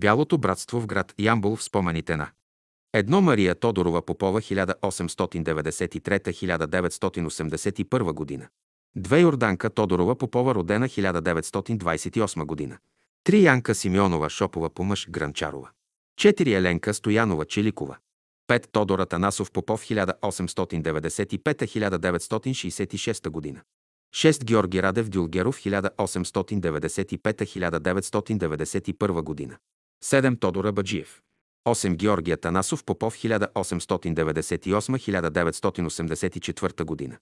Бялото братство в град Ямбол в спомените на Едно Мария Тодорова Попова 1893-1981 година. Две Йорданка Тодорова Попова родена 1928 година. Три Янка Симеонова Шопова по мъж Гранчарова. Четири Еленка Стоянова Чиликова. Пет Тодора Танасов Попов 1895-1966 година. 6 Георги Радев Дюлгеров 1895-1991 година. 7 Тодора Баджиев. 8 Георгия Танасов Попов 1898-1984 година.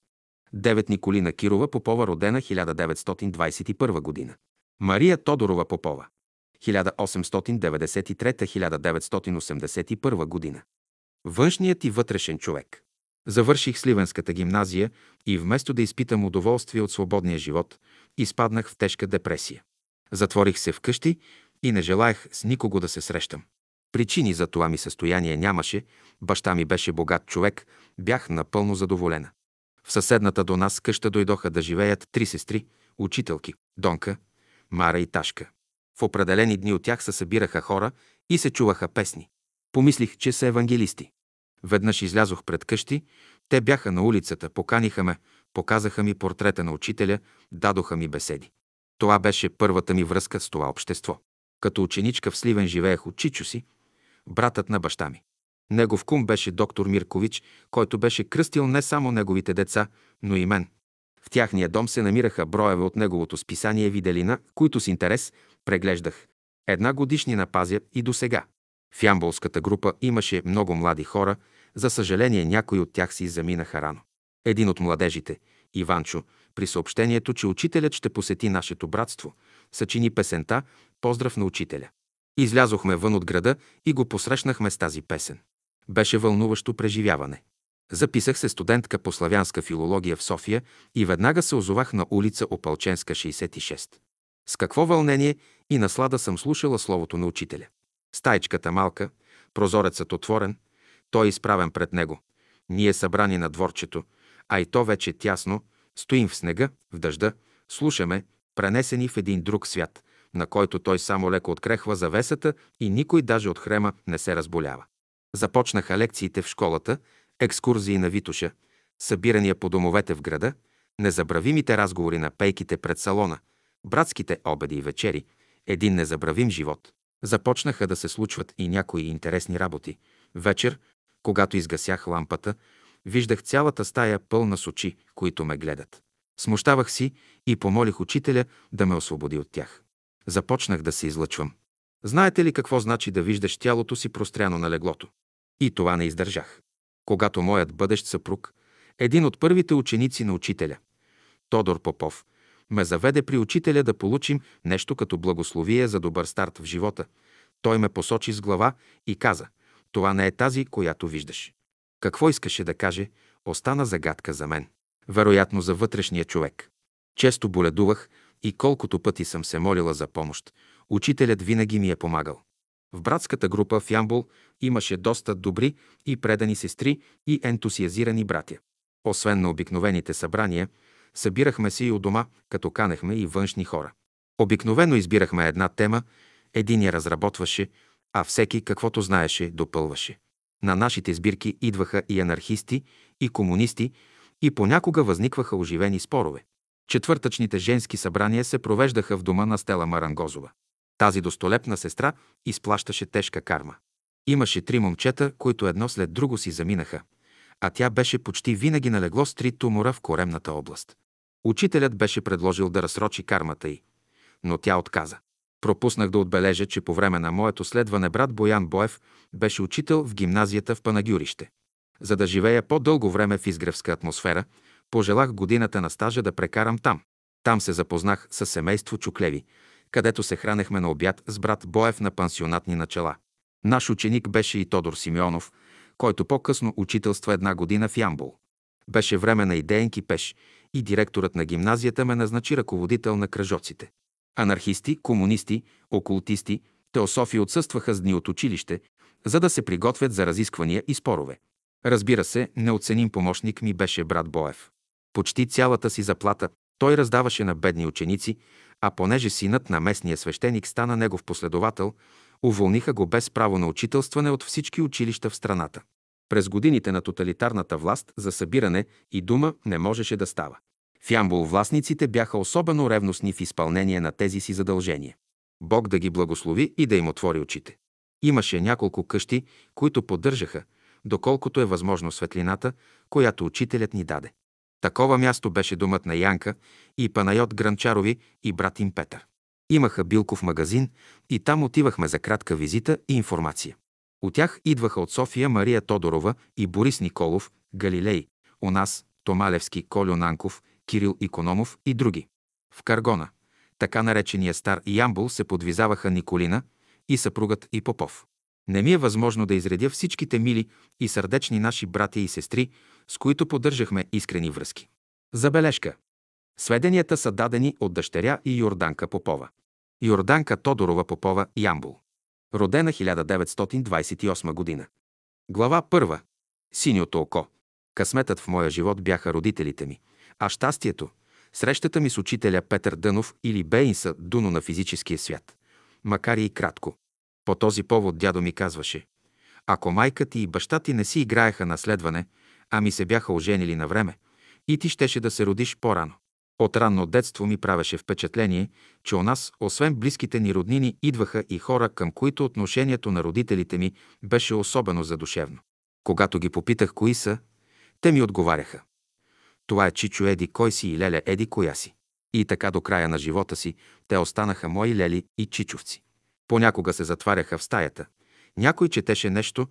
9 Николина Кирова Попова родена 1921 година. Мария Тодорова Попова 1893-1981 година. Външният и вътрешен човек. Завърших Сливенската гимназия и вместо да изпитам удоволствие от свободния живот, изпаднах в тежка депресия. Затворих се вкъщи и не желаях с никого да се срещам. Причини за това ми състояние нямаше, баща ми беше богат човек, бях напълно задоволена. В съседната до нас къща дойдоха да живеят три сестри, учителки – Донка, Мара и Ташка. В определени дни от тях се събираха хора и се чуваха песни. Помислих, че са евангелисти. Веднъж излязох пред къщи, те бяха на улицата, поканиха ме, показаха ми портрета на учителя, дадоха ми беседи. Това беше първата ми връзка с това общество. Като ученичка в Сливен живеех от Чичо си, братът на баща ми. Негов кум беше доктор Миркович, който беше кръстил не само неговите деца, но и мен. В тяхния дом се намираха броеве от неговото списание Виделина, които с интерес преглеждах. Една годишнина пазя и до сега. В Ямболската група имаше много млади хора, за съжаление някои от тях си заминаха рано. Един от младежите, Иванчо, при съобщението, че учителят ще посети нашето братство, съчини песента «Поздрав на учителя». Излязохме вън от града и го посрещнахме с тази песен. Беше вълнуващо преживяване. Записах се студентка по славянска филология в София и веднага се озовах на улица Опалченска, 66. С какво вълнение и наслада съм слушала словото на учителя. Стайчката малка, прозорецът отворен, той е изправен пред него. Ние събрани на дворчето, а и то вече тясно, стоим в снега, в дъжда, слушаме, пренесени в един друг свят, на който той само леко открехва завесата и никой даже от хрема не се разболява. Започнаха лекциите в школата, екскурзии на Витуша, събирания по домовете в града, незабравимите разговори на пейките пред салона, братските обеди и вечери, един незабравим живот. Започнаха да се случват и някои интересни работи. Вечер, когато изгасях лампата, виждах цялата стая пълна с очи, които ме гледат. Смущавах си и помолих учителя да ме освободи от тях. Започнах да се излъчвам. Знаете ли какво значи да виждаш тялото си простряно на леглото? И това не издържах. Когато моят бъдещ съпруг, един от първите ученици на учителя, Тодор Попов, ме заведе при учителя да получим нещо като благословие за добър старт в живота. Той ме посочи с глава и каза, това не е тази, която виждаш. Какво искаше да каже, остана загадка за мен. Вероятно за вътрешния човек. Често боледувах и колкото пъти съм се молила за помощ, учителят винаги ми е помагал. В братската група в Ямбол имаше доста добри и предани сестри и ентусиазирани братя. Освен на обикновените събрания, събирахме се и у дома, като канехме и външни хора. Обикновено избирахме една тема, един я разработваше, а всеки каквото знаеше, допълваше. На нашите сбирки идваха и анархисти, и комунисти, и понякога възникваха оживени спорове. Четвъртъчните женски събрания се провеждаха в дома на Стела Марангозова. Тази достолепна сестра изплащаше тежка карма. Имаше три момчета, които едно след друго си заминаха, а тя беше почти винаги налегло с три тумора в коремната област. Учителят беше предложил да разсрочи кармата й, но тя отказа. Пропуснах да отбележа, че по време на моето следване брат Боян Боев беше учител в гимназията в Панагюрище. За да живея по-дълго време в изгревска атмосфера, пожелах годината на стажа да прекарам там. Там се запознах с семейство Чуклеви, където се хранехме на обяд с брат Боев на пансионатни начала. Наш ученик беше и Тодор Симеонов, който по-късно учителства една година в Ямбол. Беше време на идеен кипеш и директорът на гимназията ме назначи ръководител на кръжоците. Анархисти, комунисти, окултисти, теософи отсъстваха с дни от училище, за да се приготвят за разисквания и спорове. Разбира се, неоценим помощник ми беше брат Боев. Почти цялата си заплата той раздаваше на бедни ученици, а понеже синът на местния свещеник стана негов последовател, Уволниха го без право на учителстване от всички училища в страната. През годините на тоталитарната власт за събиране и дума не можеше да става. В Ямбол властниците бяха особено ревностни в изпълнение на тези си задължения. Бог да ги благослови и да им отвори очите. Имаше няколко къщи, които поддържаха, доколкото е възможно светлината, която учителят ни даде. Такова място беше домът на Янка и Панайот Гранчарови и брат им Петър. Имаха Билков магазин и там отивахме за кратка визита и информация. От тях идваха от София Мария Тодорова и Борис Николов, Галилей, у нас Томалевски, Колю Нанков, Кирил Икономов и други. В Каргона, така наречения Стар Ямбул, се подвизаваха Николина и съпругът и Попов. Не ми е възможно да изредя всичките мили и сърдечни наши братя и сестри, с които поддържахме искрени връзки. Забележка. Сведенията са дадени от дъщеря и Йорданка Попова. Йорданка Тодорова Попова, Ямбул. Родена 1928 година. Глава 1. Синьото око. Късметът в моя живот бяха родителите ми, а щастието – срещата ми с учителя Петър Дънов или Бейнса Дуно на физическия свят. Макар и кратко. По този повод дядо ми казваше, ако майка ти и баща ти не си играеха наследване, ами се бяха оженили на време, и ти щеше да се родиш по-рано. От ранно детство ми правеше впечатление, че у нас, освен близките ни роднини, идваха и хора, към които отношението на родителите ми беше особено задушевно. Когато ги попитах кои са, те ми отговаряха. Това е Чичо Еди кой си и Леля Еди коя си. И така до края на живота си те останаха мои лели и чичовци. Понякога се затваряха в стаята. Някой четеше нещо,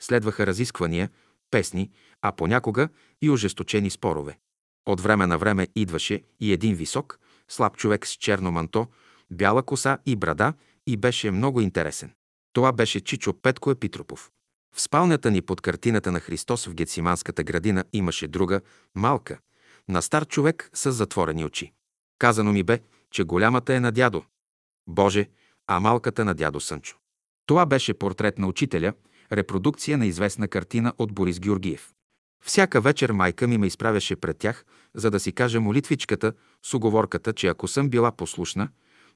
следваха разисквания, песни, а понякога и ожесточени спорове. От време на време идваше и един висок, слаб човек с черно манто, бяла коса и брада и беше много интересен. Това беше Чичо Петко Епитропов. В спалнята ни под картината на Христос в Гециманската градина имаше друга, малка, на стар човек с затворени очи. Казано ми бе, че голямата е на дядо. Боже, а малката на дядо Сънчо. Това беше портрет на учителя, репродукция на известна картина от Борис Георгиев. Всяка вечер майка ми ме изправяше пред тях, за да си каже молитвичката с оговорката, че ако съм била послушна,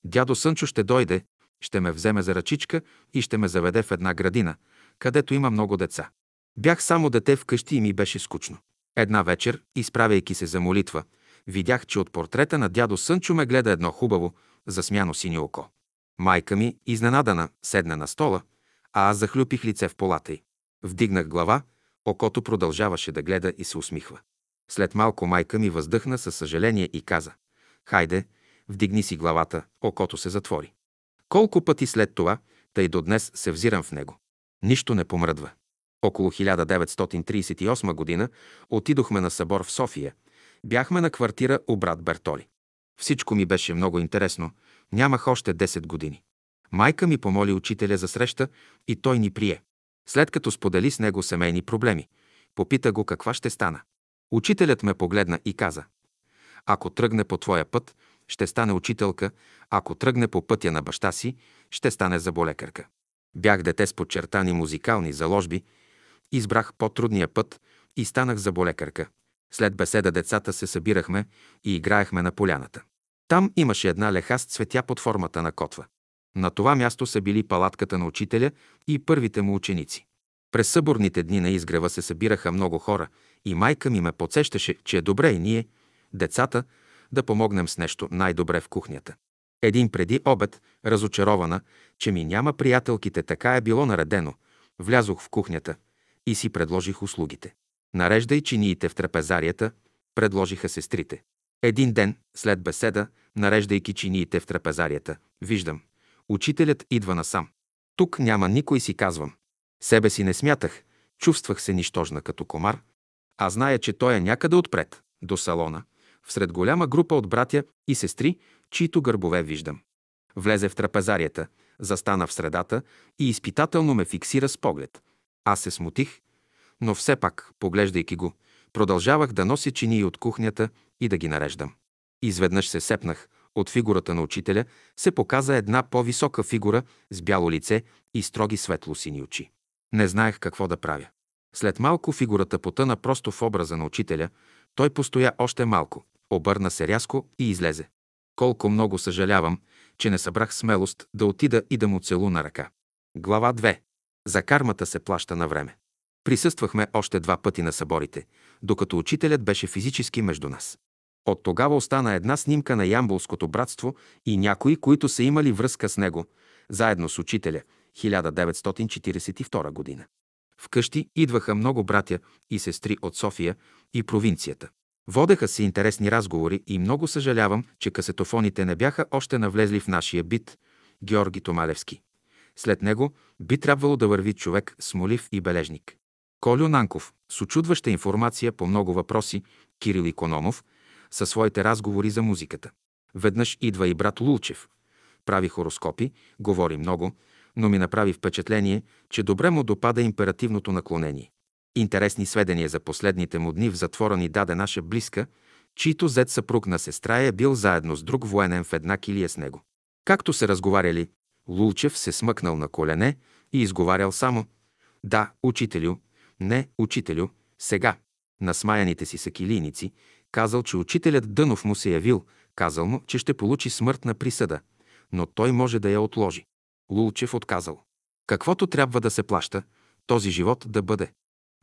дядо Сънчо ще дойде, ще ме вземе за ръчичка и ще ме заведе в една градина, където има много деца. Бях само дете вкъщи и ми беше скучно. Една вечер, изправяйки се за молитва, видях, че от портрета на дядо Сънчо ме гледа едно хубаво, засмяно синьо око. Майка ми, изненадана, седна на стола, а аз захлюпих лице в полата й. Вдигнах глава, окото продължаваше да гледа и се усмихва. След малко майка ми въздъхна със съжаление и каза «Хайде, вдигни си главата, окото се затвори». Колко пъти след това, тъй до днес се взирам в него. Нищо не помръдва. Около 1938 година отидохме на събор в София. Бяхме на квартира у брат Бертоли. Всичко ми беше много интересно. Нямах още 10 години. Майка ми помоли учителя за среща и той ни прие. След като сподели с него семейни проблеми, попита го каква ще стана. Учителят ме погледна и каза Ако тръгне по твоя път, ще стане учителка, ако тръгне по пътя на баща си, ще стане заболекарка. Бях дете с подчертани музикални заложби, избрах по-трудния път и станах заболекарка. След беседа децата се събирахме и играехме на поляната. Там имаше една леха с цветя под формата на котва. На това място са били палатката на учителя и първите му ученици. През съборните дни на изгрева се събираха много хора и майка ми ме подсещаше, че е добре и ние, децата, да помогнем с нещо най-добре в кухнята. Един преди обед, разочарована, че ми няма приятелките, така е било наредено, влязох в кухнята и си предложих услугите. Нареждай чиниите в трапезарията, предложиха сестрите. Един ден, след беседа, нареждайки чиниите в трапезарията, виждам, учителят идва насам. Тук няма никой си казвам. Себе си не смятах, чувствах се нищожна като комар, а зная, че той е някъде отпред, до салона, всред голяма група от братя и сестри, чието гърбове виждам. Влезе в трапезарията, застана в средата и изпитателно ме фиксира с поглед. Аз се смутих, но все пак, поглеждайки го, продължавах да нося чинии от кухнята и да ги нареждам. Изведнъж се сепнах, от фигурата на учителя се показа една по-висока фигура с бяло лице и строги светло-сини очи. Не знаех какво да правя. След малко фигурата потъна просто в образа на учителя, той постоя още малко, обърна се рязко и излезе. Колко много съжалявам, че не събрах смелост да отида и да му целуна ръка. Глава 2. За кармата се плаща на време. Присъствахме още два пъти на съборите, докато учителят беше физически между нас. От тогава остана една снимка на Ямбулското братство и някои, които са имали връзка с него, заедно с учителя, 1942 година. Вкъщи идваха много братя и сестри от София и провинцията. Водеха се интересни разговори и много съжалявам, че касетофоните не бяха още навлезли в нашия бит, Георги Томалевски. След него би трябвало да върви човек с молив и бележник. Колю Нанков, с очудваща информация по много въпроси, Кирил Икономов, със своите разговори за музиката. Веднъж идва и брат Лулчев. Прави хороскопи, говори много, но ми направи впечатление, че добре му допада императивното наклонение. Интересни сведения за последните му дни в затвора ни даде наша близка, чийто зет съпруг на сестра е бил заедно с друг военен в една килия с него. Както се разговаряли, Лулчев се смъкнал на колене и изговарял само «Да, учителю, не, учителю, сега». На смаяните си сакилийници казал, че учителят Дънов му се явил, казал му, че ще получи смъртна присъда, но той може да я отложи. Лулчев отказал. Каквото трябва да се плаща, този живот да бъде.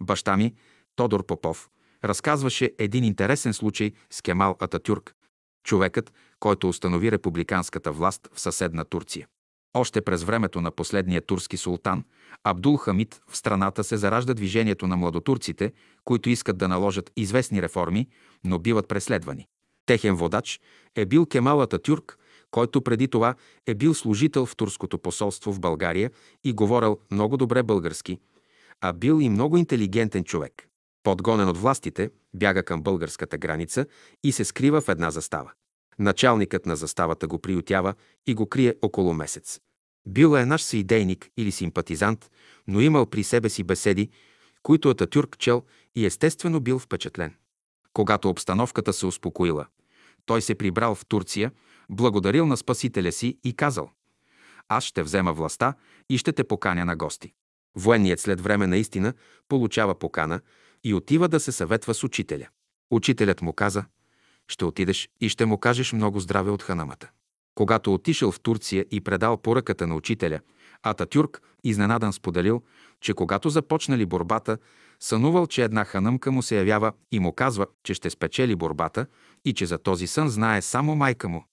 Баща ми, Тодор Попов, разказваше един интересен случай с Кемал Ататюрк, човекът, който установи републиканската власт в съседна Турция. Още през времето на последния турски султан, Абдул Хамид, в страната се заражда движението на младотурците, които искат да наложат известни реформи, но биват преследвани. Техен водач е бил Кемал Ататюрк, който преди това е бил служител в турското посолство в България и говорил много добре български, а бил и много интелигентен човек. Подгонен от властите, бяга към българската граница и се скрива в една застава. Началникът на заставата го приютява и го крие около месец. Бил е наш съидейник или симпатизант, но имал при себе си беседи, които Ататюрк чел и естествено бил впечатлен. Когато обстановката се успокоила, той се прибрал в Турция, благодарил на Спасителя си и казал «Аз ще взема властта и ще те поканя на гости». Военният след време наистина получава покана и отива да се съветва с учителя. Учителят му каза «Ще отидеш и ще му кажеш много здраве от ханамата». Когато отишъл в Турция и предал поръката на учителя, Ататюрк изненадан споделил, че когато започнали борбата, сънувал, че една ханъмка му се явява и му казва, че ще спечели борбата и че за този сън знае само майка му.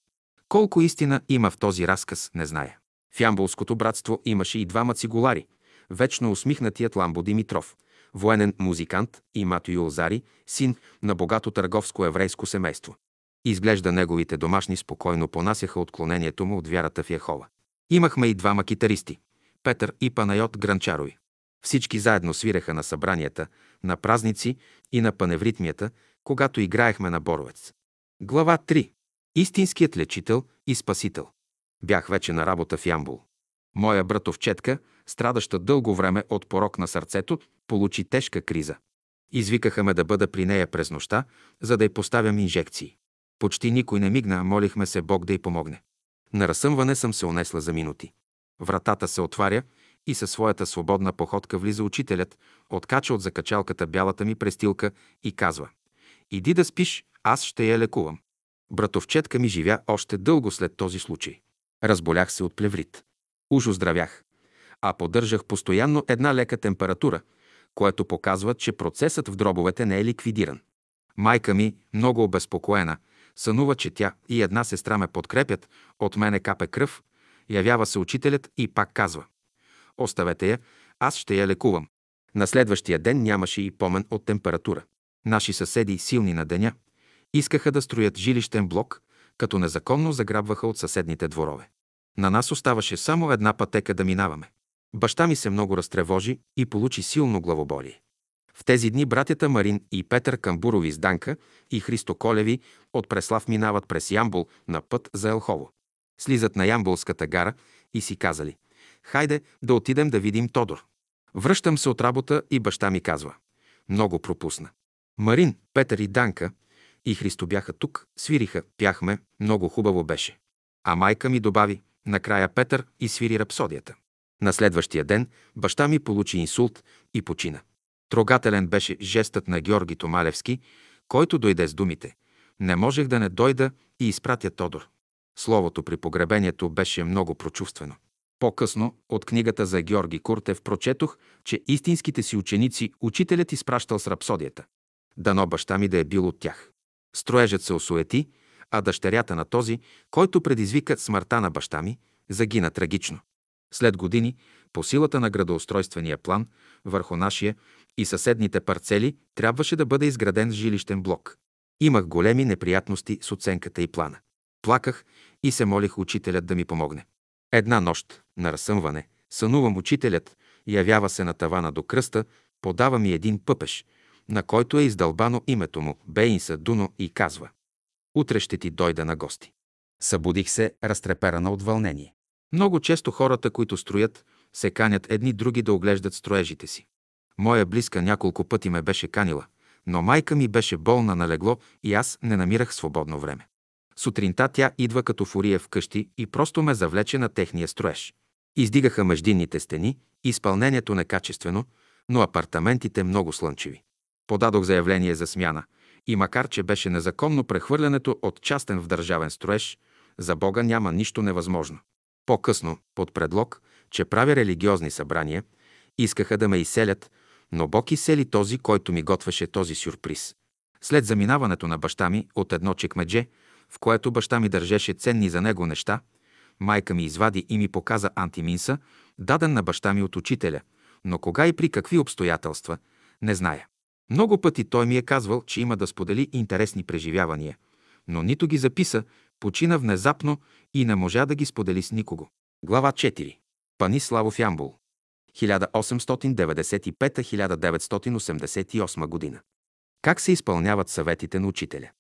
Колко истина има в този разказ, не зная. В Ямбулското братство имаше и двама цигулари, вечно усмихнатият Ламбо Димитров, военен музикант и Мато Юлзари, син на богато търговско еврейско семейство. Изглежда неговите домашни спокойно понасяха отклонението му от вярата в Яхова. Имахме и двама китаристи – Петър и Панайот Гранчарови. Всички заедно свиреха на събранията, на празници и на паневритмията, когато играехме на Боровец. Глава 3. Истинският лечител и спасител. Бях вече на работа в Ямбул. Моя братовчетка, страдаща дълго време от порок на сърцето, получи тежка криза. Извикаха ме да бъда при нея през нощта, за да й поставям инжекции. Почти никой не мигна, молихме се Бог да й помогне. На разсъмване съм се унесла за минути. Вратата се отваря и със своята свободна походка влиза учителят, откача от закачалката бялата ми престилка и казва «Иди да спиш, аз ще я лекувам». Братовчетка ми живя още дълго след този случай. Разболях се от плеврит. Уж оздравях, а поддържах постоянно една лека температура, което показва, че процесът в дробовете не е ликвидиран. Майка ми, много обезпокоена, сънува, че тя и една сестра ме подкрепят, от мене капе кръв, явява се учителят и пак казва «Оставете я, аз ще я лекувам». На следващия ден нямаше и помен от температура. Наши съседи, силни на деня, искаха да строят жилищен блок, като незаконно заграбваха от съседните дворове. На нас оставаше само една пътека да минаваме. Баща ми се много разтревожи и получи силно главоболие. В тези дни братята Марин и Петър Камбурови с Данка и Христо Колеви от Преслав минават през Ямбул на път за Елхово. Слизат на Ямбулската гара и си казали «Хайде да отидем да видим Тодор». Връщам се от работа и баща ми казва «Много пропусна». Марин, Петър и Данка и Христо бяха тук, свириха, пяхме, много хубаво беше. А майка ми добави накрая Петър и свири рапсодията. На следващия ден баща ми получи инсулт и почина. Трогателен беше жестът на Георги Томалевски, който дойде с думите «Не можех да не дойда и изпратя Тодор». Словото при погребението беше много прочувствено. По-късно от книгата за Георги Куртев прочетох, че истинските си ученици учителят изпращал с рапсодията. Дано баща ми да е бил от тях. Строежът се осуети, а дъщерята на този, който предизвика смъртта на баща ми, загина трагично. След години, по силата на градоустройствения план, върху нашия и съседните парцели трябваше да бъде изграден жилищен блок. Имах големи неприятности с оценката и плана. Плаках и се молих учителят да ми помогне. Една нощ на разсъмване, сънувам учителят, явява се на тавана до кръста, подава ми един пъпеш, на който е издълбано името му, Бейнса Дуно, и казва «Утре ще ти дойда на гости». Събудих се, разтреперана от вълнение. Много често хората, които строят, се канят едни други да оглеждат строежите си. Моя близка няколко пъти ме беше канила, но майка ми беше болна на легло и аз не намирах свободно време. Сутринта тя идва като фурия вкъщи и просто ме завлече на техния строеж. Издигаха междинните стени, изпълнението некачествено, но апартаментите много слънчеви. Подадох заявление за смяна и макар, че беше незаконно прехвърлянето от частен в държавен строеж, за Бога няма нищо невъзможно. По-късно, под предлог, че правя религиозни събрания, искаха да ме изселят, но Бог изсели този, който ми готвеше този сюрприз. След заминаването на баща ми от едно чекмедже, в което баща ми държеше ценни за него неща, майка ми извади и ми показа антиминса, даден на баща ми от учителя, но кога и при какви обстоятелства, не зная. Много пъти той ми е казвал, че има да сподели интересни преживявания, но нито ги записа, почина внезапно и не можа да ги сподели с никого. Глава 4. Пани Славов Ямбул. 1895-1988 година. Как се изпълняват съветите на учителя?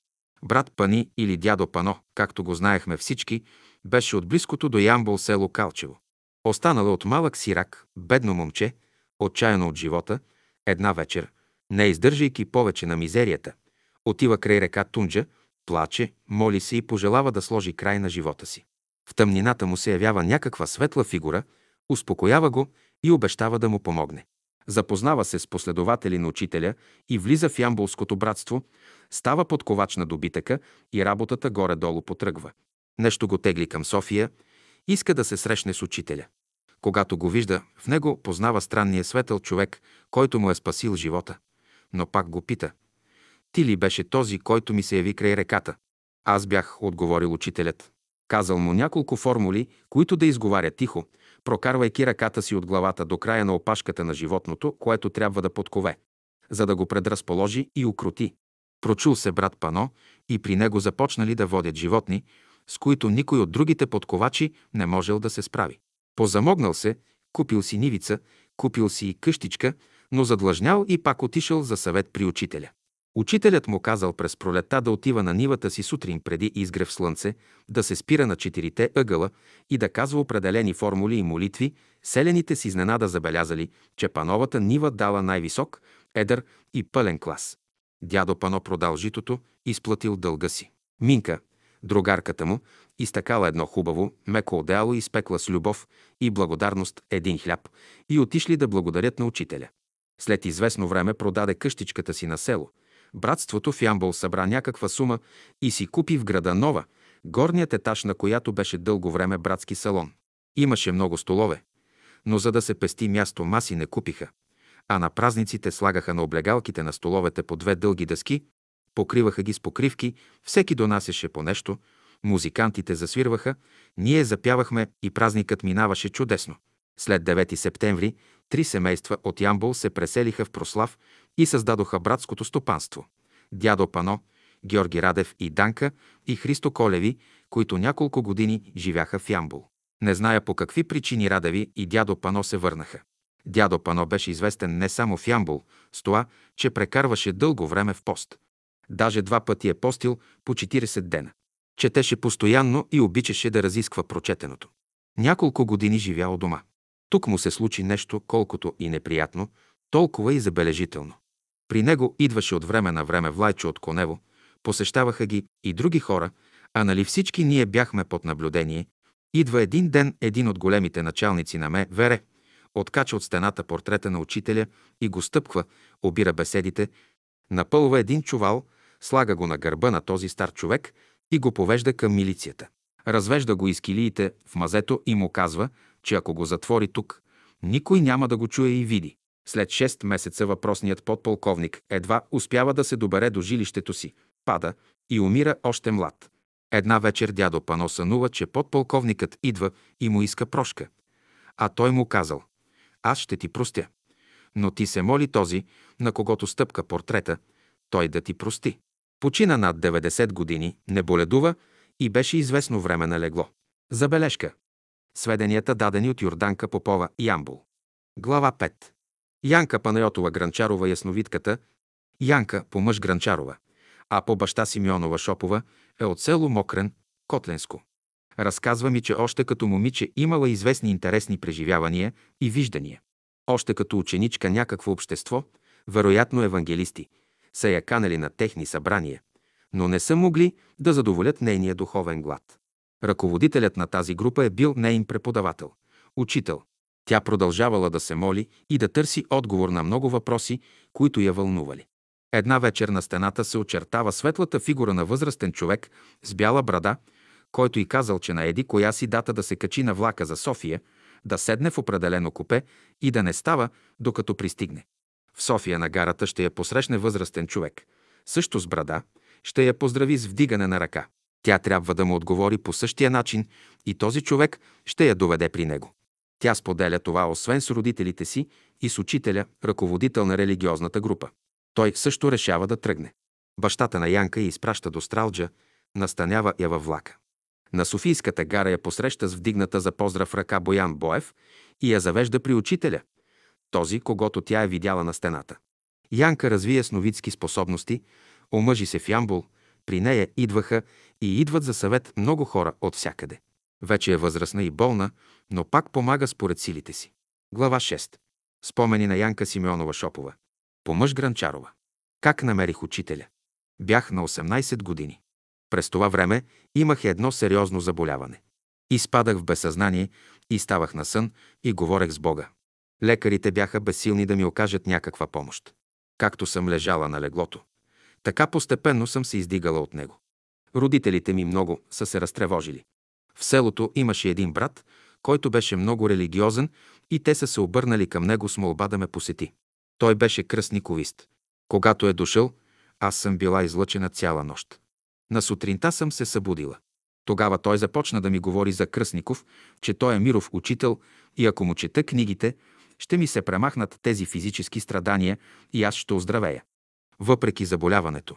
Брат Пани или дядо Пано, както го знаехме всички, беше от близкото до Ямбол село Калчево. Останала от малък сирак, бедно момче, отчаяно от живота, една вечер, не издържайки повече на мизерията, отива край река Тунджа, плаче, моли се и пожелава да сложи край на живота си. В тъмнината му се явява някаква светла фигура, успокоява го и обещава да му помогне. Запознава се с последователи на учителя и влиза в Ямболското братство, става подковач на добитъка и работата горе-долу потръгва. Нещо го тегли към София, иска да се срещне с учителя. Когато го вижда, в него познава странния светъл човек, който му е спасил живота. Но пак го пита. Ти ли беше този, който ми се яви край реката? Аз бях, отговорил учителят. Казал му няколко формули, които да изговаря тихо, прокарвайки ръката си от главата до края на опашката на животното, което трябва да подкове, за да го предразположи и укрути. Прочул се брат Пано и при него започнали да водят животни, с които никой от другите подковачи не можел да се справи. Позамогнал се, купил си нивица, купил си и къщичка, но задлъжнял и пак отишъл за съвет при учителя. Учителят му казал през пролета да отива на нивата си сутрин преди изгрев слънце, да се спира на четирите ъгъла и да казва определени формули и молитви, селените с изненада забелязали, че пановата нива дала най-висок, едър и пълен клас. Дядо Пано продал житото, изплатил дълга си. Минка, другарката му, изтакала едно хубаво, меко одеяло и спекла с любов и благодарност един хляб и отишли да благодарят на учителя. След известно време продаде къщичката си на село. Братството в Ямбол събра някаква сума и си купи в града нова, горният етаж на която беше дълго време братски салон. Имаше много столове, но за да се пести място маси не купиха, а на празниците слагаха на облегалките на столовете по две дълги дъски, покриваха ги с покривки, всеки донасяше по нещо, музикантите засвирваха, ние запявахме и празникът минаваше чудесно. След 9 септември три семейства от Ямбол се преселиха в Прослав и създадоха братското стопанство. Дядо Пано, Георги Радев и Данка и Христо Колеви, които няколко години живяха в Ямбол. Не зная по какви причини Радеви и дядо Пано се върнаха. Дядо Пано беше известен не само в Ямбол, с това, че прекарваше дълго време в пост. Даже два пъти е постил по 40 дена. Четеше постоянно и обичаше да разисква прочетеното. Няколко години живял дома. Тук му се случи нещо, колкото и неприятно, толкова и забележително. При него идваше от време на време Влайчо от Конево, посещаваха ги и други хора, а нали всички ние бяхме под наблюдение. Идва един ден един от големите началници на ме, Вере, откача от стената портрета на учителя и го стъпква, обира беседите, напълва един чувал, слага го на гърба на този стар човек и го повежда към милицията. Развежда го из килиите в мазето и му казва че ако го затвори тук, никой няма да го чуе и види. След 6 месеца въпросният подполковник едва успява да се добере до жилището си, пада и умира още млад. Една вечер дядо Пано сънува, че подполковникът идва и му иска прошка. А той му казал, аз ще ти простя. Но ти се моли този, на когото стъпка портрета, той да ти прости. Почина над 90 години, не боледува и беше известно време на легло. Забележка. Сведенията дадени от Йорданка Попова Ямбул. Глава 5. Янка Панайотова Гранчарова ясновидката, Янка по мъж Гранчарова, а по баща Симеонова Шопова е от село Мокрен, Котленско. Разказва ми, че още като момиче имала известни интересни преживявания и виждания. Още като ученичка някакво общество, вероятно евангелисти, са я канали на техни събрания, но не са могли да задоволят нейния духовен глад. Ръководителят на тази група е бил нейн преподавател, учител. Тя продължавала да се моли и да търси отговор на много въпроси, които я вълнували. Една вечер на стената се очертава светлата фигура на възрастен човек с бяла брада, който и казал, че на еди коя си дата да се качи на влака за София, да седне в определено купе и да не става, докато пристигне. В София на гарата ще я посрещне възрастен човек, също с брада, ще я поздрави с вдигане на ръка. Тя трябва да му отговори по същия начин и този човек ще я доведе при него. Тя споделя това освен с родителите си и с учителя, ръководител на религиозната група. Той също решава да тръгне. Бащата на Янка я изпраща до Стралджа, настанява я във влака. На Софийската гара я посреща с вдигната за поздрав ръка Боян Боев и я завежда при учителя, този, когато тя е видяла на стената. Янка развие сновидски способности, омъжи се в Ямбул, при нея идваха и идват за съвет много хора от всякъде. Вече е възрастна и болна, но пак помага според силите си. Глава 6. Спомени на Янка Симеонова Шопова. По мъж Гранчарова. Как намерих учителя? Бях на 18 години. През това време имах едно сериозно заболяване. Изпадах в безсъзнание и ставах на сън и говорех с Бога. Лекарите бяха безсилни да ми окажат някаква помощ. Както съм лежала на леглото, така постепенно съм се издигала от него. Родителите ми много са се разтревожили. В селото имаше един брат, който беше много религиозен и те са се обърнали към него с молба да ме посети. Той беше кръстниковист. Когато е дошъл, аз съм била излъчена цяла нощ. На сутринта съм се събудила. Тогава той започна да ми говори за Кръстников, че той е миров учител и ако му чета книгите, ще ми се премахнат тези физически страдания и аз ще оздравея. Въпреки заболяването,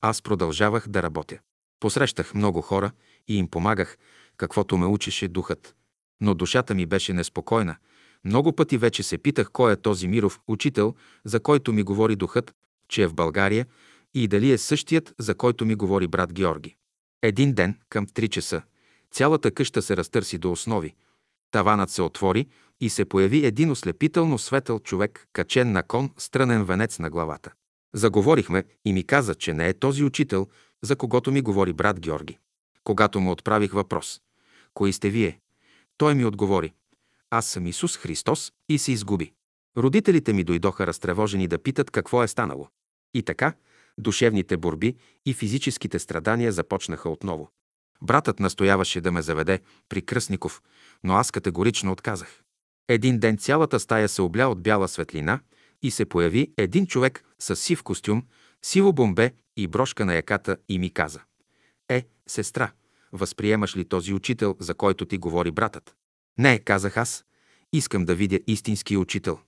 аз продължавах да работя. Посрещах много хора и им помагах, каквото ме учеше духът. Но душата ми беше неспокойна. Много пъти вече се питах кой е този миров учител, за който ми говори духът, че е в България и дали е същият, за който ми говори брат Георги. Един ден, към 3 часа, цялата къща се разтърси до основи. Таванът се отвори и се появи един ослепително светъл човек, качен на кон, стрънен венец на главата. Заговорихме и ми каза, че не е този учител, за когото ми говори брат Георги. Когато му отправих въпрос, кои сте вие? Той ми отговори, аз съм Исус Христос и се изгуби. Родителите ми дойдоха разтревожени да питат какво е станало. И така, душевните борби и физическите страдания започнаха отново. Братът настояваше да ме заведе при Кръстников, но аз категорично отказах. Един ден цялата стая се обля от бяла светлина и се появи един човек с сив костюм, сиво бомбе и брошка на яката и ми каза. Е, сестра, възприемаш ли този учител, за който ти говори братът? Не, казах аз. Искам да видя истински учител.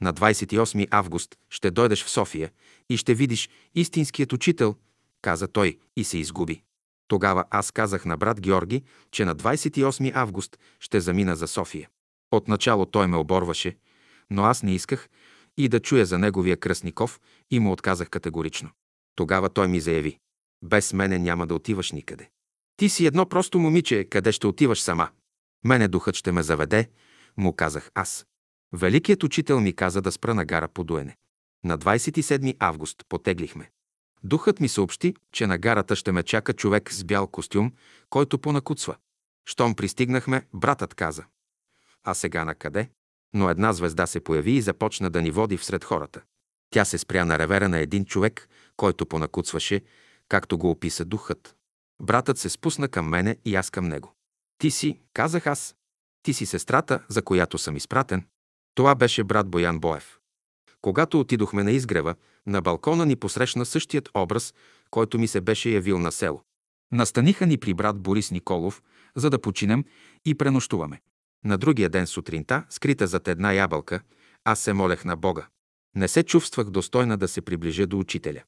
На 28 август ще дойдеш в София и ще видиш истинският учител, каза той и се изгуби. Тогава аз казах на брат Георги, че на 28 август ще замина за София. Отначало той ме оборваше, но аз не исках и да чуя за неговия кръстников и му отказах категорично. Тогава той ми заяви, без мене няма да отиваш никъде. Ти си едно просто момиче, къде ще отиваш сама. Мене духът ще ме заведе, му казах аз. Великият учител ми каза да спра на гара по дуене. На 27 август потеглихме. Духът ми съобщи, че на гарата ще ме чака човек с бял костюм, който понакуцва. Щом пристигнахме, братът каза. А сега на къде? Но една звезда се появи и започна да ни води всред хората. Тя се спря на ревера на един човек, който понакуцваше, както го описа духът. Братът се спусна към мене и аз към него. Ти си, казах аз. Ти си сестрата, за която съм изпратен. Това беше брат Боян Боев. Когато отидохме на изгрева, на балкона ни посрещна същият образ, който ми се беше явил на село. Настаниха ни при брат Борис Николов, за да починем и пренощуваме. На другия ден сутринта, скрита зад една ябълка, аз се молех на Бога. Не се чувствах достойна да се приближа до учителя.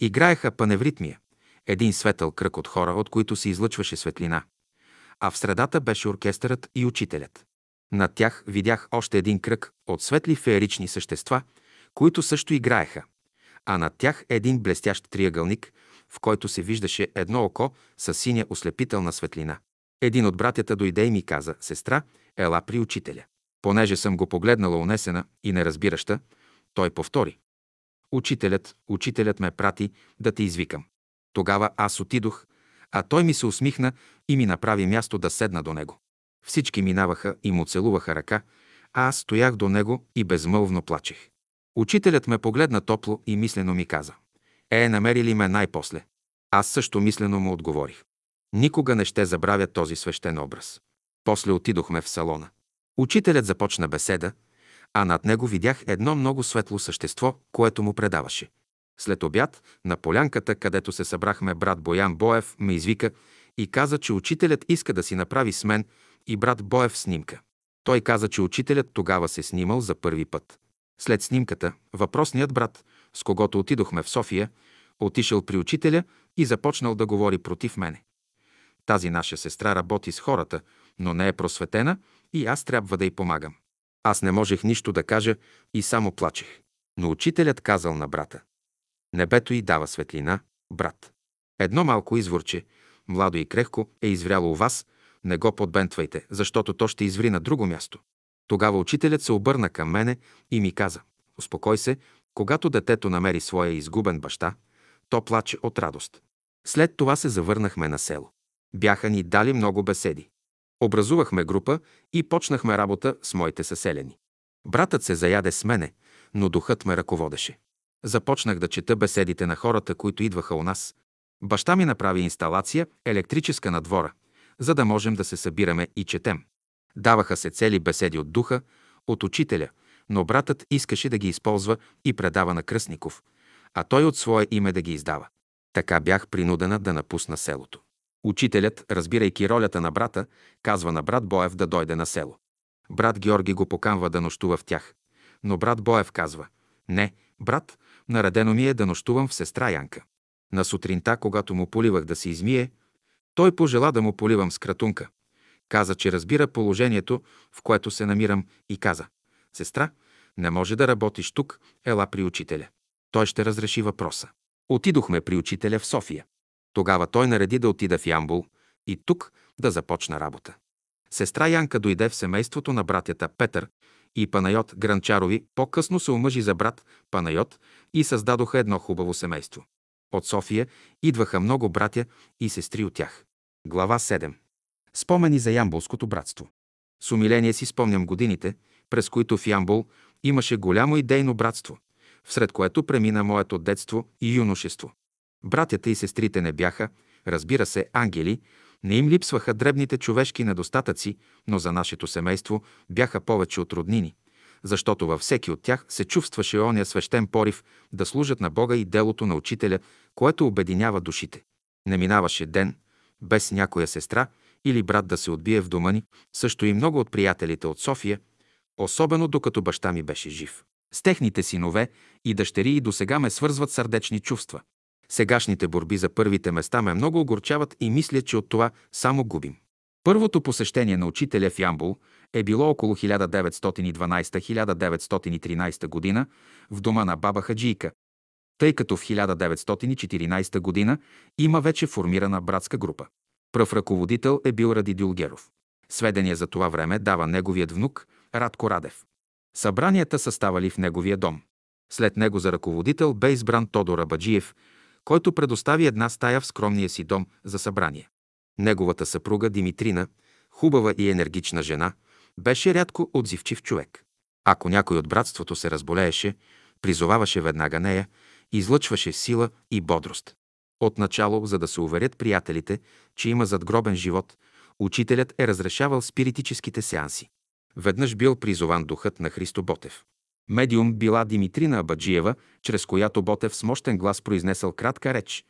Играеха паневритмия, един светъл кръг от хора, от които се излъчваше светлина. А в средата беше оркестърът и учителят. Над тях видях още един кръг от светли феерични същества, които също играеха, а над тях един блестящ триъгълник, в който се виждаше едно око с синя ослепителна светлина. Един от братята дойде и ми каза, сестра, ела при учителя. Понеже съм го погледнала унесена и неразбираща, той повтори. Учителят, учителят ме прати да те извикам. Тогава аз отидох, а той ми се усмихна и ми направи място да седна до него. Всички минаваха и му целуваха ръка, а аз стоях до него и безмълвно плачех. Учителят ме погледна топло и мислено ми каза. Е, намери ли ме най-после? Аз също мислено му отговорих. Никога не ще забравя този свещен образ. После отидохме в салона. Учителят започна беседа, а над него видях едно много светло същество, което му предаваше. След обяд, на полянката, където се събрахме, брат Боян Боев ме извика и каза, че учителят иска да си направи с мен и брат Боев снимка. Той каза, че учителят тогава се снимал за първи път. След снимката, въпросният брат, с когото отидохме в София, отишъл при учителя и започнал да говори против мене. Тази наша сестра работи с хората, но не е просветена и аз трябва да й помагам. Аз не можех нищо да кажа и само плачех. Но учителят казал на брата. Небето й дава светлина, брат. Едно малко изворче, младо и крехко, е извряло у вас, не го подбентвайте, защото то ще изври на друго място. Тогава учителят се обърна към мене и ми каза, успокой се, когато детето намери своя изгубен баща, то плаче от радост. След това се завърнахме на село. Бяха ни дали много беседи. Образувахме група и почнахме работа с моите съселени. Братът се заяде с мене, но духът ме ръководеше. Започнах да чета беседите на хората, които идваха у нас. Баща ми направи инсталация електрическа на двора, за да можем да се събираме и четем. Даваха се цели беседи от духа, от учителя, но братът искаше да ги използва и предава на Кръстников, а той от свое име да ги издава. Така бях принудена да напусна селото. Учителят, разбирайки ролята на брата, казва на брат Боев да дойде на село. Брат Георги го поканва да нощува в тях. Но брат Боев казва, не, брат, наредено ми е да нощувам в сестра Янка. На сутринта, когато му поливах да се измие, той пожела да му поливам с кратунка. Каза, че разбира положението, в което се намирам и каза, сестра, не може да работиш тук, ела при учителя. Той ще разреши въпроса. Отидохме при учителя в София. Тогава той нареди да отида в Ямбул и тук да започна работа. Сестра Янка дойде в семейството на братята Петър и Панайот Гранчарови, по-късно се омъжи за брат Панайот и създадоха едно хубаво семейство. От София идваха много братя и сестри от тях. Глава 7. Спомени за Ямбулското братство. С умиление си спомням годините, през които в Ямбул имаше голямо идейно братство, всред което премина моето детство и юношество. Братята и сестрите не бяха, разбира се, ангели, не им липсваха дребните човешки недостатъци, но за нашето семейство бяха повече от роднини, защото във всеки от тях се чувстваше оня свещен порив да служат на Бога и делото на учителя, което обединява душите. Не минаваше ден, без някоя сестра или брат да се отбие в дома ни, също и много от приятелите от София, особено докато баща ми беше жив. С техните синове и дъщери и досега ме свързват сърдечни чувства. Сегашните борби за първите места ме много огорчават и мисля, че от това само губим. Първото посещение на учителя в Ямбул е било около 1912-1913 година в дома на баба Хаджийка, тъй като в 1914 година има вече формирана братска група. Пръв ръководител е бил Ради Дюлгеров. Сведения за това време дава неговият внук Радко Радев. Събранията са ставали в неговия дом. След него за ръководител бе избран Тодор Абаджиев, който предостави една стая в скромния си дом за събрание. Неговата съпруга Димитрина, хубава и енергична жена, беше рядко отзивчив човек. Ако някой от братството се разболееше, призоваваше веднага нея, излъчваше сила и бодрост. Отначало, за да се уверят приятелите, че има задгробен живот, учителят е разрешавал спиритическите сеанси. Веднъж бил призован духът на Христо Ботев. Медиум била Димитрина Абаджиева, чрез която Ботев с мощен глас произнесъл кратка реч.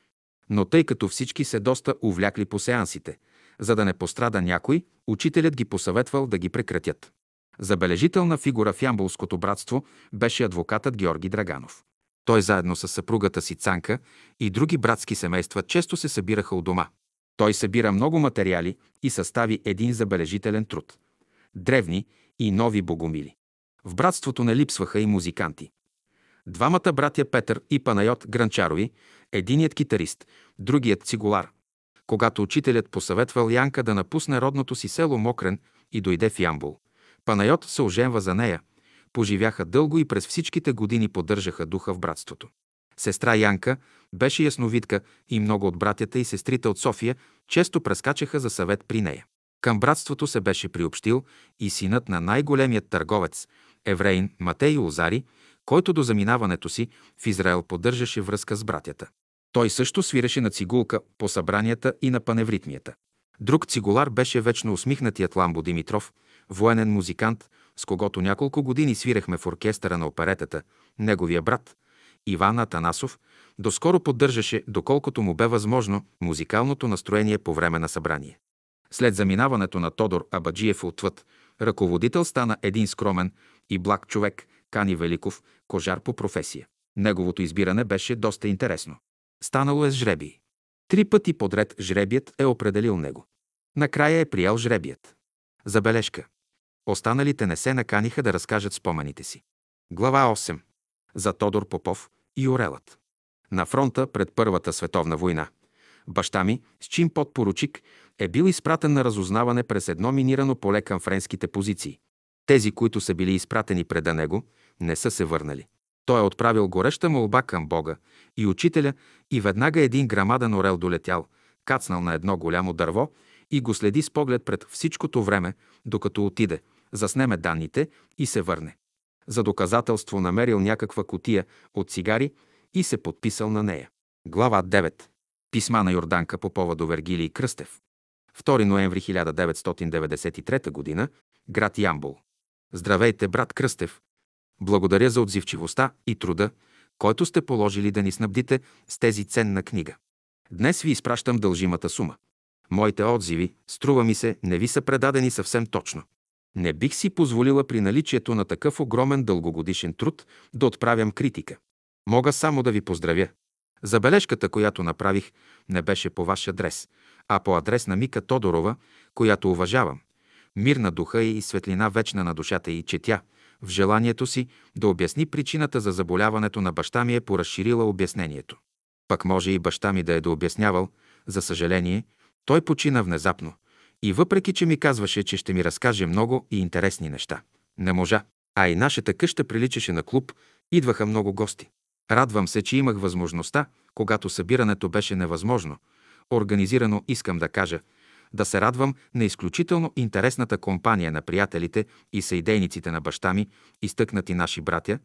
Но тъй като всички се доста увлякли по сеансите, за да не пострада някой, учителят ги посъветвал да ги прекратят. Забележителна фигура в Ямбулското братство беше адвокатът Георги Драганов. Той заедно с съпругата си Цанка и други братски семейства често се събираха у дома. Той събира много материали и състави един забележителен труд. Древни и нови богомили. В братството не липсваха и музиканти. Двамата братя Петър и Панайот Гранчарови, единият китарист, другият цигулар. Когато учителят посъветвал Янка да напусне родното си село Мокрен и дойде в Ямбул, Панайот се оженва за нея, поживяха дълго и през всичките години поддържаха духа в братството. Сестра Янка беше ясновидка и много от братята и сестрите от София често прескачаха за съвет при нея. Към братството се беше приобщил и синът на най-големият търговец, евреин Матей Лозари, който до заминаването си в Израел поддържаше връзка с братята. Той също свиреше на цигулка по събранията и на паневритмията. Друг цигулар беше вечно усмихнатият Ламбо Димитров, военен музикант, с когото няколко години свирехме в оркестъра на оперетата, неговия брат, Иван Атанасов, доскоро поддържаше, доколкото му бе възможно, музикалното настроение по време на събрание. След заминаването на Тодор Абаджиев отвъд, ръководител стана един скромен и благ човек, Кани Великов, кожар по професия. Неговото избиране беше доста интересно. Станало е с жребий. Три пъти подред жребият е определил него. Накрая е приял жребият. Забележка. Останалите не се наканиха да разкажат спомените си. Глава 8. За Тодор Попов и Орелът. На фронта пред Първата световна война. Баща ми, с чин подпоручик, е бил изпратен на разузнаване през едно минирано поле към френските позиции. Тези, които са били изпратени преда него, не са се върнали. Той е отправил гореща молба към Бога и учителя и веднага един грамаден орел долетял, кацнал на едно голямо дърво и го следи с поглед пред всичкото време, докато отиде, заснеме данните и се върне. За доказателство намерил някаква котия от цигари и се подписал на нея. Глава 9. Писма на Йорданка Попова до Вергилий Кръстев. 2 ноември 1993 г. Град Ямбол. Здравейте, брат Кръстев! Благодаря за отзивчивостта и труда, който сте положили да ни снабдите с тези ценна книга. Днес ви изпращам дължимата сума. Моите отзиви, струва ми се, не ви са предадени съвсем точно. Не бих си позволила при наличието на такъв огромен дългогодишен труд да отправям критика. Мога само да ви поздравя. Забележката, която направих, не беше по ваш адрес, а по адрес на Мика Тодорова, която уважавам. Мир на духа и светлина вечна на душата и че тя, в желанието си да обясни причината за заболяването на баща ми е поразширила обяснението. Пък може и баща ми да е да обяснявал, за съжаление, той почина внезапно. И въпреки, че ми казваше, че ще ми разкаже много и интересни неща, не можа. А и нашата къща приличаше на клуб, идваха много гости. Радвам се, че имах възможността, когато събирането беше невъзможно. Организирано искам да кажа, да се радвам на изключително интересната компания на приятелите и съидейниците на баща ми, изтъкнати наши братя,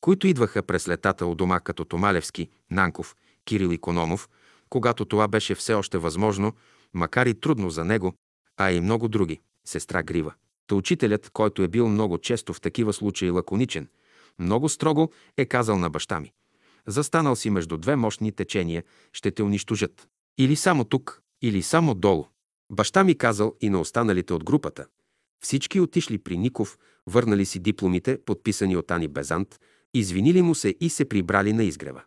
които идваха през летата у дома като Томалевски, Нанков, Кирил Икономов, когато това беше все още възможно, макар и трудно за него, а и много други, сестра Грива. Та учителят, който е бил много често в такива случаи лаконичен, много строго е казал на баща ми. Застанал си между две мощни течения, ще те унищожат. Или само тук, или само долу. Баща ми казал и на останалите от групата. Всички отишли при Ников, върнали си дипломите, подписани от Ани Безант, извинили му се и се прибрали на изгрева.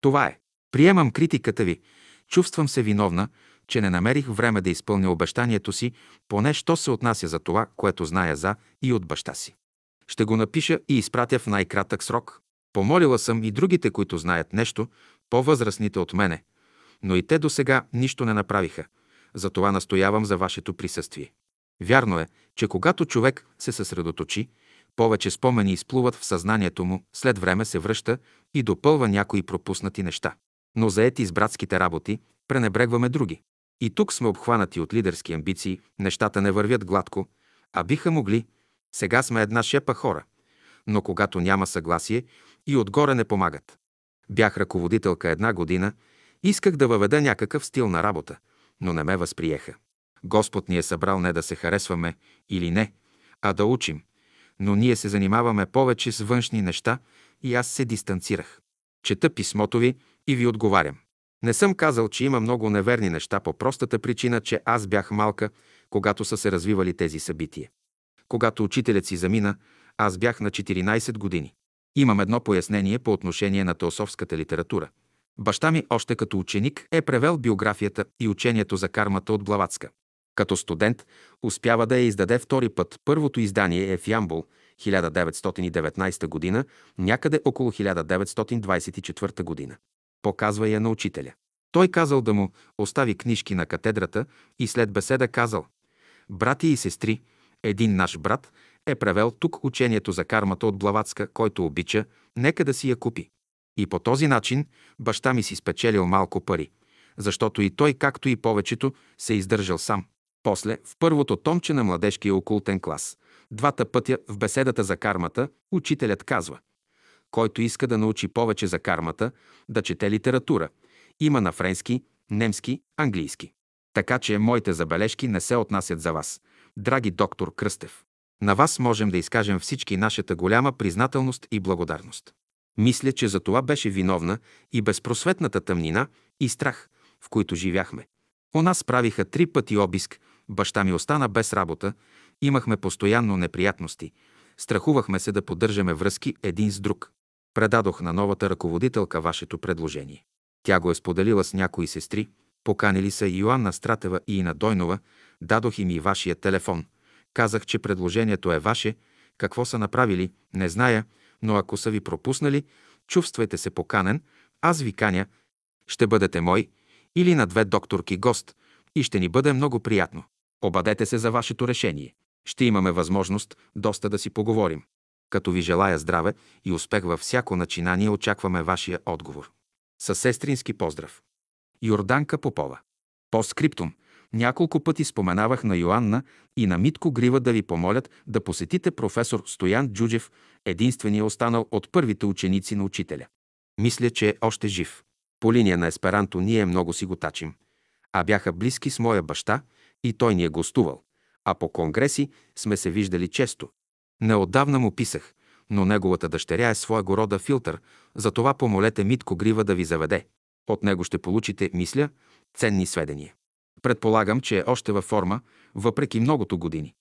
Това е. Приемам критиката ви. Чувствам се виновна, че не намерих време да изпълня обещанието си, поне що се отнася за това, което зная за и от баща си. Ще го напиша и изпратя в най-кратък срок. Помолила съм и другите, които знаят нещо, по-възрастните от мене, но и те до сега нищо не направиха. Затова настоявам за вашето присъствие. Вярно е, че когато човек се съсредоточи, повече спомени изплуват в съзнанието му, след време се връща и допълва някои пропуснати неща. Но заети с братските работи, пренебрегваме други. И тук сме обхванати от лидерски амбиции, нещата не вървят гладко, а биха могли. Сега сме една шепа хора. Но когато няма съгласие и отгоре не помагат. Бях ръководителка една година, исках да въведа някакъв стил на работа, но не ме възприеха. Господ ни е събрал не да се харесваме или не, а да учим. Но ние се занимаваме повече с външни неща и аз се дистанцирах. Чета писмото ви и ви отговарям. Не съм казал, че има много неверни неща по простата причина, че аз бях малка, когато са се развивали тези събития. Когато учителят си замина, аз бях на 14 години. Имам едно пояснение по отношение на теософската литература. Баща ми още като ученик е превел биографията и учението за кармата от Блаватска. Като студент успява да я издаде втори път. Първото издание е в Ямбул, 1919 година, някъде около 1924 година. Показва я на учителя. Той казал да му остави книжки на катедрата и след беседа казал «Брати и сестри, един наш брат е превел тук учението за кармата от Блаватска, който обича, нека да си я купи. И по този начин баща ми си спечелил малко пари, защото и той, както и повечето, се издържал сам. После, в първото томче на младежкия окултен клас, двата пътя в беседата за кармата, учителят казва който иска да научи повече за кармата, да чете литература. Има на френски, немски, английски. Така че моите забележки не се отнасят за вас, драги доктор Кръстев. На вас можем да изкажем всички нашата голяма признателност и благодарност. Мисля, че за това беше виновна и безпросветната тъмнина и страх, в които живяхме. У нас правиха три пъти обиск, баща ми остана без работа, имахме постоянно неприятности, страхувахме се да поддържаме връзки един с друг. Предадох на новата ръководителка вашето предложение. Тя го е споделила с някои сестри, поканили са Йоанна Стратева и Ина Дойнова, дадох им и вашия телефон. Казах, че предложението е ваше, какво са направили, не зная, но ако са ви пропуснали, чувствайте се поканен, аз ви каня, ще бъдете мой или на две докторки гост и ще ни бъде много приятно. Обадете се за вашето решение. Ще имаме възможност доста да си поговорим. Като ви желая здраве и успех във всяко начинание, очакваме вашия отговор. Със сестрински поздрав. Йорданка Попова. По скриптум. Няколко пъти споменавах на Йоанна и на Митко Грива да ви помолят да посетите професор Стоян Джуджев, единствения останал от първите ученици на учителя. Мисля, че е още жив. По линия на есперанто ние много си го тачим. А бяха близки с моя баща и той ни е гостувал. А по конгреси сме се виждали често. Неотдавна му писах, но неговата дъщеря е своего рода филтър, затова помолете Митко Грива да ви заведе. От него ще получите, мисля, ценни сведения. Предполагам, че е още във форма, въпреки многото години.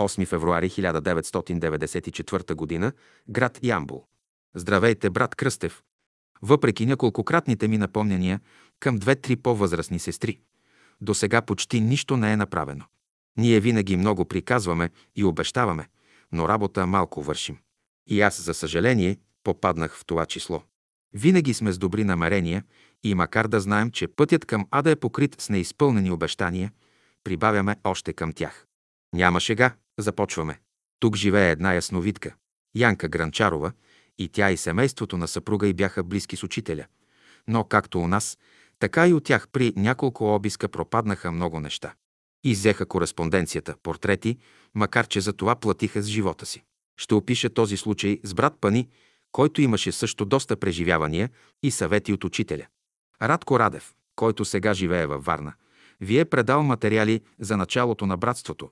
8 февруари 1994 г. град Ямбул. Здравейте, брат Кръстев! Въпреки няколкократните ми напомняния към две-три по-възрастни сестри, до сега почти нищо не е направено. Ние винаги много приказваме и обещаваме – но работа малко вършим. И аз, за съжаление, попаднах в това число. Винаги сме с добри намерения и макар да знаем, че пътят към ада е покрит с неизпълнени обещания, прибавяме още към тях. Няма шега, започваме. Тук живее една ясновидка, Янка Гранчарова, и тя и семейството на съпруга й бяха близки с учителя. Но както у нас, така и от тях при няколко обиска пропаднаха много неща. Иззеха кореспонденцията, портрети, макар че за това платиха с живота си. Ще опиша този случай с брат Пани, който имаше също доста преживявания и съвети от учителя. Радко Радев, който сега живее във Варна, ви е предал материали за началото на братството,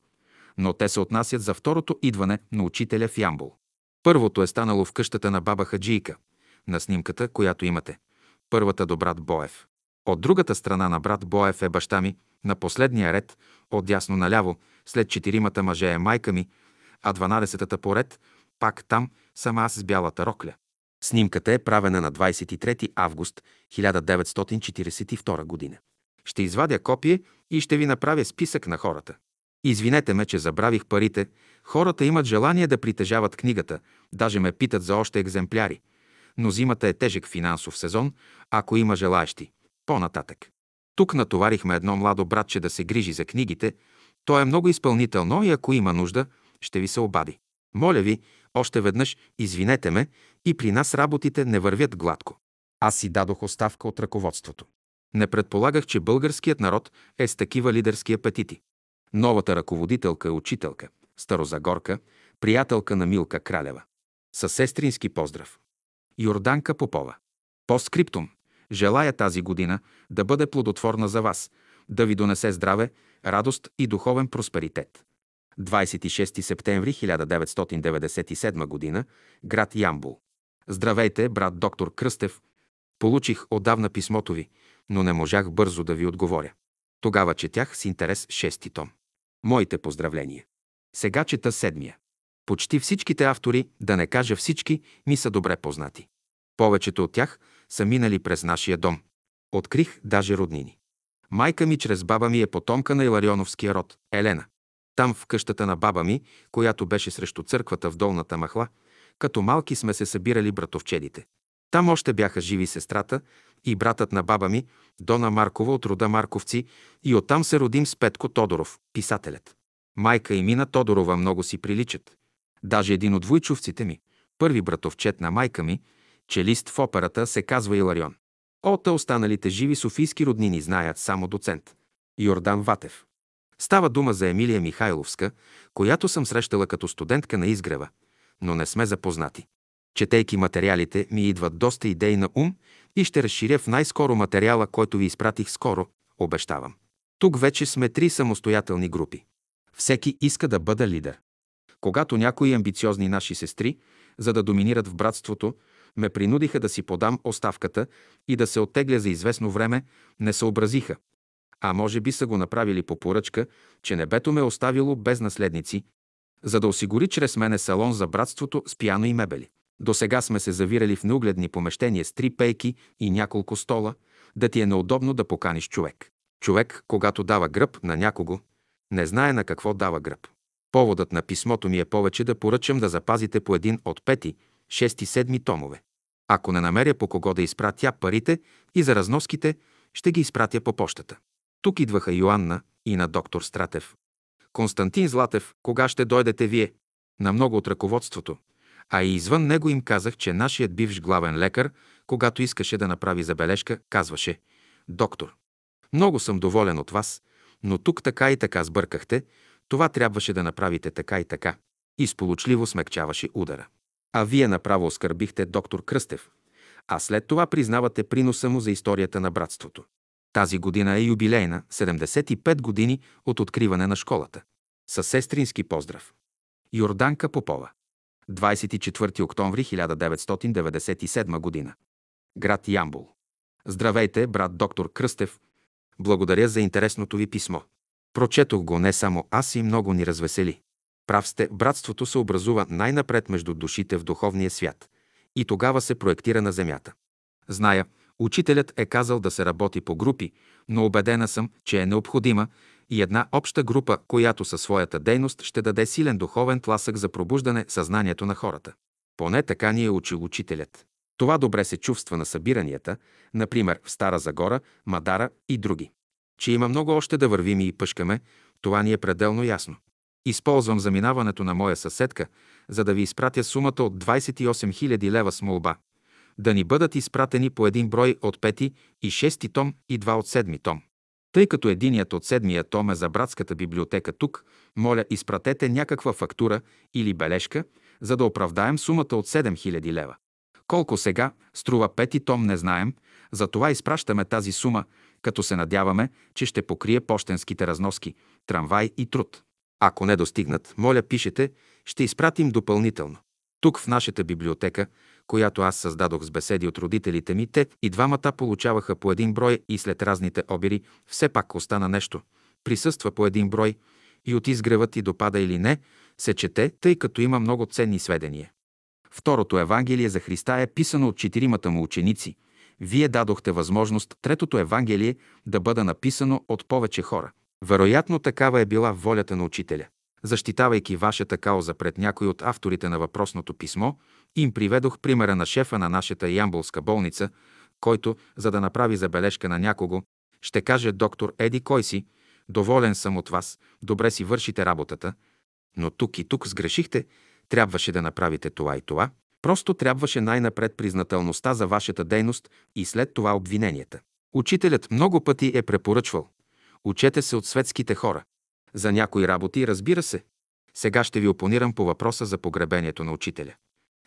но те се отнасят за второто идване на учителя в Ямбул. Първото е станало в къщата на баба Хаджийка, на снимката, която имате. Първата до брат Боев. От другата страна на брат Боев е баща ми, на последния ред, от дясно наляво, след четиримата мъже е майка ми, а дванадесетата поред, пак там, съм аз с бялата рокля. Снимката е правена на 23 август 1942 година. Ще извадя копие и ще ви направя списък на хората. Извинете ме, че забравих парите. Хората имат желание да притежават книгата, даже ме питат за още екземпляри. Но зимата е тежък финансов сезон, ако има желаящи. По-нататък. Тук натоварихме едно младо братче да се грижи за книгите. То е много изпълнително и ако има нужда, ще ви се обади. Моля ви, още веднъж извинете ме и при нас работите не вървят гладко. Аз си дадох оставка от ръководството. Не предполагах, че българският народ е с такива лидерски апетити. Новата ръководителка е учителка, старозагорка, приятелка на Милка Кралева. Със сестрински поздрав. Йорданка Попова. По скриптум. Желая тази година да бъде плодотворна за вас, да ви донесе здраве, радост и духовен просперитет. 26 септември 1997 г. град Ямбул. Здравейте, брат доктор Кръстев. Получих отдавна писмото ви, но не можах бързо да ви отговоря. Тогава четях с интерес шести том. Моите поздравления. Сега чета седмия. Почти всичките автори, да не кажа всички, ми са добре познати. Повечето от тях са минали през нашия дом. Открих даже роднини. Майка ми чрез баба ми е потомка на Иларионовския род, Елена. Там в къщата на баба ми, която беше срещу църквата в долната махла, като малки сме се събирали братовчедите. Там още бяха живи сестрата и братът на баба ми, Дона Маркова от рода Марковци, и оттам се родим с Петко Тодоров, писателят. Майка и Мина Тодорова много си приличат. Даже един от войчовците ми, първи братовчет на майка ми, челист в операта, се казва Иларион. Ота останалите живи софийски роднини знаят само доцент. Йордан Ватев. Става дума за Емилия Михайловска, която съм срещала като студентка на изгрева, но не сме запознати. Четейки материалите, ми идват доста идеи на ум и ще разширя в най-скоро материала, който ви изпратих скоро, обещавам. Тук вече сме три самостоятелни групи. Всеки иска да бъде лидер. Когато някои амбициозни наши сестри, за да доминират в братството, ме принудиха да си подам оставката и да се оттегля за известно време, не съобразиха. А може би са го направили по поръчка, че небето ме оставило без наследници, за да осигури чрез мене салон за братството с пиано и мебели. До сега сме се завирали в неугледни помещения с три пейки и няколко стола, да ти е неудобно да поканиш човек. Човек, когато дава гръб на някого, не знае на какво дава гръб. Поводът на писмото ми е повече да поръчам да запазите по един от пети, шести, седми томове. Ако не намеря по кого да изпратя парите и за разноските, ще ги изпратя по почтата. Тук идваха Йоанна и на доктор Стратев. Константин Златев, кога ще дойдете вие? На много от ръководството. А и извън него им казах, че нашият бивш главен лекар, когато искаше да направи забележка, казваше «Доктор, много съм доволен от вас, но тук така и така сбъркахте, това трябваше да направите така и така». И сполучливо смекчаваше удара. А вие направо оскърбихте доктор Кръстев, а след това признавате приноса му за историята на братството. Тази година е юбилейна, 75 години от откриване на школата. Със сестрински поздрав. Йорданка Попова. 24 октомври 1997 година. Град Ямбул. Здравейте, брат доктор Кръстев. Благодаря за интересното ви писмо. Прочетох го не само аз и много ни развесели. Прав сте, братството се образува най-напред между душите в духовния свят и тогава се проектира на земята. Зная, учителят е казал да се работи по групи, но убедена съм, че е необходима и една обща група, която със своята дейност ще даде силен духовен тласък за пробуждане съзнанието на хората. Поне така ни е учил учителят. Това добре се чувства на събиранията, например в Стара Загора, Мадара и други. Че има много още да вървим и пъшкаме, това ни е пределно ясно. Използвам заминаването на моя съседка, за да ви изпратя сумата от 28 000 лева с молба. Да ни бъдат изпратени по един брой от пети и шести том и два от седми том. Тъй като единият от седмия том е за братската библиотека тук, моля, изпратете някаква фактура или бележка, за да оправдаем сумата от 7000 лева. Колко сега струва пети том не знаем, затова изпращаме тази сума, като се надяваме, че ще покрие почтенските разноски, трамвай и труд. Ако не достигнат, моля пишете, ще изпратим допълнително. Тук в нашата библиотека, която аз създадох с беседи от родителите ми, те и двамата получаваха по един брой и след разните обири все пак остана нещо. Присъства по един брой и от изгревът и допада или не, се чете, тъй като има много ценни сведения. Второто Евангелие за Христа е писано от четиримата му ученици. Вие дадохте възможност третото Евангелие да бъде написано от повече хора. Вероятно такава е била волята на учителя. Защитавайки вашата кауза пред някой от авторите на въпросното писмо, им приведох примера на шефа на нашата ямбулска болница, който, за да направи забележка на някого, ще каже доктор Еди кой си, доволен съм от вас, добре си вършите работата, но тук и тук сгрешихте, трябваше да направите това и това. Просто трябваше най-напред признателността за вашата дейност и след това обвиненията. Учителят много пъти е препоръчвал. Учете се от светските хора. За някои работи, разбира се. Сега ще ви опонирам по въпроса за погребението на учителя.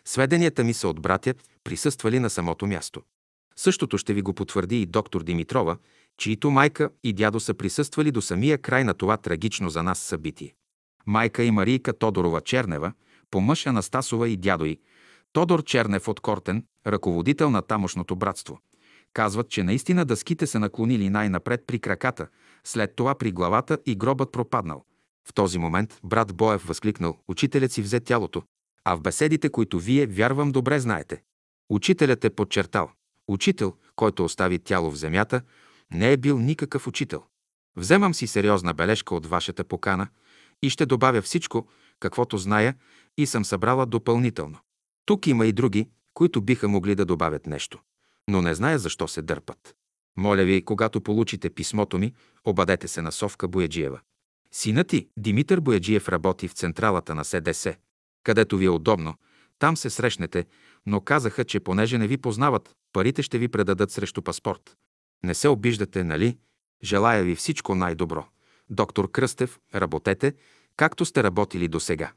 Сведенията ми са от братя, присъствали на самото място. Същото ще ви го потвърди и доктор Димитрова, чието майка и дядо са присъствали до самия край на това трагично за нас събитие. Майка и Марийка Тодорова Чернева, по мъж Анастасова и дядо й, Тодор Чернев от Кортен, ръководител на тамошното братство. Казват, че наистина дъските са наклонили най-напред при краката, след това при главата и гробът пропаднал. В този момент брат Боев възкликнал, учителят си взе тялото, а в беседите, които вие, вярвам, добре знаете. Учителят е подчертал. Учител, който остави тяло в земята, не е бил никакъв учител. Вземам си сериозна бележка от вашата покана и ще добавя всичко, каквото зная и съм събрала допълнително. Тук има и други, които биха могли да добавят нещо, но не зная защо се дърпат. Моля ви, когато получите писмото ми, обадете се на Совка Бояджиева. Синът ти, Димитър Бояджиев, работи в централата на СДС. Където ви е удобно, там се срещнете, но казаха, че понеже не ви познават, парите ще ви предадат срещу паспорт. Не се обиждате, нали? Желая ви всичко най-добро. Доктор Кръстев, работете, както сте работили до сега.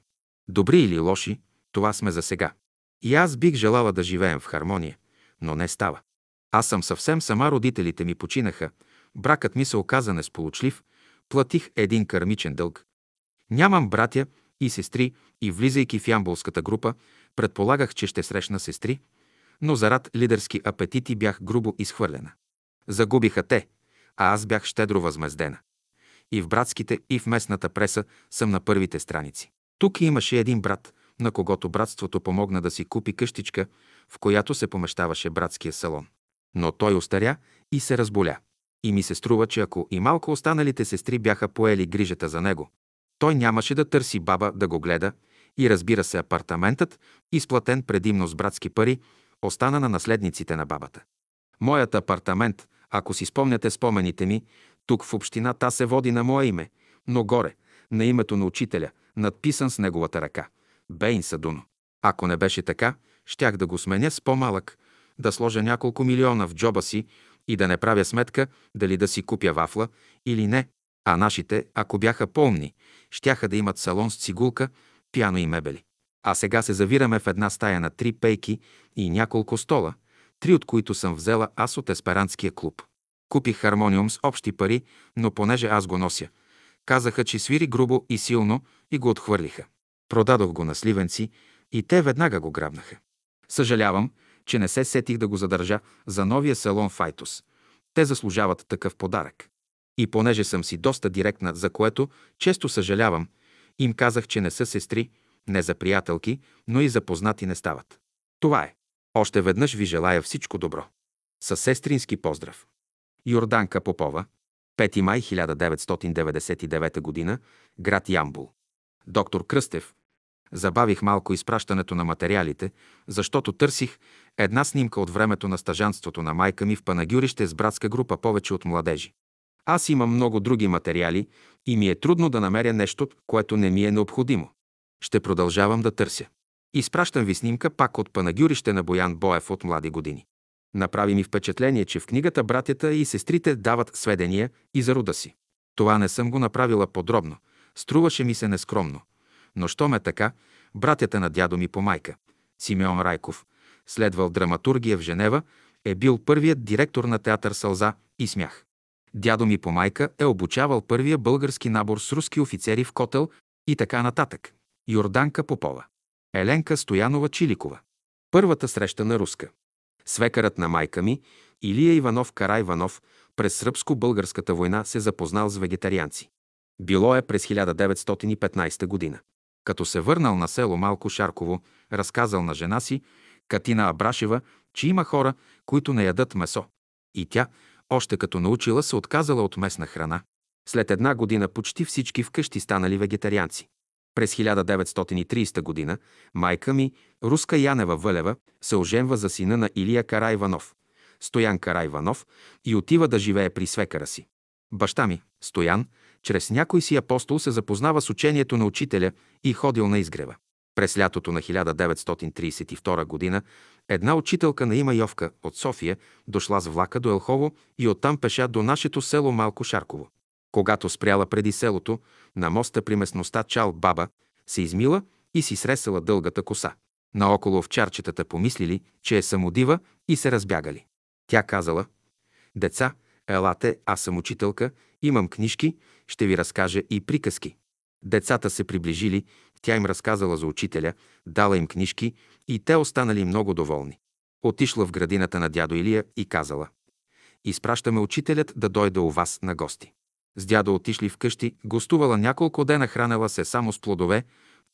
Добри или лоши, това сме за сега. И аз бих желала да живеем в хармония, но не става. Аз съм съвсем сама, родителите ми починаха, бракът ми се оказа несполучлив, платих един кармичен дълг. Нямам братя и сестри и влизайки в ямбулската група, предполагах, че ще срещна сестри, но зарад лидерски апетити бях грубо изхвърлена. Загубиха те, а аз бях щедро възмездена. И в братските, и в местната преса съм на първите страници. Тук имаше един брат, на когото братството помогна да си купи къщичка, в която се помещаваше братския салон. Но той остаря и се разболя. И ми се струва, че ако и малко останалите сестри бяха поели грижата за него, той нямаше да търси баба да го гледа и разбира се апартаментът, изплатен предимно с братски пари, остана на наследниците на бабата. Моят апартамент, ако си спомняте спомените ми, тук в общината се води на мое име, но горе, на името на учителя, надписан с неговата ръка. Бейн Садуно. Ако не беше така, щях да го сменя с по-малък, да сложа няколко милиона в джоба си и да не правя сметка дали да си купя вафла или не. А нашите, ако бяха по-умни, щяха да имат салон с цигулка, пиано и мебели. А сега се завираме в една стая на три пейки и няколко стола, три от които съм взела аз от есперантския клуб. Купих хармониум с общи пари, но понеже аз го нося, казаха, че свири грубо и силно и го отхвърлиха. Продадох го на сливенци и те веднага го грабнаха. Съжалявам, че не се сетих да го задържа за новия салон Файтус. Те заслужават такъв подарък. И понеже съм си доста директна, за което често съжалявам, им казах, че не са сестри, не за приятелки, но и за познати не стават. Това е. Още веднъж ви желая всичко добро. Със сестрински поздрав. Йорданка Попова, 5 май 1999 г., град Ямбул. Доктор Кръстев, забавих малко изпращането на материалите, защото търсих една снимка от времето на стажанството на майка ми в Панагюрище с братска група повече от младежи. Аз имам много други материали и ми е трудно да намеря нещо, което не ми е необходимо. Ще продължавам да търся. Изпращам ви снимка пак от Панагюрище на Боян Боев от млади години. Направи ми впечатление, че в книгата братята и сестрите дават сведения и за рода си. Това не съм го направила подробно. Струваше ми се нескромно. Но що ме така, братята на дядо ми по майка, Симеон Райков, следвал драматургия в Женева, е бил първият директор на театър Сълза и смях. Дядо ми по майка е обучавал първия български набор с руски офицери в Котел и така нататък. Йорданка Попова. Еленка Стоянова Чиликова. Първата среща на руска. Свекарът на майка ми, Илия Иванов Карайванов, през сръбско-българската война се запознал с вегетарианци. Било е през 1915 година. Като се върнал на село Малко Шарково, разказал на жена си, Катина Абрашева, че има хора, които не ядат месо. И тя, още като научила, се отказала от местна храна. След една година почти всички вкъщи станали вегетарианци. През 1930 година майка ми, Руска Янева Вълева, се оженва за сина на Илия Карайванов, Стоян Карайванов, и отива да живее при свекара си. Баща ми, Стоян, чрез някой си апостол се запознава с учението на учителя и ходил на изгрева. През лятото на 1932 година една учителка на има Йовка от София дошла с влака до Елхово и оттам пеша до нашето село Малко Шарково. Когато спряла преди селото, на моста при местността Чал Баба, се измила и си сресала дългата коса. Наоколо овчарчетата помислили, че е самодива и се разбягали. Тя казала, «Деца, Елате, аз съм учителка, имам книжки, ще ви разкажа и приказки. Децата се приближили, тя им разказала за учителя, дала им книжки и те останали много доволни. Отишла в градината на дядо Илия и казала «Изпращаме учителят да дойде у вас на гости». С дядо отишли вкъщи, гостувала няколко дена, хранела се само с плодове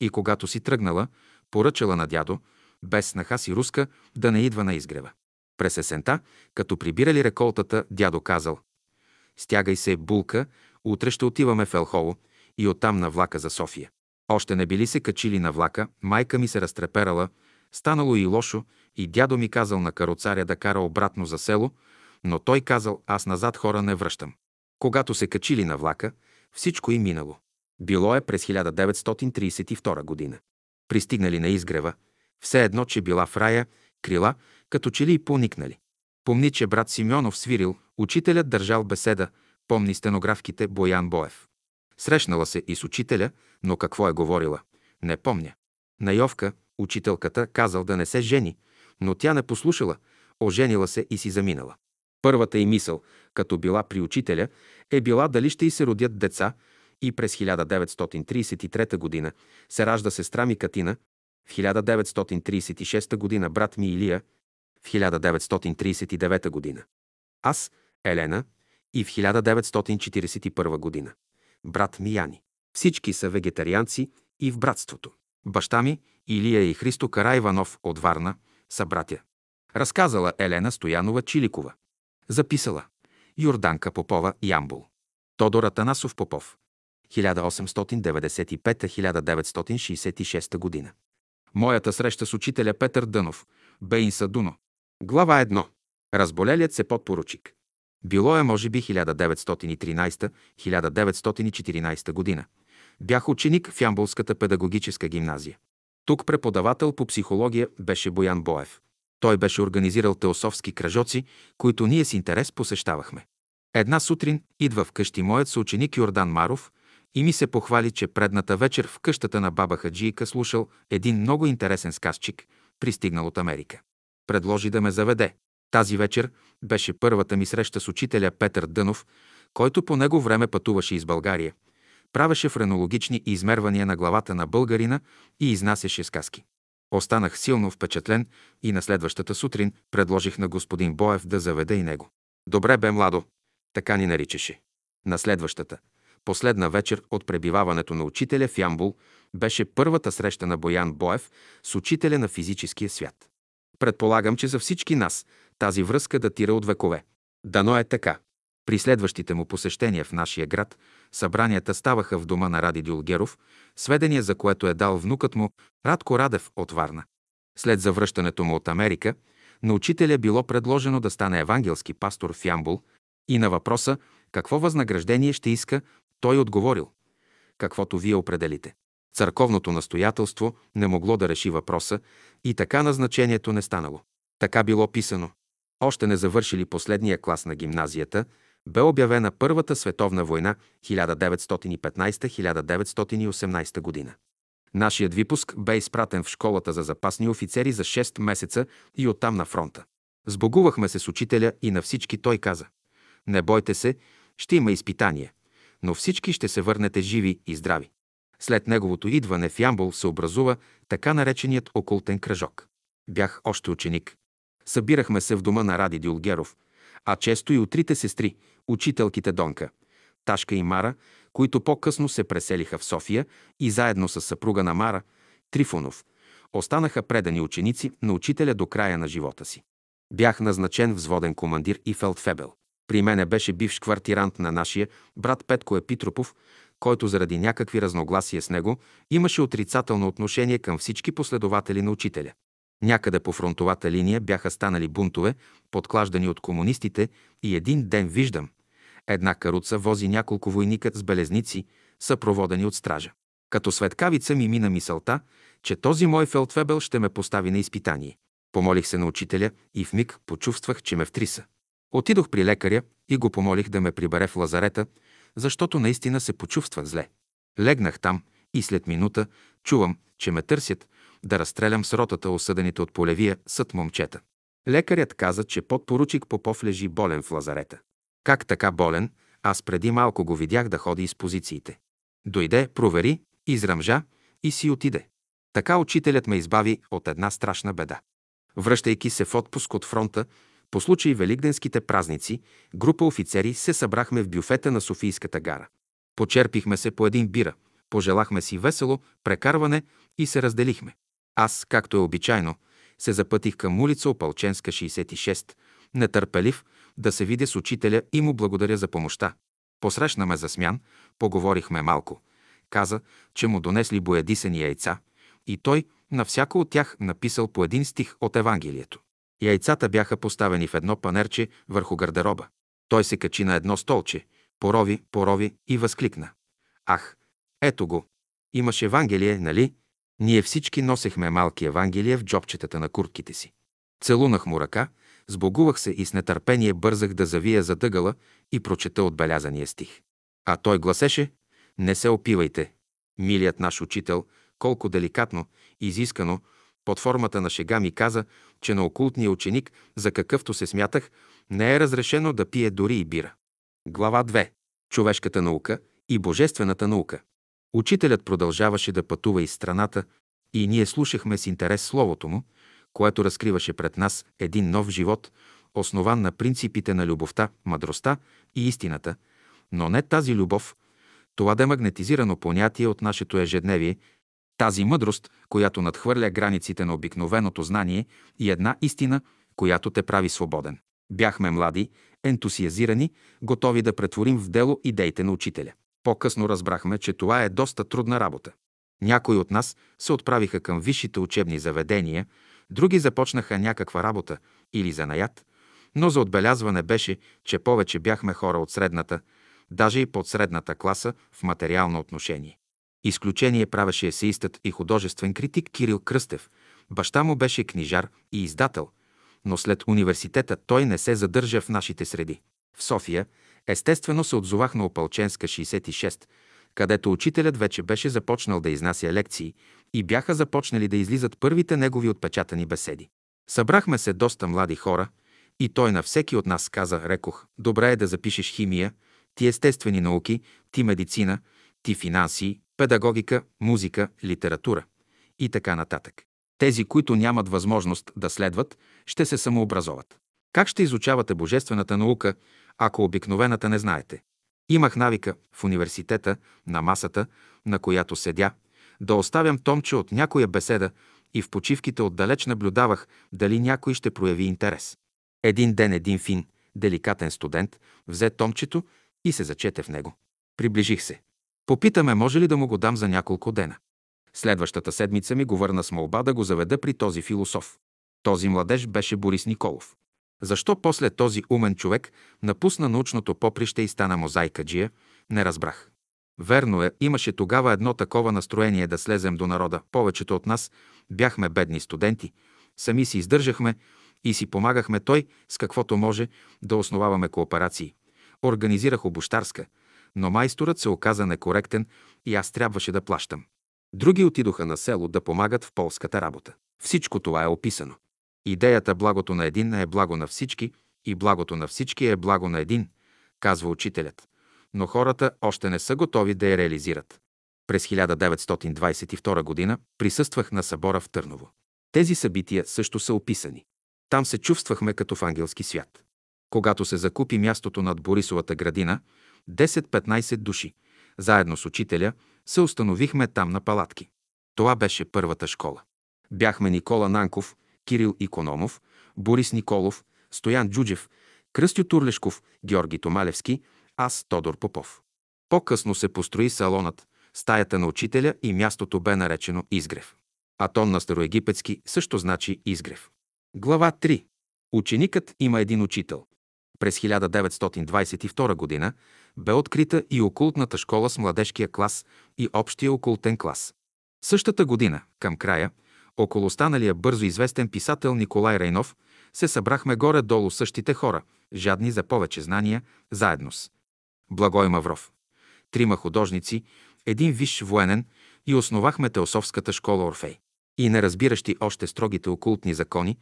и когато си тръгнала, поръчала на дядо, без снаха си руска, да не идва на изгрева. През есента, като прибирали реколтата, дядо казал «Стягай се, булка, утре ще отиваме в Елхово и оттам на влака за София». Още не били се качили на влака, майка ми се разтреперала, станало и лошо, и дядо ми казал на кароцаря да кара обратно за село, но той казал, аз назад хора не връщам. Когато се качили на влака, всичко и минало. Било е през 1932 година. Пристигнали на изгрева, все едно, че била в рая, крила, като че ли и поникнали. Помни, че брат Симеонов свирил, учителят държал беседа, помни стенографките Боян Боев. Срещнала се и с учителя, но какво е говорила? Не помня. На Йовка, учителката, казал да не се жени, но тя не послушала, оженила се и си заминала. Първата й мисъл, като била при учителя, е била дали ще й се родят деца и през 1933 г. се ражда сестра ми Катина, в 1936 г. брат ми Илия, в 1939 г. Аз, Елена, и в 1941 г. Брат ми Яни. Всички са вегетарианци и в братството. Баща ми, Илия и Христо Карайванов от Варна, са братя. Разказала Елена Стоянова Чиликова. Записала Йорданка Попова Ямбул. Тодор Атанасов Попов. 1895-1966 година. Моята среща с учителя Петър Дънов. Бейн Садуно. Глава 1. Разболелият се подпоручик. Било е, може би, 1913-1914 година. Бях ученик в Ямбулската педагогическа гимназия. Тук преподавател по психология беше Боян Боев. Той беше организирал теософски кръжоци, които ние с интерес посещавахме. Една сутрин идва вкъщи моят съученик Йордан Маров и ми се похвали, че предната вечер в къщата на баба Хаджийка слушал един много интересен сказчик, пристигнал от Америка. Предложи да ме заведе. Тази вечер беше първата ми среща с учителя Петър Дънов, който по него време пътуваше из България. Правеше френологични измервания на главата на българина и изнасяше сказки. Останах силно впечатлен и на следващата сутрин предложих на господин Боев да заведе и него. Добре бе, младо, така ни наричаше. На следващата, последна вечер от пребиваването на учителя в Ямбул беше първата среща на Боян Боев с учителя на физическия свят. Предполагам, че за всички нас тази връзка датира от векове. Дано е така. При следващите му посещения в нашия град събранията ставаха в дома на Ради Дюлгеров, сведения за което е дал внукът му Радко Радев от Варна. След завръщането му от Америка, на учителя било предложено да стане евангелски пастор в Ямбул и на въпроса какво възнаграждение ще иска, той отговорил – каквото вие определите. Църковното настоятелство не могло да реши въпроса и така назначението не станало. Така било писано. Още не завършили последния клас на гимназията, бе обявена Първата световна война 1915-1918 година. Нашият випуск бе изпратен в школата за запасни офицери за 6 месеца и оттам на фронта. Сбогувахме се с учителя и на всички той каза «Не бойте се, ще има изпитание, но всички ще се върнете живи и здрави». След неговото идване в Ямбол се образува така нареченият окултен кръжок. Бях още ученик. Събирахме се в дома на Ради Дюлгеров, а често и от трите сестри, учителките Донка, Ташка и Мара, които по-късно се преселиха в София и заедно с съпруга на Мара, Трифонов, останаха предани ученици на учителя до края на живота си. Бях назначен взводен командир и фелдфебел. При мене беше бивш квартирант на нашия брат Петко Епитропов, който заради някакви разногласия с него имаше отрицателно отношение към всички последователи на учителя. Някъде по фронтовата линия бяха станали бунтове, подклаждани от комунистите и един ден виждам. Една каруца вози няколко войника с белезници, съпроводени от стража. Като светкавица ми мина мисълта, че този мой фелдфебел ще ме постави на изпитание. Помолих се на учителя и в миг почувствах, че ме втриса. Отидох при лекаря и го помолих да ме прибере в лазарета, защото наистина се почувствах зле. Легнах там и след минута чувам, че ме търсят, да разстрелям с ротата осъдените от полевия съд момчета. Лекарят каза, че подпоручик Попов лежи болен в лазарета. Как така болен? Аз преди малко го видях да ходи из позициите. Дойде, провери, изръмжа и си отиде. Така учителят ме избави от една страшна беда. Връщайки се в отпуск от фронта, по случай великденските празници, група офицери се събрахме в бюфета на Софийската гара. Почерпихме се по един бира, пожелахме си весело прекарване и се разделихме. Аз, както е обичайно, се запътих към улица Опалченска 66, нетърпелив да се видя с учителя и му благодаря за помощта. Посрещна ме за смян, поговорихме малко. Каза, че му донесли боядисани яйца и той на всяко от тях написал по един стих от Евангелието. Яйцата бяха поставени в едно панерче върху гардероба. Той се качи на едно столче, порови, порови и възкликна. Ах, ето го! Имаш Евангелие, нали? Ние всички носехме малки Евангелия в джобчетата на куртките си. Целунах му ръка, сбогувах се и с нетърпение бързах да завия за дъгъла и прочета отбелязания стих. А той гласеше «Не се опивайте». Милият наш учител, колко деликатно, изискано, под формата на шега ми каза, че на окултния ученик, за какъвто се смятах, не е разрешено да пие дори и бира. Глава 2. Човешката наука и божествената наука. Учителят продължаваше да пътува из страната и ние слушахме с интерес словото му, което разкриваше пред нас един нов живот, основан на принципите на любовта, мъдростта и истината, но не тази любов, това демагнетизирано понятие от нашето ежедневие, тази мъдрост, която надхвърля границите на обикновеното знание и една истина, която те прави свободен. Бяхме млади, ентусиазирани, готови да претворим в дело идеите на учителя. По-късно разбрахме, че това е доста трудна работа. Някои от нас се отправиха към висшите учебни заведения, други започнаха някаква работа или занаят, но за отбелязване беше, че повече бяхме хора от средната, даже и под средната класа в материално отношение. Изключение правеше есеистът и художествен критик Кирил Кръстев. Баща му беше книжар и издател, но след университета той не се задържа в нашите среди. В София, естествено, се отзовах на Опалченска 66, където учителят вече беше започнал да изнася лекции и бяха започнали да излизат първите негови отпечатани беседи. Събрахме се доста млади хора и той на всеки от нас каза, рекох, добре е да запишеш химия, ти естествени науки, ти медицина, ти финанси, педагогика, музика, литература и така нататък. Тези, които нямат възможност да следват, ще се самообразоват. Как ще изучавате божествената наука, ако обикновената не знаете? Имах навика в университета, на масата, на която седя, да оставям томче от някоя беседа и в почивките отдалеч наблюдавах дали някой ще прояви интерес. Един ден един фин, деликатен студент взе томчето и се зачете в него. Приближих се. Попитаме, може ли да му го дам за няколко дена. Следващата седмица ми го върна с молба да го заведа при този философ. Този младеж беше Борис Николов. Защо после този умен човек напусна научното поприще и стана мозайкаджия, не разбрах. Верно е, имаше тогава едно такова настроение да слезем до народа. Повечето от нас бяхме бедни студенти, сами си издържахме и си помагахме той с каквото може да основаваме кооперации. Организирах обощарска, но майсторът се оказа некоректен и аз трябваше да плащам. Други отидоха на село да помагат в полската работа. Всичко това е описано. Идеята благото на един е благо на всички и благото на всички е благо на един, казва учителят. Но хората още не са готови да я реализират. През 1922 г. присъствах на събора в Търново. Тези събития също са описани. Там се чувствахме като в ангелски свят. Когато се закупи мястото над Борисовата градина, 10-15 души, заедно с учителя, се установихме там на палатки. Това беше първата школа. Бяхме Никола Нанков, Кирил Икономов, Борис Николов, Стоян Джуджев, Кръстю Турлешков, Георги Томалевски, аз Тодор Попов. По-късно се построи салонът, стаята на учителя и мястото бе наречено Изгрев. А тон на староегипетски също значи Изгрев. Глава 3. Ученикът има един учител. През 1922 г. бе открита и окултната школа с младежкия клас и общия окултен клас. Същата година, към края, около останалия бързо известен писател Николай Рейнов, се събрахме горе-долу същите хора, жадни за повече знания, заедно с Благой Мавров. Трима художници, един висш военен и основахме Теософската школа Орфей. И не разбиращи още строгите окултни закони,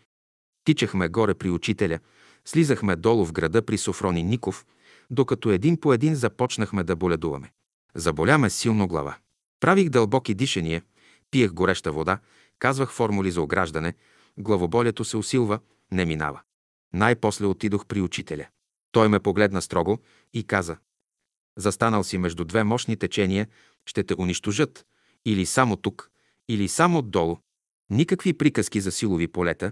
тичахме горе при учителя, слизахме долу в града при Софрони Ников, докато един по един започнахме да боледуваме. Заболяме силно глава. Правих дълбоки дишания, пиех гореща вода, казвах формули за ограждане, главоболието се усилва, не минава. Най-после отидох при учителя. Той ме погледна строго и каза Застанал си между две мощни течения, ще те унищожат, или само тук, или само отдолу. Никакви приказки за силови полета,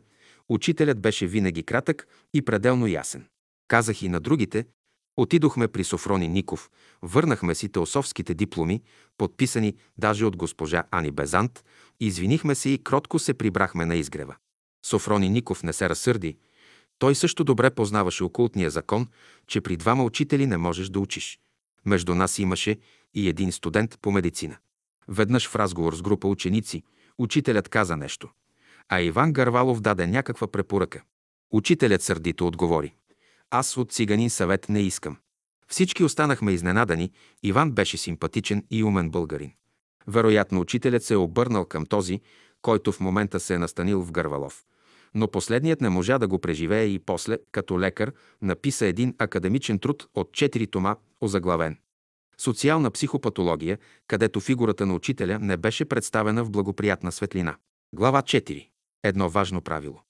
учителят беше винаги кратък и пределно ясен. Казах и на другите, отидохме при Софрони Ников, върнахме си теософските дипломи, подписани даже от госпожа Ани Безант, извинихме се и кротко се прибрахме на изгрева. Софрони Ников не се разсърди. Той също добре познаваше окултния закон, че при двама учители не можеш да учиш. Между нас имаше и един студент по медицина. Веднъж в разговор с група ученици, учителят каза нещо, а Иван Гарвалов даде някаква препоръка. Учителят сърдито отговори. Аз от циганин съвет не искам. Всички останахме изненадани. Иван беше симпатичен и умен българин. Вероятно, учителят се е обърнал към този, който в момента се е настанил в Гървалов. Но последният не можа да го преживее и после, като лекар, написа един академичен труд от четири тома, озаглавен социална психопатология, където фигурата на учителя не беше представена в благоприятна светлина. Глава 4. Едно важно правило.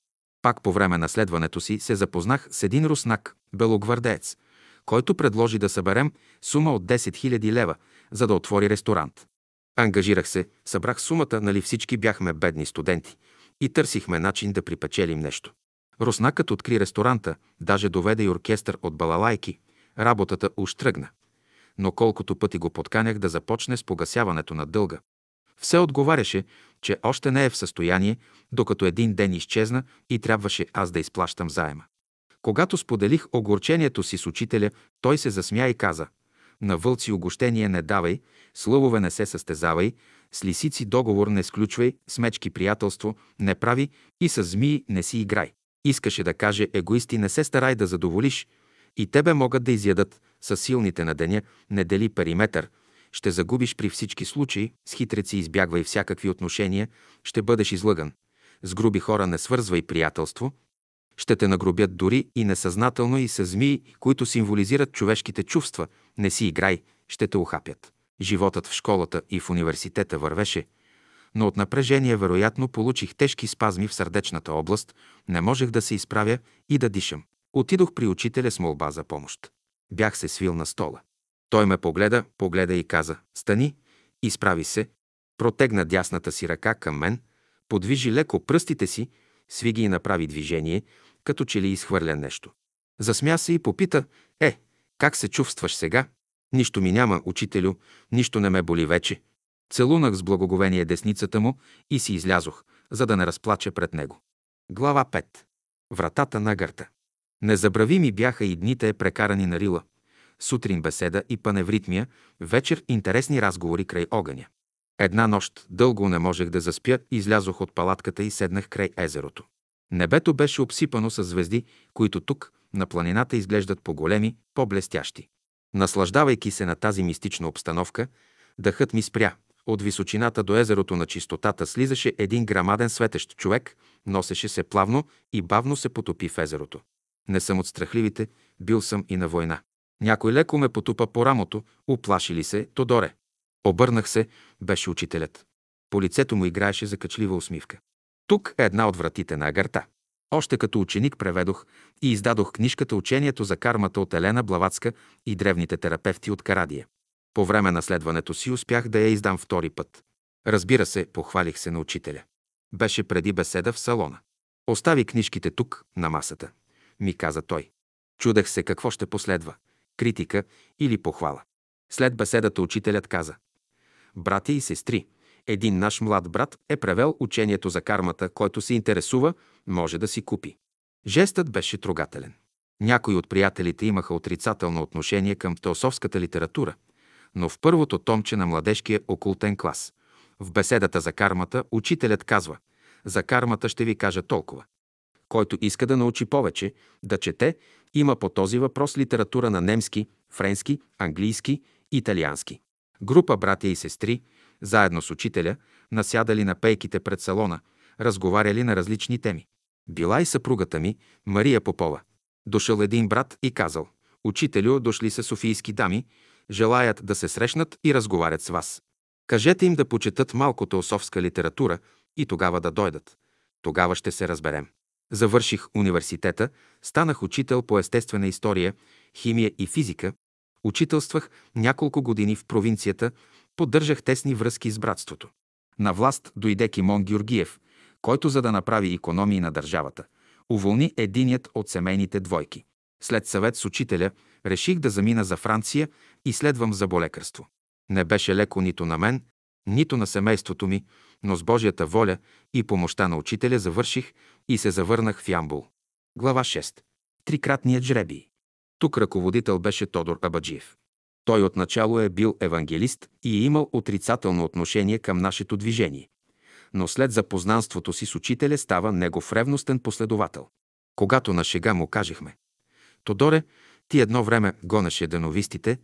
Пак по време на следването си се запознах с един руснак, белогвардеец, който предложи да съберем сума от 10 000 лева, за да отвори ресторант. Ангажирах се, събрах сумата, нали всички бяхме бедни студенти и търсихме начин да припечелим нещо. Руснакът откри ресторанта, даже доведе и оркестър от балалайки. Работата уж тръгна но колкото пъти го подканях да започне с погасяването на дълга. Все отговаряше, че още не е в състояние, докато един ден изчезна и трябваше аз да изплащам заема. Когато споделих огорчението си с учителя, той се засмя и каза «На вълци огощение не давай, с лъвове не се състезавай, с лисици договор не сключвай, с мечки приятелство не прави и с змии не си играй». Искаше да каже егоисти не се старай да задоволиш, и тебе могат да изядат, с силните на деня, не дели периметър, ще загубиш при всички случаи, с хитреци избягвай всякакви отношения, ще бъдеш излъган. С груби хора не свързвай приятелство, ще те нагробят дори и несъзнателно и с змии, които символизират човешките чувства, не си играй, ще те ухапят. Животът в школата и в университета вървеше, но от напрежение вероятно получих тежки спазми в сърдечната област, не можех да се изправя и да дишам. Отидох при учителя с молба за помощ. Бях се свил на стола. Той ме погледа, погледа и каза «Стани», изправи се, протегна дясната си ръка към мен, подвижи леко пръстите си, свиги и направи движение, като че ли изхвърля нещо. Засмя се и попита «Е, как се чувстваш сега?» Нищо ми няма, учителю, нищо не ме боли вече. Целунах с благоговение десницата му и си излязох, за да не разплача пред него. Глава 5. Вратата на гърта. Незабравими бяха и дните прекарани на Рила. Сутрин беседа и паневритмия, вечер интересни разговори край огъня. Една нощ дълго не можех да заспя, излязох от палатката и седнах край езерото. Небето беше обсипано с звезди, които тук, на планината, изглеждат по-големи, по-блестящи. Наслаждавайки се на тази мистична обстановка, дъхът ми спря. От височината до езерото на чистотата слизаше един грамаден светещ човек, носеше се плавно и бавно се потопи в езерото. Не съм от страхливите, бил съм и на война. Някой леко ме потупа по рамото, уплаши ли се, Тодоре. Обърнах се, беше учителят. По лицето му играеше закачлива усмивка. Тук е една от вратите на Агарта. Още като ученик преведох и издадох книжката Учението за кармата от Елена Блаватска и древните терапевти от Карадия. По време на следването си успях да я издам втори път. Разбира се, похвалих се на учителя. Беше преди беседа в салона. Остави книжките тук, на масата ми каза той. Чудех се какво ще последва – критика или похвала. След беседата учителят каза Брати и сестри, един наш млад брат е превел учението за кармата, който се интересува, може да си купи. Жестът беше трогателен. Някои от приятелите имаха отрицателно отношение към теософската литература, но в първото томче на младежкия окултен клас, в беседата за кармата, учителят казва «За кармата ще ви кажа толкова. Който иска да научи повече, да чете, има по този въпрос литература на немски, френски, английски, италиански. Група братя и сестри, заедно с учителя, насядали на пейките пред салона, разговаряли на различни теми. Била и съпругата ми, Мария Попова. Дошъл един брат и казал, Учителю, дошли са софийски дами, желаят да се срещнат и разговарят с вас. Кажете им да почетат малко теософска литература и тогава да дойдат. Тогава ще се разберем. Завърших университета, станах учител по естествена история, химия и физика, учителствах няколко години в провинцията, поддържах тесни връзки с братството. На власт дойде Кимон Георгиев, който за да направи економии на държавата, уволни единият от семейните двойки. След съвет с учителя, реших да замина за Франция и следвам за болекарство. Не беше леко нито на мен, нито на семейството ми, но с Божията воля и помощта на учителя завърших и се завърнах в Ямбул. Глава 6. Трикратният жребий. Тук ръководител беше Тодор Абаджиев. Той отначало е бил евангелист и е имал отрицателно отношение към нашето движение. Но след запознанството си с учителя става негов ревностен последовател. Когато на шега му кажехме «Тодоре, ти едно време гонеше дановистите»,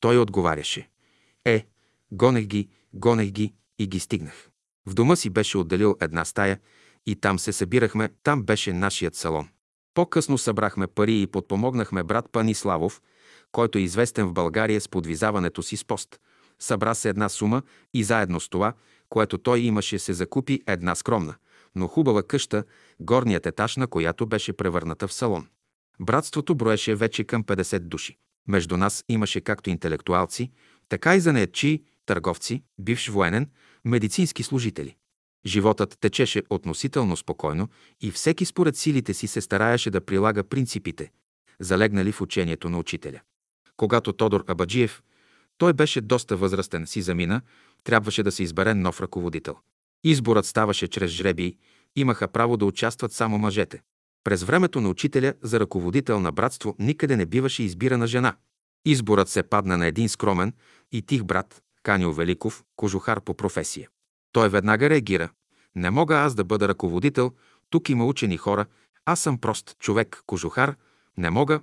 той отговаряше «Е, гонех ги, гонех ги и ги стигнах». В дома си беше отделил една стая и там се събирахме, там беше нашият салон. По-късно събрахме пари и подпомогнахме брат Паниславов, който е известен в България с подвизаването си с пост. Събра се една сума и заедно с това, което той имаше, се закупи една скромна, но хубава къща, горният етаж на която беше превърната в салон. Братството броеше вече към 50 души. Между нас имаше както интелектуалци, така и занаятчии, търговци, бивш военен, медицински служители. Животът течеше относително спокойно и всеки според силите си се стараеше да прилага принципите, залегнали в учението на учителя. Когато Тодор Абаджиев, той беше доста възрастен, си замина, трябваше да се избере нов ръководител. Изборът ставаше чрез жребий, имаха право да участват само мъжете. През времето на учителя за ръководител на братство никъде не биваше избирана жена. Изборът се падна на един скромен и тих брат, Канил Великов, кожухар по професия. Той веднага реагира. Не мога аз да бъда ръководител, тук има учени хора, аз съм прост човек, кожухар, не мога.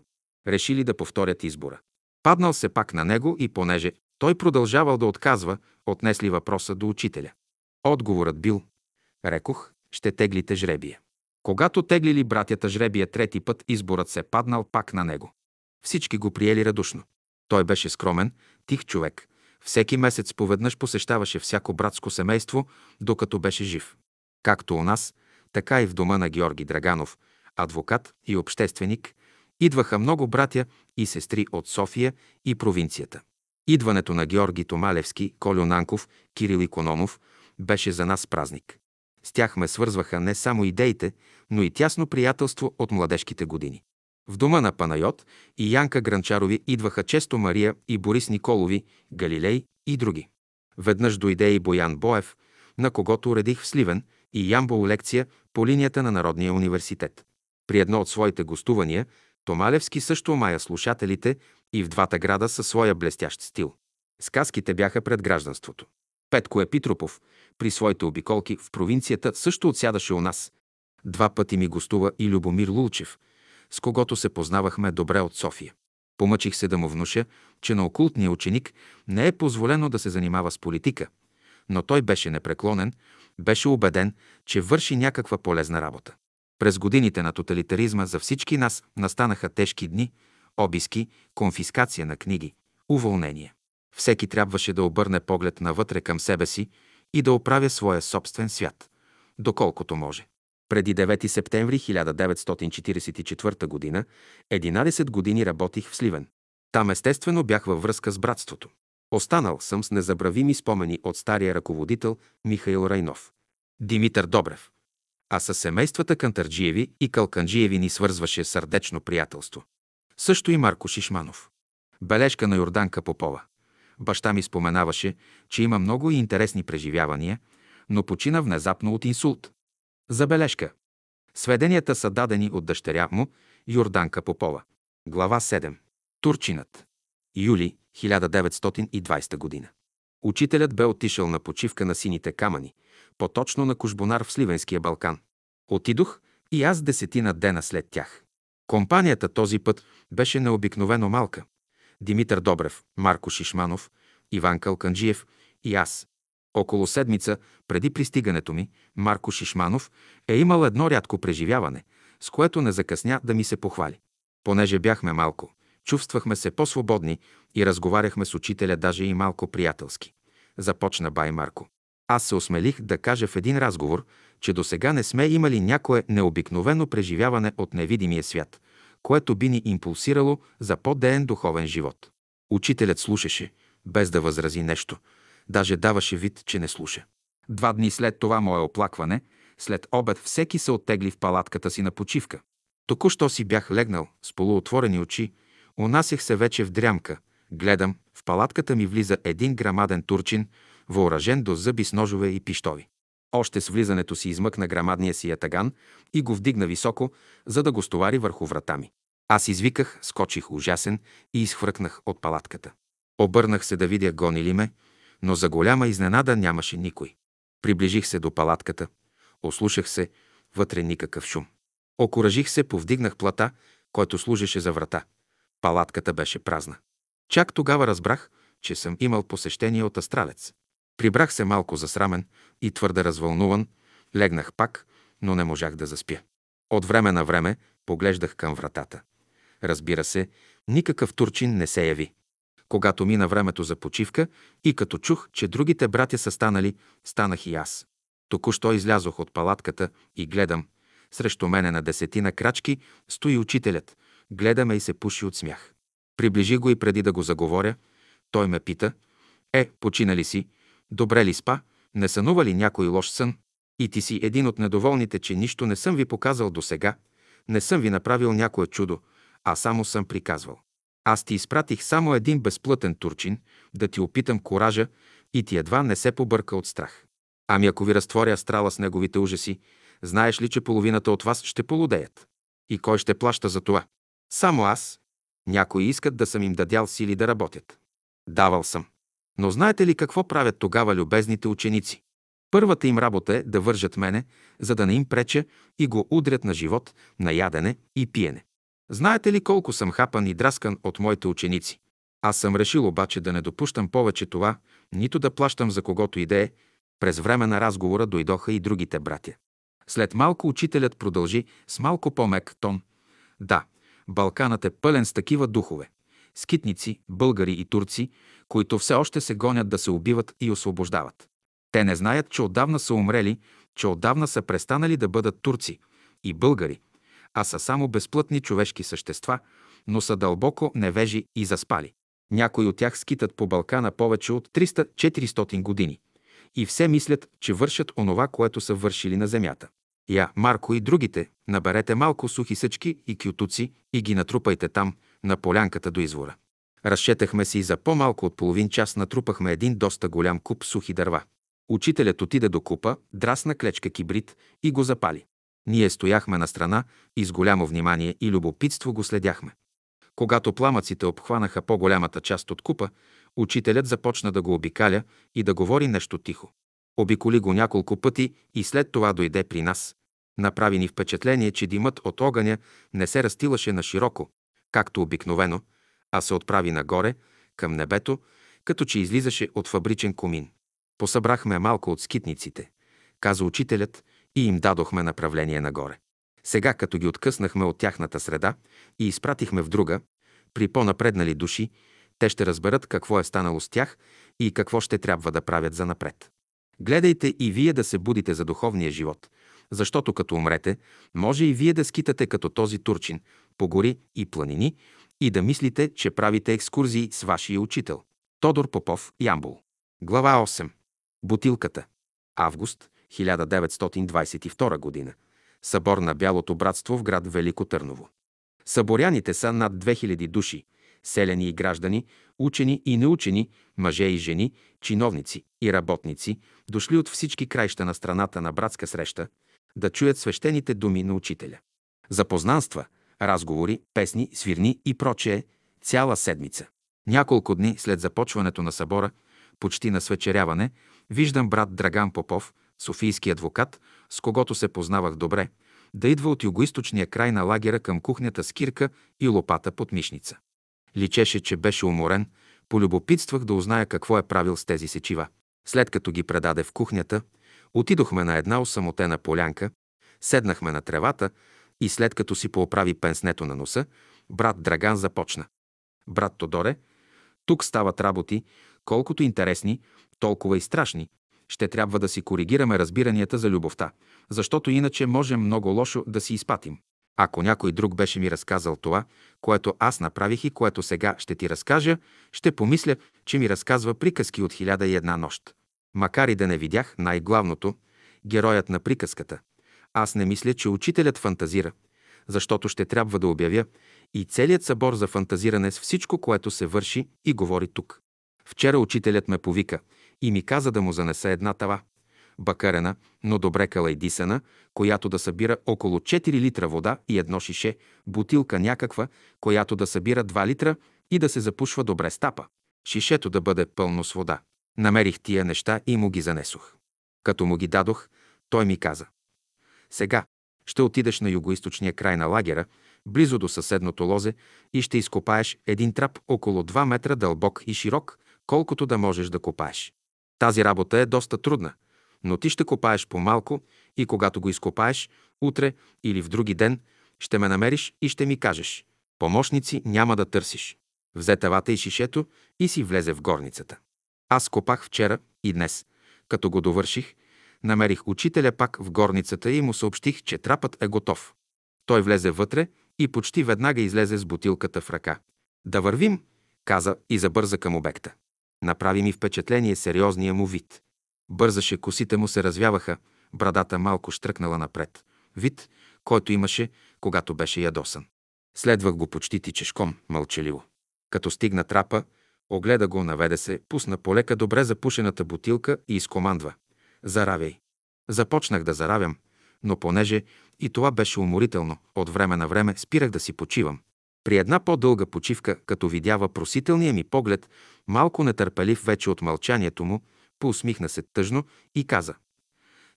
Решили да повторят избора. Паднал се пак на него и понеже той продължавал да отказва, отнесли въпроса до учителя. Отговорът бил, рекох, ще теглите жребия. Когато теглили братята жребия трети път, изборът се паднал пак на него. Всички го приели радушно. Той беше скромен, тих човек, всеки месец поведнъж посещаваше всяко братско семейство, докато беше жив. Както у нас, така и в дома на Георги Драганов, адвокат и общественик, идваха много братя и сестри от София и провинцията. Идването на Георги Томалевски, Колю Нанков, Кирил Икономов беше за нас празник. С тях ме свързваха не само идеите, но и тясно приятелство от младежките години. В дома на Панайот и Янка Гранчарови идваха често Мария и Борис Николови, Галилей и други. Веднъж дойде и Боян Боев, на когото уредих в Сливен и Ямбол лекция по линията на Народния университет. При едно от своите гостувания Томалевски също омая слушателите и в двата града със своя блестящ стил. Сказките бяха пред гражданството. Петко Епитропов при своите обиколки в провинцията също отсядаше у нас. Два пъти ми гостува и Любомир Лулчев – с когото се познавахме добре от София. Помъчих се да му внуша, че на окултния ученик не е позволено да се занимава с политика, но той беше непреклонен, беше убеден, че върши някаква полезна работа. През годините на тоталитаризма за всички нас настанаха тежки дни, обиски, конфискация на книги, уволнение. Всеки трябваше да обърне поглед навътре към себе си и да оправя своя собствен свят, доколкото може. Преди 9 септември 1944 г. 11 години работих в Сливен. Там естествено бях във връзка с братството. Останал съм с незабравими спомени от стария ръководител Михаил Райнов. Димитър Добрев. А с семействата Кантарджиеви и Калканджиеви ни свързваше сърдечно приятелство. Също и Марко Шишманов. Бележка на Йорданка Попова. Баща ми споменаваше, че има много интересни преживявания, но почина внезапно от инсулт. Забележка. Сведенията са дадени от дъщеря му, Йорданка Попова. Глава 7. Турчинът. Юли 1920 година. Учителят бе отишъл на почивка на сините камъни, по-точно на Кожбонар в Сливенския Балкан. Отидох и аз десетина дена след тях. Компанията този път беше необикновено малка. Димитър Добрев, Марко Шишманов, Иван Калканджиев и аз. Около седмица преди пристигането ми, Марко Шишманов е имал едно рядко преживяване, с което не закъсня да ми се похвали. Понеже бяхме малко, Чувствахме се по-свободни и разговаряхме с учителя даже и малко приятелски. Започна бай Марко. Аз се осмелих да кажа в един разговор, че до сега не сме имали някое необикновено преживяване от невидимия свят, което би ни импулсирало за по-деен духовен живот. Учителят слушаше, без да възрази нещо. Даже даваше вид, че не слуша. Два дни след това мое оплакване, след обед всеки се оттегли в палатката си на почивка. Току-що си бях легнал с полуотворени очи, унасях се вече в дрямка. Гледам, в палатката ми влиза един грамаден турчин, въоръжен до зъби с ножове и пиштови. Още с влизането си измъкна грамадния си ятаган и го вдигна високо, за да го стовари върху врата ми. Аз извиках, скочих ужасен и изхвъркнах от палатката. Обърнах се да видя гони ли ме, но за голяма изненада нямаше никой. Приближих се до палатката, ослушах се, вътре никакъв шум. Окоръжих се, повдигнах плата, който служеше за врата. Палатката беше празна. Чак тогава разбрах, че съм имал посещение от астралец. Прибрах се малко засрамен и твърде развълнуван, легнах пак, но не можах да заспя. От време на време поглеждах към вратата. Разбира се, никакъв турчин не се яви. Когато мина времето за почивка и като чух, че другите братя са станали, станах и аз. Току-що излязох от палатката и гледам. Срещу мене на десетина крачки стои учителят. Гледаме и се пуши от смях. Приближи го и преди да го заговоря, той ме пита, «Е, почина ли си? Добре ли спа? Не сънува ли някой лош сън? И ти си един от недоволните, че нищо не съм ви показал до сега. Не съм ви направил някое чудо, а само съм приказвал. Аз ти изпратих само един безплътен турчин, да ти опитам коража и ти едва не се побърка от страх. Ами ако ви разтворя астрала с неговите ужаси, знаеш ли, че половината от вас ще полудеят? И кой ще плаща за това? Само аз. Някои искат да съм им дадял сили да работят. Давал съм. Но знаете ли какво правят тогава любезните ученици? Първата им работа е да вържат мене, за да не им преча и го удрят на живот, на ядене и пиене. Знаете ли колко съм хапан и драскан от моите ученици? Аз съм решил обаче да не допущам повече това, нито да плащам за когото идее. През време на разговора дойдоха и другите братя. След малко учителят продължи с малко по-мек тон. Да, Балканът е пълен с такива духове. Скитници, българи и турци, които все още се гонят да се убиват и освобождават. Те не знаят, че отдавна са умрели, че отдавна са престанали да бъдат турци и българи, а са само безплътни човешки същества, но са дълбоко невежи и заспали. Някои от тях скитат по Балкана повече от 300-400 години и все мислят, че вършат онова, което са вършили на земята. Я, Марко и другите, наберете малко сухи съчки и кютуци и ги натрупайте там, на полянката до извора. Разчетахме си и за по-малко от половин час натрупахме един доста голям куп сухи дърва. Учителят отиде до купа, драсна клечка кибрид и го запали. Ние стояхме на страна и с голямо внимание и любопитство го следяхме. Когато пламъците обхванаха по-голямата част от купа, учителят започна да го обикаля и да говори нещо тихо. Обиколи го няколко пъти и след това дойде при нас. Направи ни впечатление, че димът от огъня не се разтилаше на широко, както обикновено, а се отправи нагоре, към небето, като че излизаше от фабричен комин. Посъбрахме малко от скитниците, каза учителят, и им дадохме направление нагоре. Сега, като ги откъснахме от тяхната среда и изпратихме в друга, при по-напреднали души, те ще разберат какво е станало с тях и какво ще трябва да правят за напред. Гледайте и вие да се будите за духовния живот, защото като умрете, може и вие да скитате като този турчин по гори и планини и да мислите, че правите екскурзии с вашия учител. Тодор Попов, Ямбул. Глава 8. Бутилката. Август 1922 година. Събор на Бялото братство в град Велико Търново. Съборяните са над 2000 души, селяни и граждани, учени и неучени, мъже и жени, чиновници и работници, дошли от всички краища на страната на братска среща, да чуят свещените думи на учителя. Запознанства, разговори, песни, свирни и прочее цяла седмица. Няколко дни след започването на събора, почти на свечеряване, виждам брат Драган Попов, софийски адвокат, с когото се познавах добре, да идва от югоисточния край на лагера към кухнята с кирка и лопата под мишница. Личеше, че беше уморен, полюбопитствах да узная какво е правил с тези сечива. След като ги предаде в кухнята, отидохме на една осамотена полянка, седнахме на тревата и след като си пооправи пенснето на носа, брат Драган започна. Брат Тодоре, тук стават работи, колкото интересни, толкова и страшни. Ще трябва да си коригираме разбиранията за любовта, защото иначе можем много лошо да си изпатим. Ако някой друг беше ми разказал това, което аз направих и което сега ще ти разкажа, ще помисля, че ми разказва приказки от хиляда и една нощ. Макар и да не видях най-главното, героят на приказката, аз не мисля, че учителят фантазира, защото ще трябва да обявя и целият събор за фантазиране с всичко, което се върши и говори тук. Вчера учителят ме повика и ми каза да му занеса една тава, бакарена, но добре калайдисана, която да събира около 4 литра вода и едно шише, бутилка някаква, която да събира 2 литра и да се запушва добре стапа. Шишето да бъде пълно с вода. Намерих тия неща и му ги занесох. Като му ги дадох, той ми каза. Сега ще отидеш на югоисточния край на лагера, близо до съседното лозе и ще изкопаеш един трап около 2 метра дълбок и широк, колкото да можеш да копаеш. Тази работа е доста трудна, но ти ще копаеш по-малко и когато го изкопаеш, утре или в други ден, ще ме намериш и ще ми кажеш. Помощници няма да търсиш. Взе тавата и шишето и си влезе в горницата. Аз копах вчера и днес. Като го довърших, намерих учителя пак в горницата и му съобщих, че трапът е готов. Той влезе вътре и почти веднага излезе с бутилката в ръка. Да вървим, каза и забърза към обекта. Направи ми впечатление сериозния му вид. Бързаше, косите му се развяваха, брадата малко штръкнала напред. Вид, който имаше, когато беше ядосан. Следвах го почти тичешком, мълчаливо. Като стигна трапа, огледа го, наведе се, пусна полека добре запушената бутилка и изкомандва. Заравяй. Започнах да заравям, но понеже и това беше уморително, от време на време спирах да си почивам. При една по-дълга почивка, като видя въпросителния ми поглед, малко нетърпелив вече от мълчанието му, поусмихна се тъжно и каза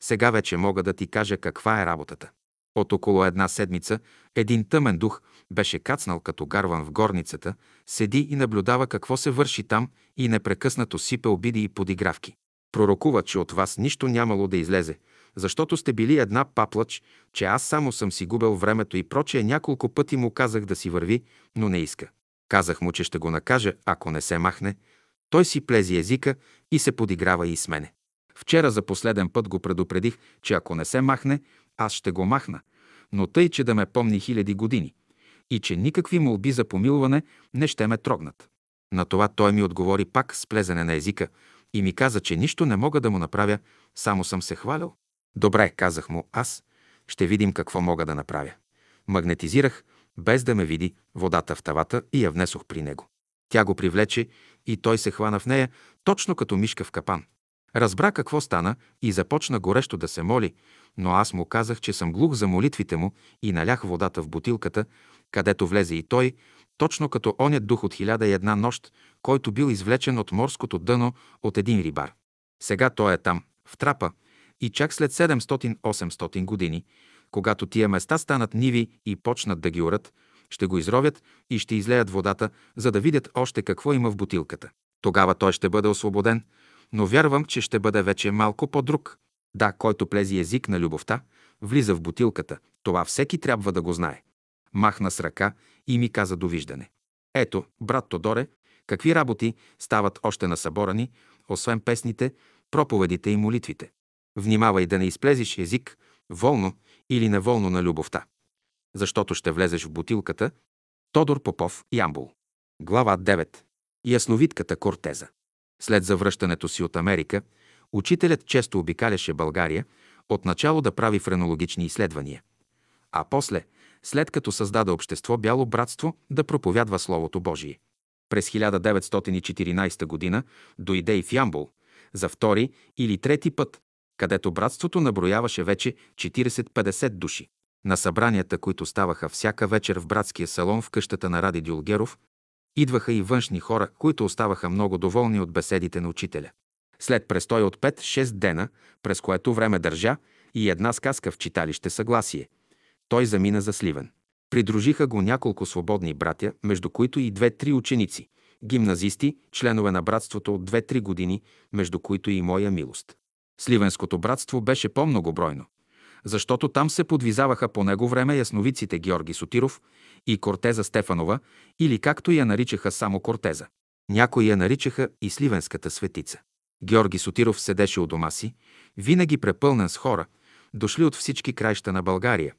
«Сега вече мога да ти кажа каква е работата». От около една седмица един тъмен дух беше кацнал като гарван в горницата, седи и наблюдава какво се върши там и непрекъснато сипе обиди и подигравки. Пророкува, че от вас нищо нямало да излезе, защото сте били една паплач, че аз само съм си губил времето и прочее няколко пъти му казах да си върви, но не иска. Казах му, че ще го накажа, ако не се махне. Той си плези езика и се подиграва и с мене. Вчера за последен път го предупредих, че ако не се махне, аз ще го махна, но тъй, че да ме помни хиляди години и че никакви молби за помилване не ще ме трогнат. На това той ми отговори пак с плезене на езика и ми каза, че нищо не мога да му направя, само съм се хвалял. Добре, казах му аз, ще видим какво мога да направя. Магнетизирах, без да ме види, водата в тавата и я внесох при него. Тя го привлече и той се хвана в нея, точно като мишка в капан. Разбра какво стана и започна горещо да се моли, но аз му казах, че съм глух за молитвите му и налях водата в бутилката, където влезе и той, точно като оня дух от хиляда и една нощ, който бил извлечен от морското дъно от един рибар. Сега той е там, в трапа, и чак след 700-800 години, когато тия места станат ниви и почнат да ги орат, ще го изровят и ще излеят водата, за да видят още какво има в бутилката. Тогава той ще бъде освободен, но вярвам, че ще бъде вече малко по-друг. Да, който плези език на любовта, влиза в бутилката. Това всеки трябва да го знае. Махна с ръка и ми каза довиждане. Ето, брат Тодоре, какви работи стават още на събора ни, освен песните, проповедите и молитвите. Внимавай да не изплезиш език, волно или неволно на любовта. Защото ще влезеш в бутилката. Тодор Попов, Ямбул. Глава 9. Ясновидката Кортеза. След завръщането си от Америка, учителят често обикаляше България, отначало да прави френологични изследвания. А после, след като създаде общество Бяло братство, да проповядва Словото Божие. През 1914 г. дойде и в Ямбул, за втори или трети път, където братството наброяваше вече 40-50 души. На събранията, които ставаха всяка вечер в братския салон в къщата на Ради Дюлгеров, идваха и външни хора, които оставаха много доволни от беседите на учителя. След престой от 5-6 дена, през което време държа и една сказка в читалище Съгласие, той замина за Сливен. Придружиха го няколко свободни братя, между които и две-три ученици, гимназисти, членове на братството от 2-3 години, между които и моя милост. Сливенското братство беше по-многобройно, защото там се подвизаваха по него време ясновиците Георги Сотиров и Кортеза Стефанова, или както я наричаха само Кортеза. Някои я наричаха и Сливенската светица. Георги Сотиров седеше у дома си, винаги препълнен с хора, дошли от всички краища на България,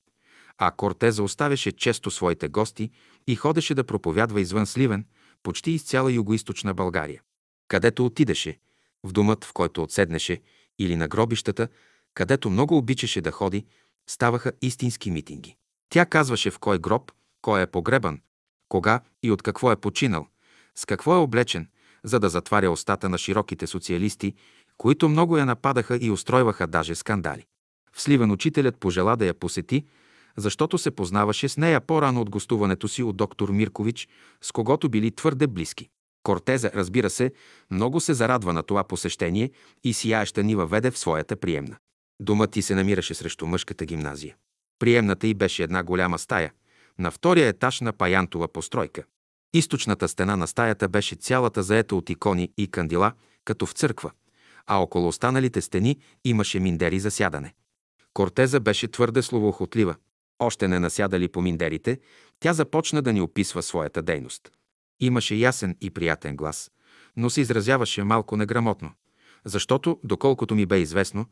а Кортеза оставяше често своите гости и ходеше да проповядва извън Сливен, почти из цяла югоизточна България. Където отидеше, в домът, в който отседнеше, или на гробищата, където много обичаше да ходи, ставаха истински митинги. Тя казваше в кой гроб, кой е погребан, кога и от какво е починал, с какво е облечен, за да затваря устата на широките социалисти, които много я нападаха и устройваха даже скандали. В Сливен учителят пожела да я посети, защото се познаваше с нея по-рано от гостуването си от доктор Миркович, с когото били твърде близки. Кортеза, разбира се, много се зарадва на това посещение и сияеща ни въведе в своята приемна. Домът ти се намираше срещу мъжката гимназия. Приемната й беше една голяма стая, на втория етаж на паянтова постройка. Източната стена на стаята беше цялата заета от икони и кандила, като в църква, а около останалите стени имаше миндери за сядане. Кортеза беше твърде словоохотлива. Още не насядали по миндерите, тя започна да ни описва своята дейност. Имаше ясен и приятен глас, но се изразяваше малко неграмотно, защото, доколкото ми бе известно,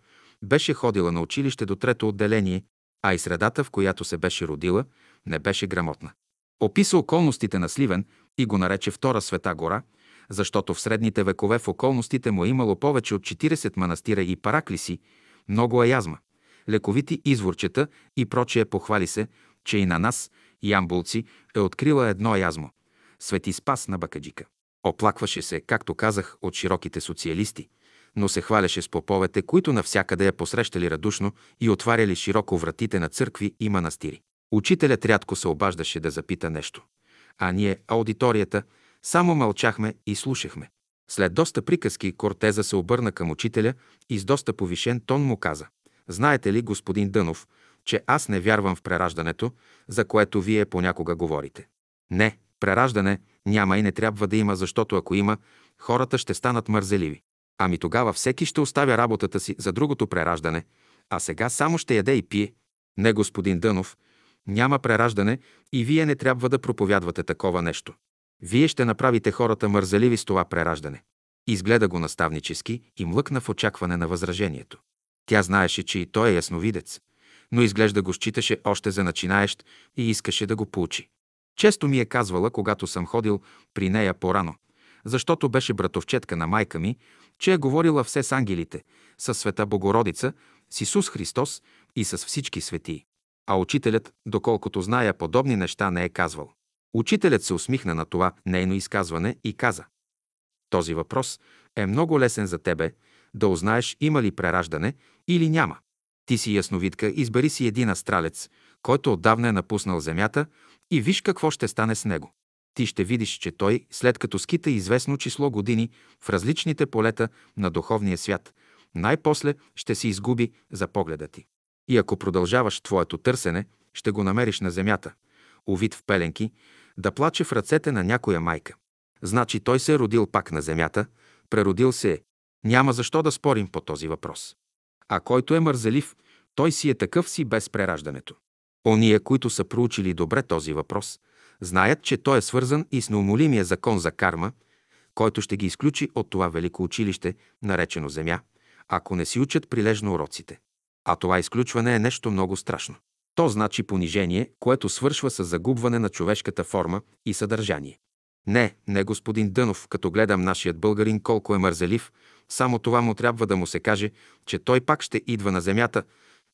беше ходила на училище до трето отделение, а и средата, в която се беше родила, не беше грамотна. Описа околностите на Сливен и го нарече Втора света гора, защото в средните векове в околностите му е имало повече от 40 манастира и параклиси, много аязма, лековити изворчета и прочие похвали се, че и на нас, ямбулци, е открила едно язмо – Свети Спас на Бакаджика. Оплакваше се, както казах, от широките социалисти, но се хваляше с поповете, които навсякъде я посрещали радушно и отваряли широко вратите на църкви и манастири. Учителят рядко се обаждаше да запита нещо, а ние, аудиторията, само мълчахме и слушахме. След доста приказки Кортеза се обърна към учителя и с доста повишен тон му каза – Знаете ли, господин Дънов, че аз не вярвам в прераждането, за което вие понякога говорите? Не, прераждане няма и не трябва да има, защото ако има, хората ще станат мързеливи. Ами тогава всеки ще оставя работата си за другото прераждане, а сега само ще яде и пие. Не, господин Дънов, няма прераждане и вие не трябва да проповядвате такова нещо. Вие ще направите хората мързеливи с това прераждане. Изгледа го наставнически и млъкна в очакване на възражението. Тя знаеше, че и той е ясновидец, но изглежда го считаше още за начинаещ и искаше да го поучи. Често ми е казвала, когато съм ходил при нея по-рано, защото беше братовчетка на майка ми, че е говорила все с ангелите, с света Богородица, с Исус Христос и с всички светии. А учителят, доколкото зная, подобни неща не е казвал. Учителят се усмихна на това нейно изказване и каза Този въпрос е много лесен за тебе, да узнаеш има ли прераждане или няма. Ти си ясновидка, избери си един астралец, който отдавна е напуснал Земята и виж какво ще стане с него. Ти ще видиш, че той, след като скита известно число години в различните полета на духовния свят, най-после ще се изгуби за погледа ти. И ако продължаваш твоето търсене, ще го намериш на земята, увид в пеленки, да плаче в ръцете на някоя майка. Значи той се е родил пак на земята, преродил се е няма защо да спорим по този въпрос. А който е мързелив, той си е такъв си без прераждането. Ония, които са проучили добре този въпрос, знаят, че той е свързан и с неумолимия закон за карма, който ще ги изключи от това велико училище, наречено Земя, ако не си учат прилежно уроците. А това изключване е нещо много страшно. То значи понижение, което свършва с загубване на човешката форма и съдържание. Не, не господин Дънов, като гледам нашият българин колко е мързелив, само това му трябва да му се каже, че той пак ще идва на земята,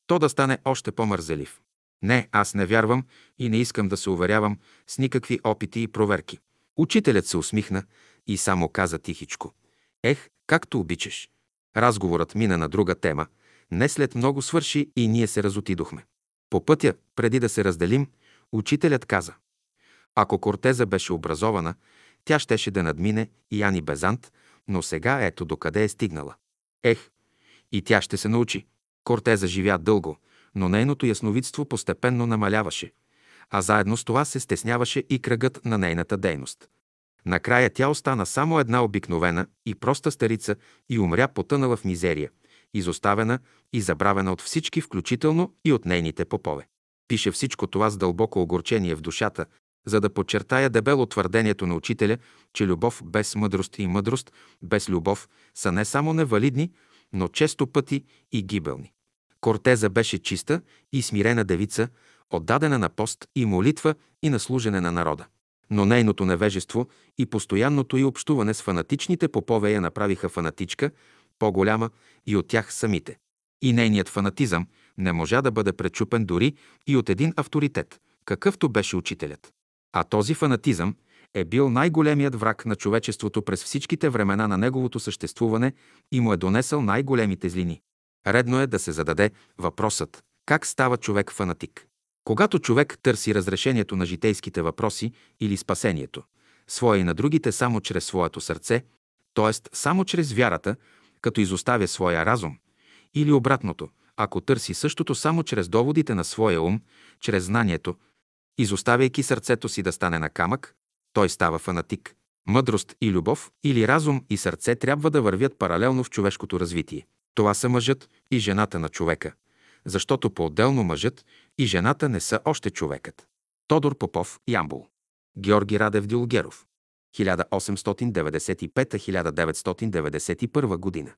то да стане още по-мързелив. Не, аз не вярвам и не искам да се уверявам с никакви опити и проверки. Учителят се усмихна и само каза тихичко. Ех, както обичаш. Разговорът мина на друга тема. Не след много свърши и ние се разотидохме. По пътя, преди да се разделим, учителят каза. Ако Кортеза беше образована, тя щеше да надмине и Ани Безант, но сега ето докъде е стигнала. Ех, и тя ще се научи. Кортеза живя дълго, но нейното ясновидство постепенно намаляваше, а заедно с това се стесняваше и кръгът на нейната дейност. Накрая тя остана само една обикновена и проста старица и умря потънала в мизерия, изоставена и забравена от всички, включително и от нейните попове. Пише всичко това с дълбоко огорчение в душата, за да подчертая дебело твърдението на учителя, че любов без мъдрост и мъдрост без любов са не само невалидни, но често пъти и гибелни. Кортеза беше чиста и смирена девица, отдадена на пост и молитва и на служене на народа. Но нейното невежество и постоянното й общуване с фанатичните попове я направиха фанатичка, по-голяма и от тях самите. И нейният фанатизъм не можа да бъде пречупен дори и от един авторитет, какъвто беше учителят. А този фанатизъм е бил най-големият враг на човечеството през всичките времена на неговото съществуване и му е донесъл най-големите злини. Редно е да се зададе въпросът как става човек фанатик. Когато човек търси разрешението на житейските въпроси или спасението, своя и на другите само чрез своето сърце, т.е. само чрез вярата, като изоставя своя разум, или обратното, ако търси същото само чрез доводите на своя ум, чрез знанието, изоставяйки сърцето си да стане на камък, той става фанатик. Мъдрост и любов или разум и сърце трябва да вървят паралелно в човешкото развитие. Това са мъжът и жената на човека, защото по-отделно мъжът и жената не са още човекът. Тодор Попов, Ямбул. Георги Радев Дилгеров. 1895-1991 година.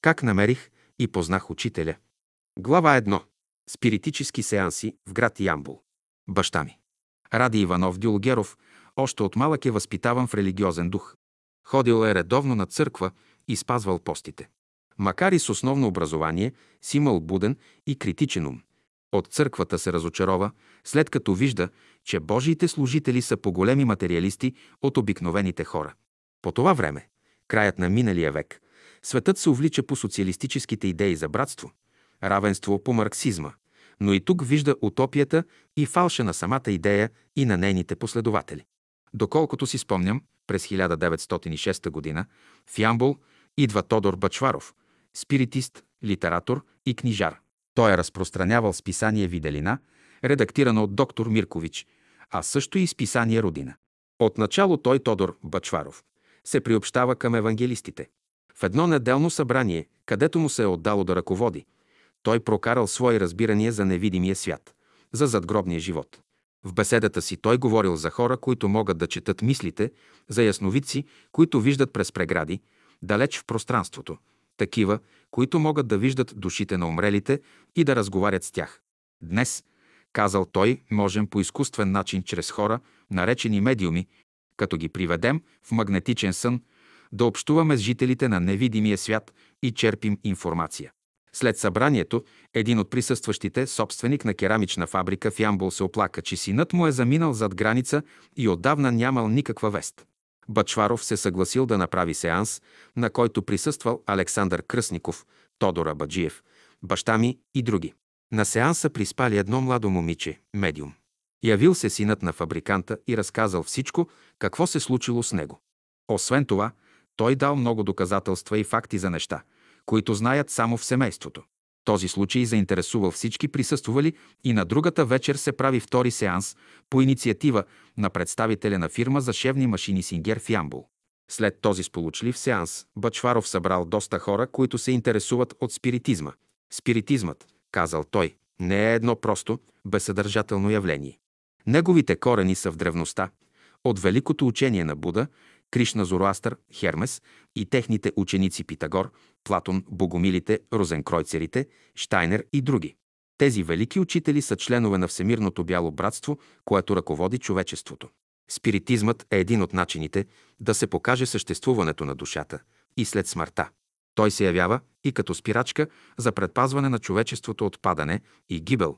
Как намерих и познах учителя? Глава 1. Спиритически сеанси в град Ямбул. Баща ми. Ради Иванов Дюлгеров още от малък е възпитаван в религиозен дух. Ходил е редовно на църква и спазвал постите. Макар и с основно образование, си имал буден и критичен ум. От църквата се разочарова, след като вижда, че Божиите служители са по-големи материалисти от обикновените хора. По това време, краят на миналия век, светът се увлича по социалистическите идеи за братство, равенство по марксизма, но и тук вижда утопията и фалша на самата идея и на нейните последователи. Доколкото си спомням, през 1906 г. в Ямбол идва Тодор Бачваров, спиритист, литератор и книжар. Той е разпространявал списание Виделина, редактирано от доктор Миркович, а също и списание Родина. Отначало той, Тодор Бачваров, се приобщава към евангелистите. В едно неделно събрание, където му се е отдало да ръководи, той прокарал свои разбирания за невидимия свят, за задгробния живот. В беседата си той говорил за хора, които могат да четат мислите, за ясновидци, които виждат през прегради, далеч в пространството, такива, които могат да виждат душите на умрелите и да разговарят с тях. Днес, казал той, можем по изкуствен начин чрез хора, наречени медиуми, като ги приведем в магнетичен сън, да общуваме с жителите на невидимия свят и черпим информация. След събранието, един от присъстващите, собственик на керамична фабрика в Ямбол, се оплака, че синът му е заминал зад граница и отдавна нямал никаква вест. Бачваров се съгласил да направи сеанс, на който присъствал Александър Кръсников, Тодора Баджиев, баща ми и други. На сеанса приспали едно младо момиче, медиум. Явил се синът на фабриканта и разказал всичко, какво се случило с него. Освен това, той дал много доказателства и факти за неща, които знаят само в семейството. Този случай заинтересувал всички присъствали и на другата вечер се прави втори сеанс по инициатива на представителя на фирма за шевни машини Сингер в Ямбул. След този сполучлив сеанс Бачваров събрал доста хора, които се интересуват от спиритизма. Спиритизмът, казал той, не е едно просто, безсъдържателно явление. Неговите корени са в древността, от великото учение на Буда, Кришна Зороастър, Хермес и техните ученици Питагор, Платон, Богомилите, Розенкройцерите, Штайнер и други. Тези велики учители са членове на Всемирното бяло братство, което ръководи човечеството. Спиритизмът е един от начините да се покаже съществуването на душата и след смъртта. Той се явява и като спирачка за предпазване на човечеството от падане и гибел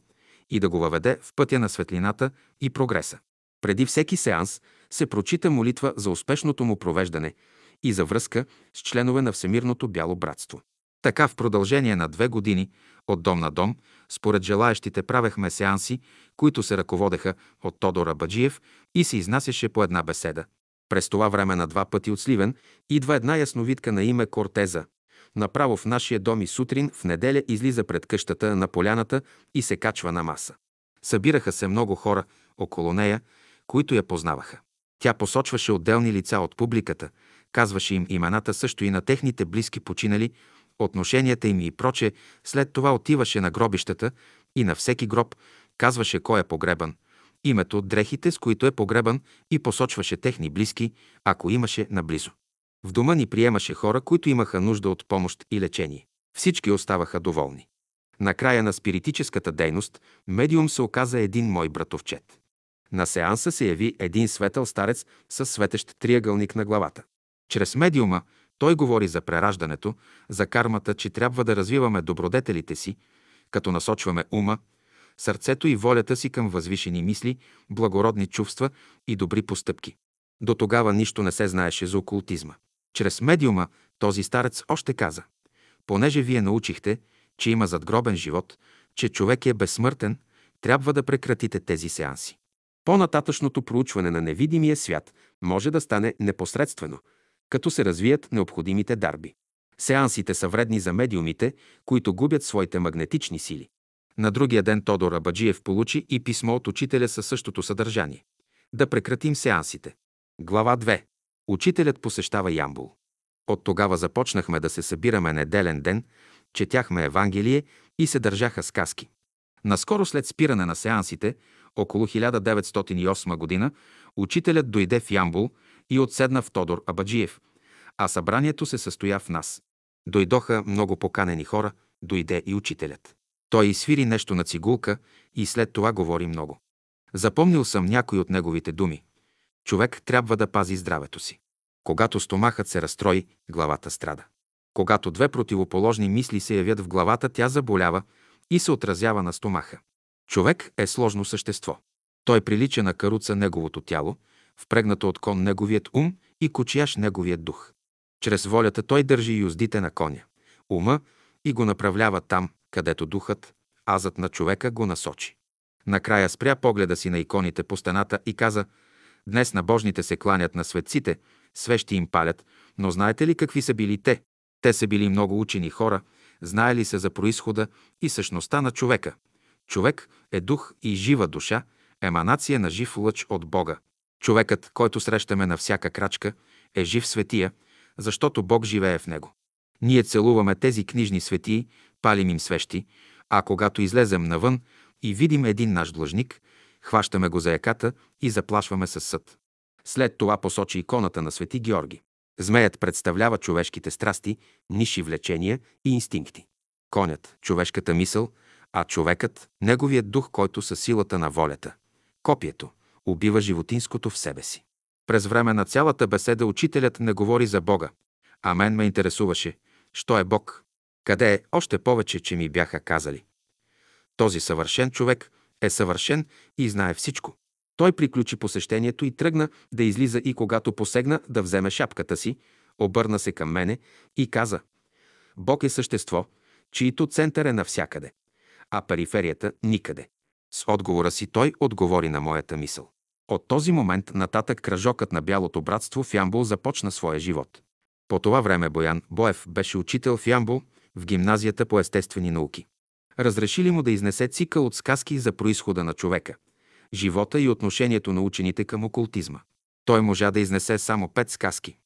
и да го въведе в пътя на светлината и прогреса. Преди всеки сеанс се прочита молитва за успешното му провеждане и за връзка с членове на Всемирното бяло братство. Така в продължение на две години, от дом на дом, според желаящите правехме сеанси, които се ръководеха от Тодора Баджиев и се изнасяше по една беседа. През това време на два пъти от Сливен идва една ясновидка на име Кортеза. Направо в нашия дом и сутрин в неделя излиза пред къщата на поляната и се качва на маса. Събираха се много хора около нея, които я познаваха. Тя посочваше отделни лица от публиката, казваше им имената също и на техните близки починали, отношенията им и проче, след това отиваше на гробищата и на всеки гроб казваше кой е погребан, името, дрехите, с които е погребан и посочваше техни близки, ако имаше наблизо. В дома ни приемаше хора, които имаха нужда от помощ и лечение. Всички оставаха доволни. На края на спиритическата дейност медиум се оказа един мой братовчет. На сеанса се яви един светъл старец с светещ триъгълник на главата. Чрез медиума той говори за прераждането, за кармата, че трябва да развиваме добродетелите си, като насочваме ума, сърцето и волята си към възвишени мисли, благородни чувства и добри постъпки. До тогава нищо не се знаеше за окултизма. Чрез медиума този старец още каза, понеже вие научихте, че има задгробен живот, че човек е безсмъртен, трябва да прекратите тези сеанси. По-нататъчното проучване на невидимия свят може да стане непосредствено, като се развият необходимите дарби. Сеансите са вредни за медиумите, които губят своите магнетични сили. На другия ден Тодор Абаджиев получи и писмо от учителя със същото съдържание. Да прекратим сеансите. Глава 2. Учителят посещава Ямбул. От тогава започнахме да се събираме неделен ден, четяхме Евангелие и се държаха сказки. Наскоро след спиране на сеансите, около 1908 година, учителят дойде в Ямбул и отседна в Тодор Абаджиев, а събранието се състоя в нас. Дойдоха много поканени хора, дойде и учителят. Той изсвири нещо на цигулка и след това говори много. Запомнил съм някои от неговите думи. Човек трябва да пази здравето си. Когато стомахът се разстрои, главата страда. Когато две противоположни мисли се явят в главата, тя заболява и се отразява на стомаха. Човек е сложно същество. Той прилича на каруца неговото тяло, впрегнато от кон неговият ум и кочияш неговият дух. Чрез волята той държи юздите на коня, ума и го направлява там, където духът, азът на човека го насочи. Накрая спря погледа си на иконите по стената и каза «Днес набожните се кланят на светците, свещи им палят, но знаете ли какви са били те? Те са били много учени хора, знаели са за происхода и същността на човека. Човек е дух и жива душа, еманация на жив лъч от Бога. Човекът, който срещаме на всяка крачка, е жив светия, защото Бог живее в него. Ние целуваме тези книжни светии, палим им свещи, а когато излезем навън и видим един наш длъжник, хващаме го за яката и заплашваме със съд. След това посочи иконата на свети Георги. Змеят представлява човешките страсти, ниши влечения и инстинкти. Конят – човешката мисъл, а човекът – неговият дух, който със силата на волята. Копието – убива животинското в себе си. През време на цялата беседа учителят не говори за Бога, а мен ме интересуваше, що е Бог, къде е още повече, че ми бяха казали. Този съвършен човек е съвършен и знае всичко. Той приключи посещението и тръгна да излиза и когато посегна да вземе шапката си, обърна се към мене и каза Бог е същество, чието център е навсякъде, а периферията никъде. С отговора си той отговори на моята мисъл. От този момент нататък кръжокът на Бялото братство в Ямбул започна своя живот. По това време Боян Боев беше учител в Ямбул в гимназията по естествени науки. Разрешили му да изнесе цикъл от сказки за происхода на човека, живота и отношението на учените към окултизма. Той можа да изнесе само пет сказки.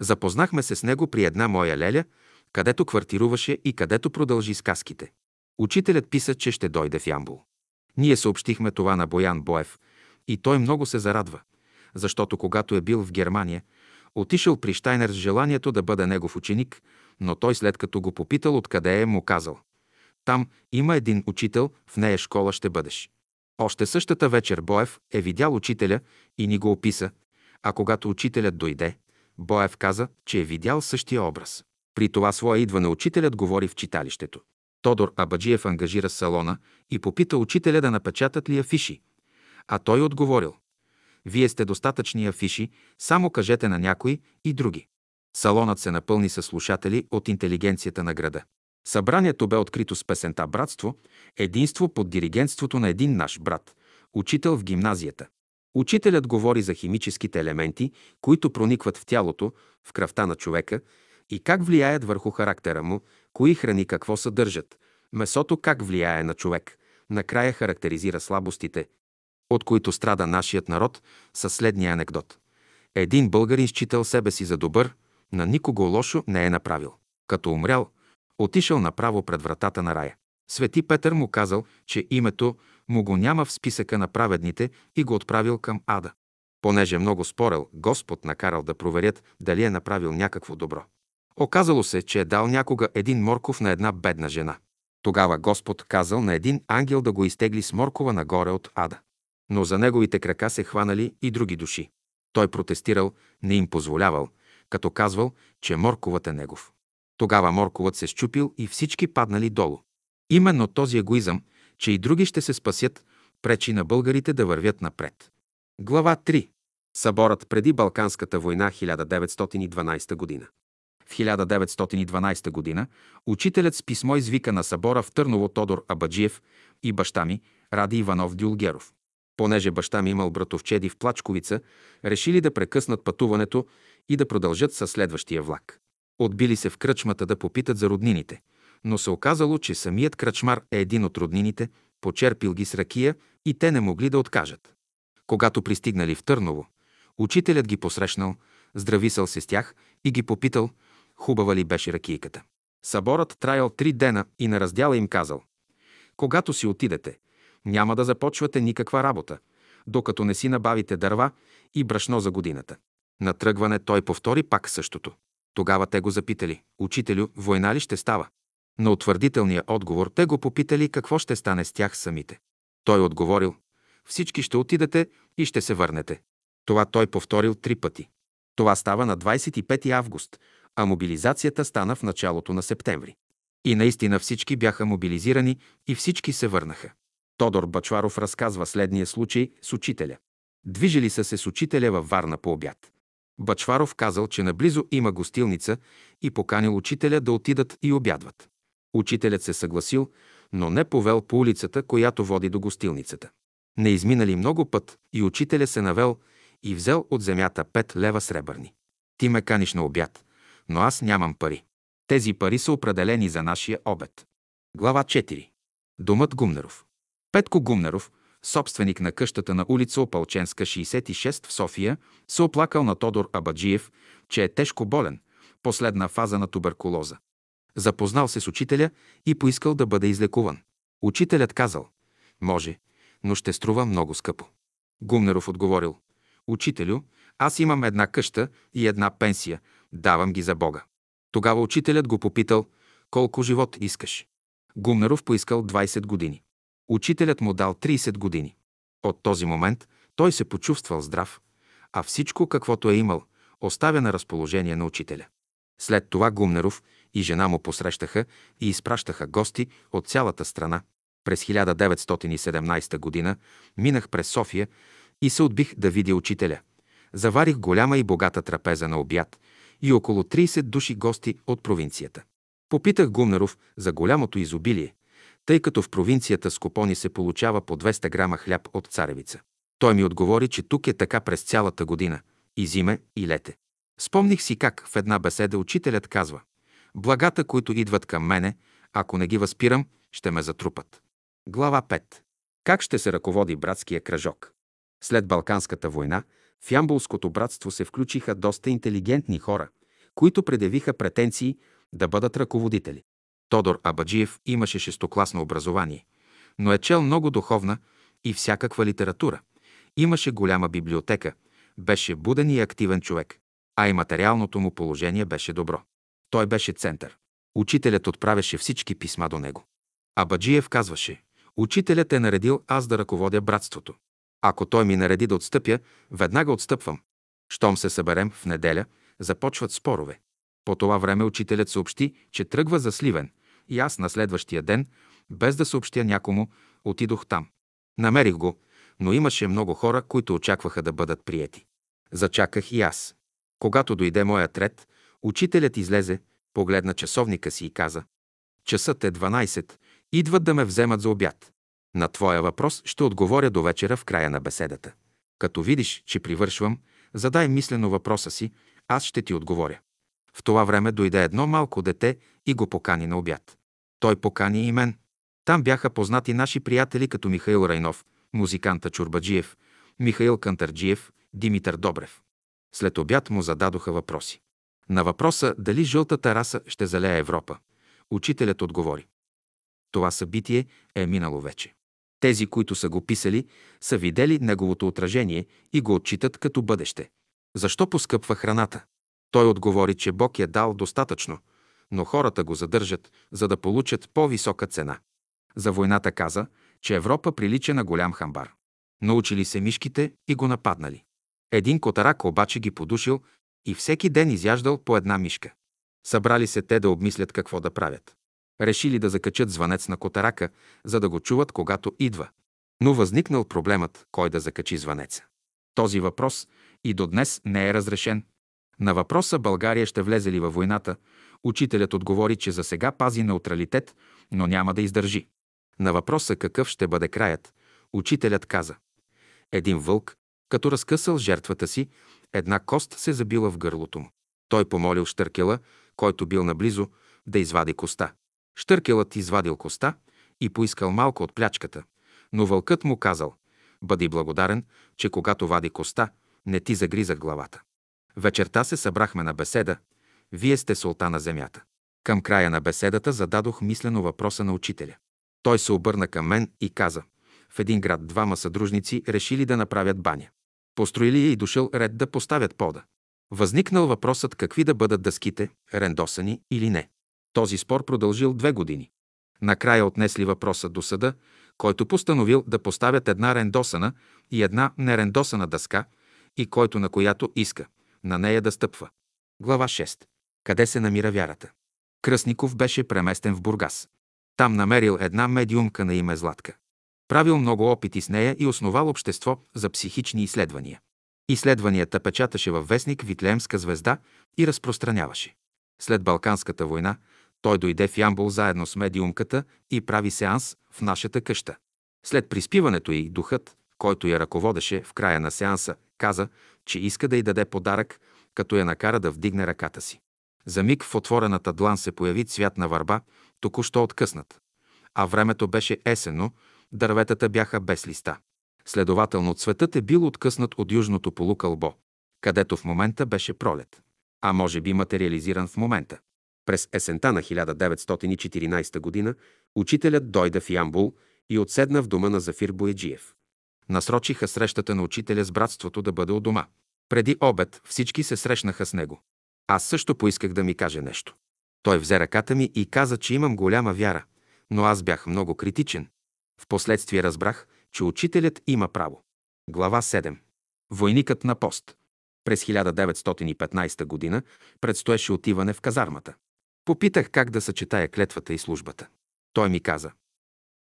Запознахме се с него при една моя леля, където квартируваше и където продължи сказките. Учителят писа, че ще дойде в Ямбул. Ние съобщихме това на Боян Боев и той много се зарадва, защото когато е бил в Германия, отишъл при Штайнер с желанието да бъде негов ученик, но той след като го попитал откъде е, му казал «Там има един учител, в нея школа ще бъдеш». Още същата вечер Боев е видял учителя и ни го описа, а когато учителят дойде, Боев каза, че е видял същия образ. При това свое идване учителят говори в читалището. Тодор Абаджиев ангажира салона и попита учителя да напечатат ли афиши. А той отговорил. Вие сте достатъчни афиши, само кажете на някои и други. Салонът се напълни с слушатели от интелигенцията на града. Събранието бе открито с песента «Братство», единство под диригентството на един наш брат, учител в гимназията. Учителят говори за химическите елементи, които проникват в тялото, в кръвта на човека и как влияят върху характера му, кои храни какво съдържат, месото как влияе на човек. Накрая характеризира слабостите, от които страда нашият народ, със следния анекдот. Един българин считал себе си за добър, на никого лошо не е направил. Като умрял, Отишъл направо пред вратата на рая. Свети Петър му казал, че името му го няма в списъка на праведните и го отправил към ада. Понеже много спорел, Господ накарал да проверят дали е направил някакво добро. Оказало се, че е дал някога един морков на една бедна жена. Тогава Господ казал на един ангел да го изтегли с моркова нагоре от ада. Но за неговите крака се хванали и други души. Той протестирал, не им позволявал, като казвал, че морковът е негов. Тогава морковът се щупил и всички паднали долу. Именно този егоизъм, че и други ще се спасят, пречи на българите да вървят напред. Глава 3. Съборът преди Балканската война 1912 година. В 1912 година учителят с писмо извика на събора в Търново Тодор Абаджиев и баща ми Ради Иванов Дюлгеров. Понеже баща ми имал братовчеди в Плачковица, решили да прекъснат пътуването и да продължат със следващия влак. Отбили се в кръчмата да попитат за роднините, но се оказало, че самият кръчмар е един от роднините, почерпил ги с ракия и те не могли да откажат. Когато пристигнали в Търново, учителят ги посрещнал, здрависал се с тях и ги попитал, хубава ли беше ракийката. Съборът траял три дена и на раздяла им казал, когато си отидете, няма да започвате никаква работа, докато не си набавите дърва и брашно за годината. На тръгване той повтори пак същото. Тогава те го запитали, учителю, война ли ще става? На утвърдителния отговор те го попитали какво ще стане с тях самите. Той отговорил, всички ще отидете и ще се върнете. Това той повторил три пъти. Това става на 25 август, а мобилизацията стана в началото на септември. И наистина всички бяха мобилизирани и всички се върнаха. Тодор Бачваров разказва следния случай с учителя. Движили са се с учителя във Варна по обяд. Бачваров казал, че наблизо има гостилница и поканил учителя да отидат и обядват. Учителят се съгласил, но не повел по улицата, която води до гостилницата. Не изминали много път и учителя се навел и взел от земята пет лева сребърни. Ти ме каниш на обяд, но аз нямам пари. Тези пари са определени за нашия обед. Глава 4. Домът Гумнеров. Петко Гумнеров, собственик на къщата на улица Опалченска 66 в София, се оплакал на Тодор Абаджиев, че е тежко болен, последна фаза на туберкулоза. Запознал се с учителя и поискал да бъде излекуван. Учителят казал, може, но ще струва много скъпо. Гумнеров отговорил, учителю, аз имам една къща и една пенсия, давам ги за Бога. Тогава учителят го попитал, колко живот искаш. Гумнеров поискал 20 години. Учителят му дал 30 години. От този момент той се почувствал здрав, а всичко, каквото е имал, оставя на разположение на учителя. След това Гумнеров и жена му посрещаха и изпращаха гости от цялата страна. През 1917 година минах през София и се отбих да видя учителя. Заварих голяма и богата трапеза на обяд и около 30 души гости от провинцията. Попитах Гумнеров за голямото изобилие, тъй като в провинцията с купони се получава по 200 грама хляб от царевица. Той ми отговори, че тук е така през цялата година, и зиме, и лете. Спомних си как в една беседа учителят казва «Благата, които идват към мене, ако не ги възпирам, ще ме затрупат». Глава 5. Как ще се ръководи братския кръжок? След Балканската война в Ямбулското братство се включиха доста интелигентни хора, които предявиха претенции да бъдат ръководители. Тодор Абаджиев имаше шестокласно образование, но е чел много духовна и всякаква литература. Имаше голяма библиотека, беше буден и активен човек, а и материалното му положение беше добро. Той беше център. Учителят отправяше всички писма до него. Абаджиев казваше, учителят е наредил аз да ръководя братството. Ако той ми нареди да отстъпя, веднага отстъпвам. Щом се съберем в неделя, започват спорове. По това време учителят съобщи, че тръгва за Сливен и аз на следващия ден, без да съобщя някому, отидох там. Намерих го, но имаше много хора, които очакваха да бъдат приети. Зачаках и аз. Когато дойде моят ред, учителят излезе, погледна часовника си и каза «Часът е 12, идват да ме вземат за обяд. На твоя въпрос ще отговоря до вечера в края на беседата. Като видиш, че привършвам, задай мислено въпроса си, аз ще ти отговоря. В това време дойде едно малко дете и го покани на обяд. Той покани и мен. Там бяха познати наши приятели като Михаил Райнов, музиканта Чурбаджиев, Михаил Кантарджиев, Димитър Добрев. След обяд му зададоха въпроси. На въпроса дали жълтата раса ще залее Европа, Учителят отговори. Това събитие е минало вече. Тези, които са го писали, са видели неговото отражение и го отчитат като бъдеще. Защо поскъпва храната? Той отговори, че Бог е дал достатъчно, но хората го задържат, за да получат по-висока цена. За войната каза, че Европа прилича на голям хамбар. Научили се мишките и го нападнали. Един котарак обаче ги подушил и всеки ден изяждал по една мишка. Събрали се те да обмислят какво да правят. Решили да закачат звънец на котарака, за да го чуват, когато идва. Но възникнал проблемът, кой да закачи звънеца. Този въпрос и до днес не е разрешен. На въпроса България ще влезе ли във войната, учителят отговори, че за сега пази неутралитет, но няма да издържи. На въпроса какъв ще бъде краят, учителят каза. Един вълк, като разкъсал жертвата си, една кост се забила в гърлото му. Той помолил Штъркела, който бил наблизо, да извади коста. Штъркелът извадил коста и поискал малко от плячката, но вълкът му казал «Бъди благодарен, че когато вади коста, не ти загризах главата». Вечерта се събрахме на беседа. Вие сте султа на земята. Към края на беседата зададох мислено въпроса на учителя. Той се обърна към мен и каза в един град двама съдружници решили да направят баня. Построили я и дошъл ред да поставят пода. Възникнал въпросът какви да бъдат дъските, рендосани или не. Този спор продължил две години. Накрая отнесли въпроса до съда, който постановил да поставят една рендосана и една нерендосана дъска и който на която иска, на нея да стъпва. Глава 6. Къде се намира вярата? Кръсников беше преместен в Бургас. Там намерил една медиумка на име Златка. Правил много опити с нея и основал общество за психични изследвания. Изследванията печаташе във вестник Витлеемска звезда и разпространяваше. След Балканската война той дойде в Ямбол заедно с медиумката и прави сеанс в нашата къща. След приспиването й, духът, който я ръководеше в края на сеанса, каза, че иска да й даде подарък, като я накара да вдигне ръката си. За миг в отворената длан се появи цвят на върба, току-що откъснат. А времето беше есенно, дърветата бяха без листа. Следователно цветът е бил откъснат от южното полукълбо, където в момента беше пролет. А може би материализиран в момента. През есента на 1914 г. учителят дойде в Ямбул и отседна в дома на Зафир Боеджиев. Насрочиха срещата на учителя с братството да бъде у дома. Преди обед всички се срещнаха с него. Аз също поисках да ми каже нещо. Той взе ръката ми и каза, че имам голяма вяра, но аз бях много критичен. Впоследствие разбрах, че учителят има право. Глава 7. Войникът на пост. През 1915 г. предстоеше отиване в казармата. Попитах как да съчетая клетвата и службата. Той ми каза,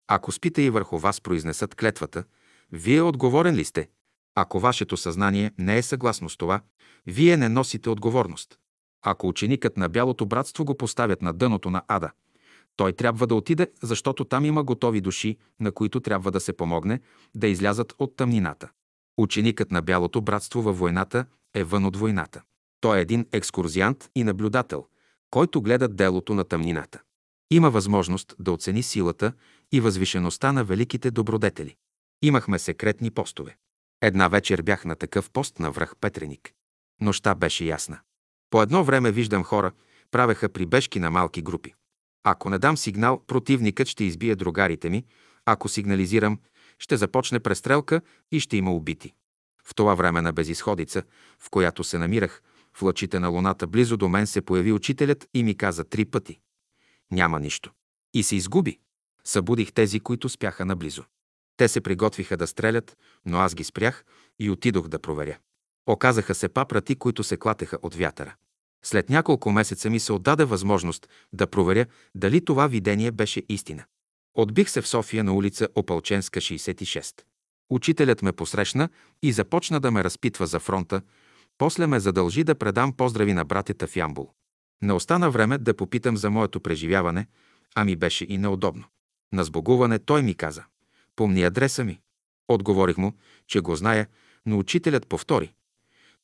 ако спите и върху вас произнесат клетвата, вие отговорен ли сте? Ако вашето съзнание не е съгласно с това, вие не носите отговорност. Ако ученикът на Бялото братство го поставят на дъното на ада, той трябва да отиде, защото там има готови души, на които трябва да се помогне да излязат от тъмнината. Ученикът на Бялото братство във войната е вън от войната. Той е един екскурзиант и наблюдател, който гледа делото на тъмнината. Има възможност да оцени силата и възвишеността на великите добродетели. Имахме секретни постове. Една вечер бях на такъв пост на връх Петреник. Нощта беше ясна. По едно време виждам хора, правеха прибежки на малки групи. Ако не дам сигнал, противникът ще избие другарите ми. Ако сигнализирам, ще започне престрелка и ще има убити. В това време на безисходица, в която се намирах, в лъчите на луната близо до мен се появи учителят и ми каза три пъти. Няма нищо. И се изгуби. Събудих тези, които спяха наблизо. Те се приготвиха да стрелят, но аз ги спрях и отидох да проверя. Оказаха се папрати, които се клатеха от вятъра. След няколко месеца ми се отдаде възможност да проверя дали това видение беше истина. Отбих се в София на улица Опалченска, 66. Учителят ме посрещна и започна да ме разпитва за фронта, после ме задължи да предам поздрави на братята в Ямбул. Не остана време да попитам за моето преживяване, а ми беше и неудобно. На сбогуване той ми каза. Помни адреса ми. Отговорих му, че го зная, но учителят повтори.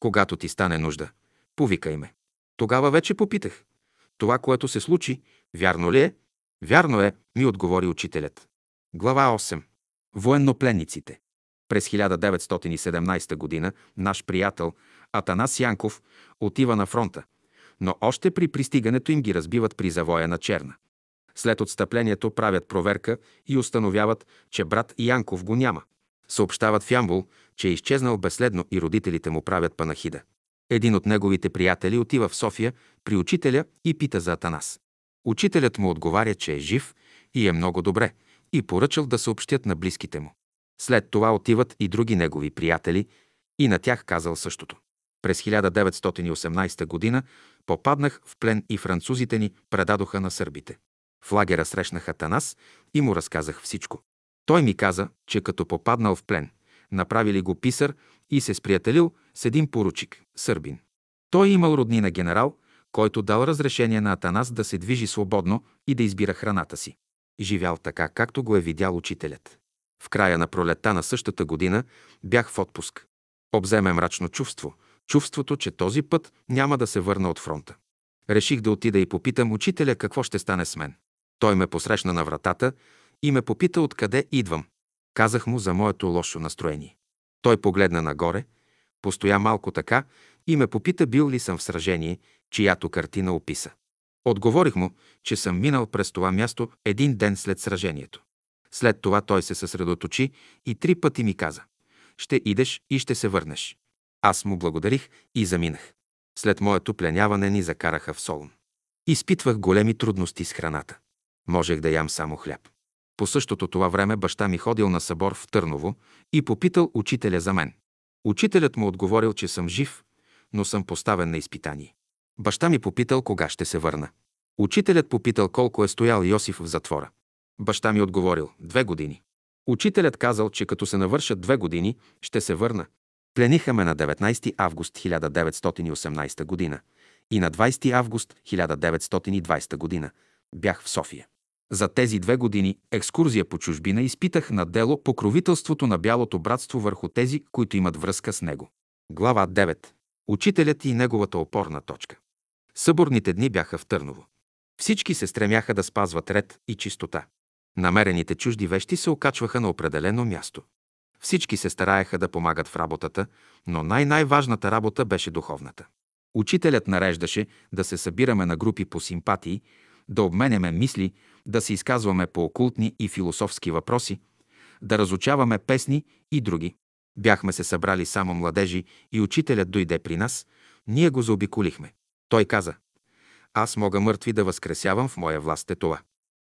Когато ти стане нужда, повикай ме. Тогава вече попитах. Това, което се случи, вярно ли е? Вярно е, ми отговори учителят. Глава 8. Военнопленниците. През 1917 г. наш приятел Атанас Янков отива на фронта, но още при пристигането им ги разбиват при завоя на Черна. След отстъплението правят проверка и установяват, че брат Янков го няма. Съобщават в Ямбул, че е изчезнал безследно и родителите му правят панахида. Един от неговите приятели отива в София при учителя и пита за Атанас. Учителят му отговаря, че е жив и е много добре, и поръчал да съобщят на близките му. След това отиват и други негови приятели и на тях казал същото. През 1918 г. попаднах в плен и французите ни предадоха на сърбите. В лагера срещнах Атанас и му разказах всичко. Той ми каза, че като попаднал в плен, направили го писар и се сприятелил с един поручик, сърбин. Той имал роднина генерал, който дал разрешение на Атанас да се движи свободно и да избира храната си. Живял така, както го е видял учителят. В края на пролета на същата година бях в отпуск. Обземе мрачно чувство, чувството, че този път няма да се върна от фронта. Реших да отида и попитам учителя какво ще стане с мен. Той ме посрещна на вратата и ме попита откъде идвам. Казах му за моето лошо настроение. Той погледна нагоре, постоя малко така и ме попита бил ли съм в сражение, чиято картина описа. Отговорих му, че съм минал през това място един ден след сражението. След това той се съсредоточи и три пъти ми каза «Ще идеш и ще се върнеш». Аз му благодарих и заминах. След моето пленяване ни закараха в Солун. Изпитвах големи трудности с храната. Можех да ям само хляб. По същото това време баща ми ходил на събор в Търново и попитал учителя за мен. Учителят му отговорил, че съм жив, но съм поставен на изпитание. Баща ми попитал кога ще се върна. Учителят попитал колко е стоял Йосиф в затвора. Баща ми отговорил – две години. Учителят казал, че като се навършат две години, ще се върна. Плениха ме на 19 август 1918 година и на 20 август 1920 година бях в София. За тези две години екскурзия по чужбина изпитах на дело покровителството на Бялото братство върху тези, които имат връзка с него. Глава 9. Учителят и неговата опорна точка. Съборните дни бяха в Търново. Всички се стремяха да спазват ред и чистота. Намерените чужди вещи се окачваха на определено място. Всички се стараеха да помагат в работата, но най-най-важната работа беше духовната. Учителят нареждаше да се събираме на групи по симпатии, да обменяме мисли, да се изказваме по окултни и философски въпроси, да разучаваме песни и други. Бяхме се събрали само младежи и учителят дойде при нас, ние го заобиколихме. Той каза, аз мога мъртви да възкресявам, в моя власт е това.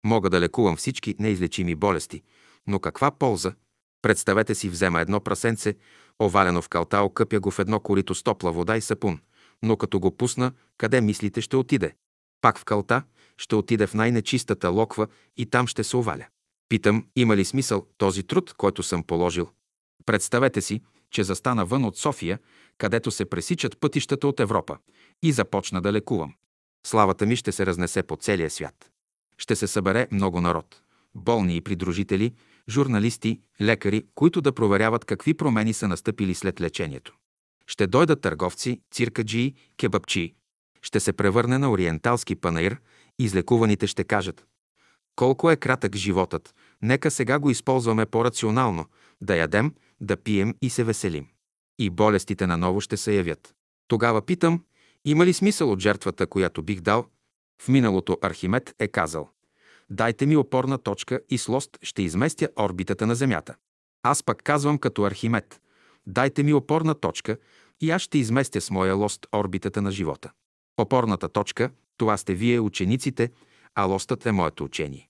Мога да лекувам всички неизлечими болести, но каква полза? Представете си, взема едно прасенце, овалено в калта, окъпя го в едно корито с топла вода и сапун. Но като го пусна, къде мислите ще отиде? Пак в калта, ще отиде в най-нечистата локва и там ще се оваля. Питам, има ли смисъл този труд, който съм положил? Представете си, че застана вън от София, където се пресичат пътищата от Европа, и започна да лекувам. Славата ми ще се разнесе по целия свят. Ще се събере много народ. Болни и придружители, журналисти, лекари, които да проверяват какви промени са настъпили след лечението. Ще дойдат търговци, циркаджии, кебапчии. Ще се превърне на ориенталски панаир излекуваните ще кажат колко е кратък животът, нека сега го използваме по-рационално, да ядем, да пием и се веселим. И болестите наново ще се явят. Тогава питам, има ли смисъл от жертвата, която бих дал? В миналото Архимед е казал Дайте ми опорна точка и с лост ще изместя орбитата на Земята. Аз пък казвам като Архимед Дайте ми опорна точка и аз ще изместя с моя лост орбитата на живота. Опорната точка – това сте вие, учениците, а лостът е моето учение.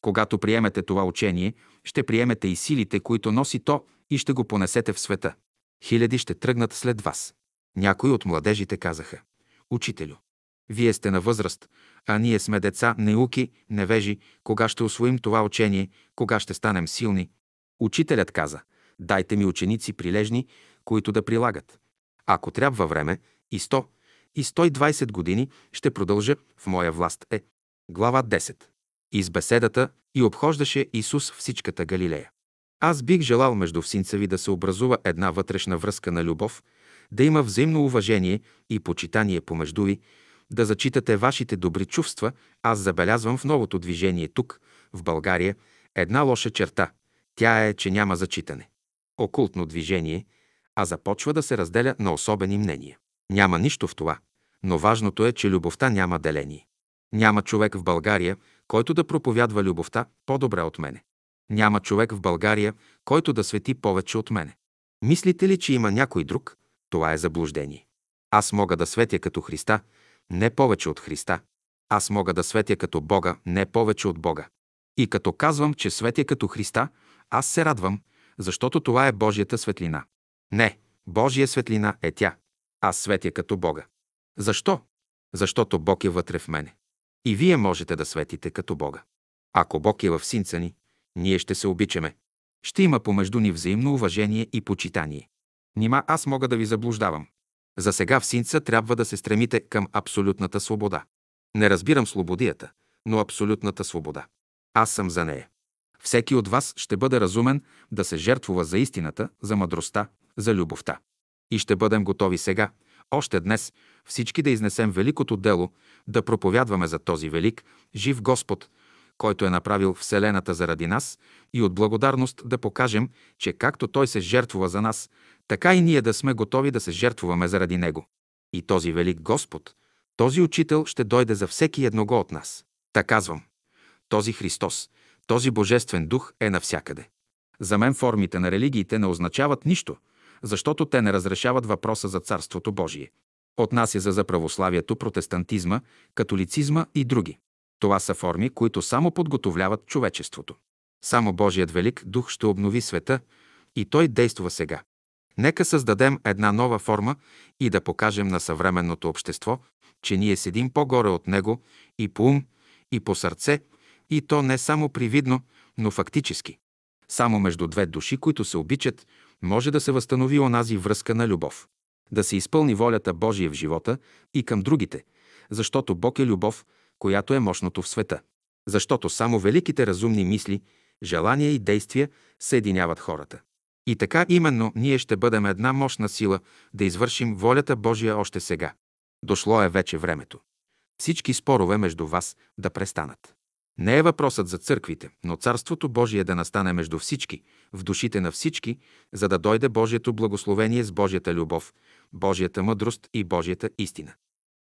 Когато приемете това учение, ще приемете и силите, които носи то и ще го понесете в света. Хиляди ще тръгнат след вас. Някои от младежите казаха, Учителю, вие сте на възраст, а ние сме деца, неуки, невежи, кога ще освоим това учение, кога ще станем силни. Учителят каза, дайте ми ученици прилежни, които да прилагат. Ако трябва време, и 100, и 120 години ще продължа в моя власт е. Глава 10. Из беседата и обхождаше Исус всичката Галилея. Аз бих желал между всинца ви да се образува една вътрешна връзка на любов, да има взаимно уважение и почитание помежду ви, да зачитате вашите добри чувства, аз забелязвам в новото движение тук, в България, една лоша черта. Тя е, че няма зачитане. Окултно движение, а започва да се разделя на особени мнения. Няма нищо в това, но важното е, че любовта няма деление. Няма човек в България, който да проповядва любовта по-добре от мене. Няма човек в България, който да свети повече от мене. Мислите ли, че има някой друг? Това е заблуждение. Аз мога да светя като Христа, не повече от Христа. Аз мога да светя като Бога, не повече от Бога. И като казвам, че светя като Христа, аз се радвам, защото това е Божията светлина. Не, Божия светлина е тя. Аз светя като Бога. Защо? Защото Бог е вътре в мене. И вие можете да светите като Бога. Ако Бог е в синца ни, ние ще се обичаме. Ще има помежду ни взаимно уважение и почитание. Нима аз мога да ви заблуждавам. За сега в синца трябва да се стремите към абсолютната свобода. Не разбирам свободията, но абсолютната свобода. Аз съм за нея. Всеки от вас ще бъде разумен да се жертвува за истината, за мъдростта, за любовта. И ще бъдем готови сега, още днес, всички да изнесем великото дело, да проповядваме за този велик, жив Господ, който е направил Вселената заради нас и от благодарност да покажем, че както Той се жертвува за нас, така и ние да сме готови да се жертвуваме заради Него. И този велик Господ, този учител ще дойде за всеки едного от нас. Та казвам, този Христос, този Божествен дух е навсякъде. За мен формите на религиите не означават нищо, защото те не разрешават въпроса за Царството Божие. Отнася за, за православието, протестантизма, католицизма и други. Това са форми, които само подготовляват човечеството. Само Божият велик дух ще обнови света и той действа сега. Нека създадем една нова форма и да покажем на съвременното общество, че ние седим по-горе от него и по ум, и по сърце, и то не само привидно, но фактически. Само между две души, които се обичат, може да се възстанови онази връзка на любов. Да се изпълни волята Божия в живота и към другите, защото Бог е любов, която е мощното в света. Защото само великите разумни мисли, желания и действия съединяват хората. И така именно ние ще бъдем една мощна сила да извършим волята Божия още сега. Дошло е вече времето. Всички спорове между вас да престанат. Не е въпросът за църквите, но Царството Божие да настане между всички, в душите на всички, за да дойде Божието благословение с Божията любов, Божията мъдрост и Божията истина.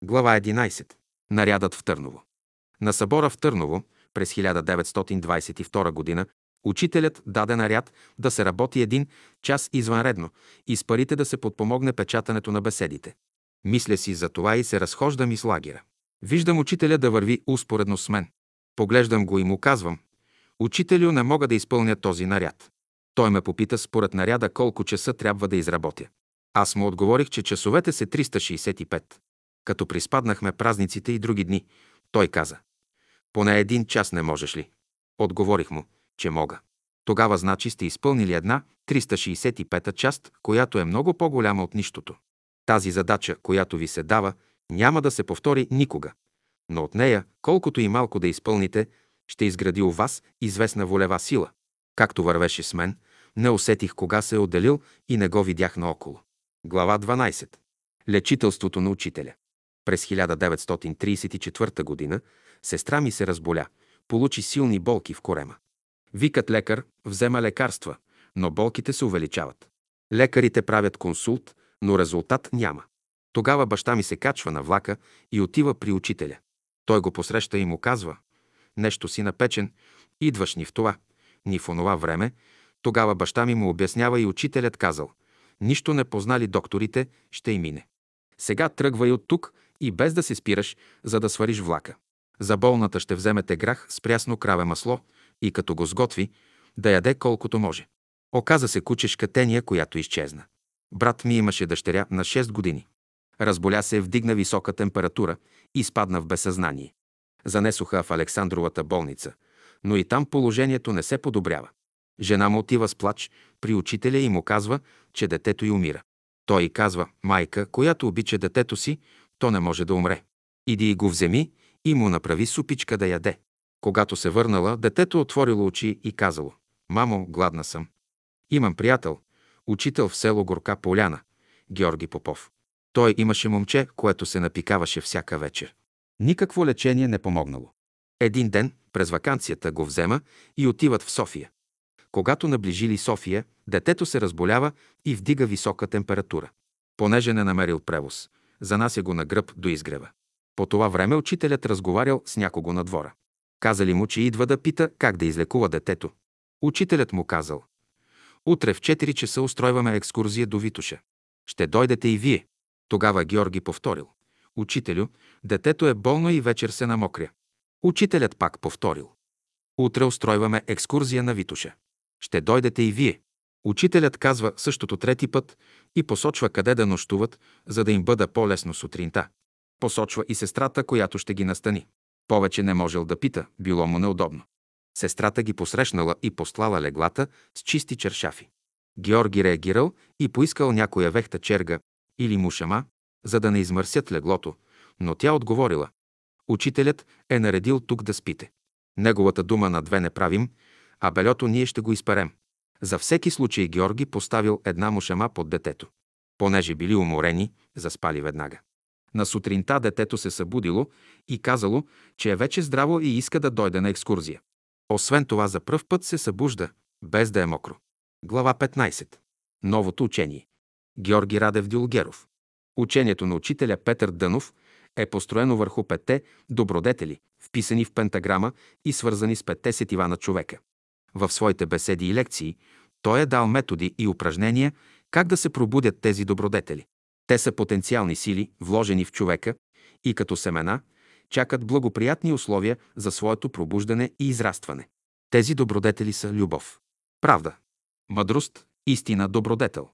Глава 11. Нарядът в Търново. На събора в Търново през 1922 г. учителят даде наряд да се работи един час извънредно и с парите да се подпомогне печатането на беседите. Мисля си за това и се разхождам из лагера. Виждам учителя да върви успоредно с мен. Поглеждам го и му казвам, учителю, не мога да изпълня този наряд. Той ме попита според наряда колко часа трябва да изработя. Аз му отговорих, че часовете са 365. Като приспаднахме празниците и други дни, той каза, поне един час не можеш ли? Отговорих му, че мога. Тогава значи сте изпълнили една 365-та част, която е много по-голяма от нищото. Тази задача, която ви се дава, няма да се повтори никога но от нея, колкото и малко да изпълните, ще изгради у вас известна волева сила. Както вървеше с мен, не усетих кога се е отделил и не го видях наоколо. Глава 12. Лечителството на учителя. През 1934 г. сестра ми се разболя, получи силни болки в корема. Викът лекар, взема лекарства, но болките се увеличават. Лекарите правят консулт, но резултат няма. Тогава баща ми се качва на влака и отива при учителя. Той го посреща и му казва, нещо си напечен, идваш ни в това, ни в онова време. Тогава баща ми му обяснява и учителят казал, нищо не познали докторите, ще и мине. Сега тръгвай от тук и без да се спираш, за да свариш влака. За болната ще вземете грах с прясно краве масло и като го сготви, да яде колкото може. Оказа се кучешка тения, която изчезна. Брат ми имаше дъщеря на 6 години. Разболя се, вдигна висока температура и спадна в безсъзнание. Занесоха в Александровата болница, но и там положението не се подобрява. Жена му отива с плач при учителя и му казва, че детето й умира. Той казва, майка, която обича детето си, то не може да умре. Иди и го вземи и му направи супичка да яде. Когато се върнала, детето отворило очи и казало, мамо, гладна съм. Имам приятел, учител в село Горка Поляна, Георги Попов. Той имаше момче, което се напикаваше всяка вечер. Никакво лечение не помогнало. Един ден, през вакансията, го взема и отиват в София. Когато наближили София, детето се разболява и вдига висока температура. Понеже не намерил превоз, занася го на гръб до изгрева. По това време учителят разговарял с някого на двора. Казали му, че идва да пита как да излекува детето. Учителят му казал. Утре в 4 часа устройваме екскурзия до Витуша. Ще дойдете и вие. Тогава Георги повторил. Учителю, детето е болно и вечер се намокря. Учителят пак повторил. Утре устройваме екскурзия на Витуша. Ще дойдете и вие. Учителят казва същото трети път и посочва къде да нощуват, за да им бъда по-лесно сутринта. Посочва и сестрата, която ще ги настани. Повече не можел да пита, било му неудобно. Сестрата ги посрещнала и послала леглата с чисти чершафи. Георги реагирал и поискал някоя вехта черга или мушама, за да не измърсят леглото, но тя отговорила. Учителят е наредил тук да спите. Неговата дума на две не правим, а белето ние ще го изперем. За всеки случай Георги поставил една мушама под детето. Понеже били уморени, заспали веднага. На сутринта детето се събудило и казало, че е вече здраво и иска да дойде на екскурзия. Освен това за пръв път се събужда, без да е мокро. Глава 15. Новото учение. Георги Радев Дюлгеров. Учението на учителя Петър Дънов е построено върху петте добродетели, вписани в пентаграма и свързани с петте сетива на човека. В своите беседи и лекции той е дал методи и упражнения как да се пробудят тези добродетели. Те са потенциални сили, вложени в човека и като семена чакат благоприятни условия за своето пробуждане и израстване. Тези добродетели са любов, правда, мъдрост, истина, добродетел.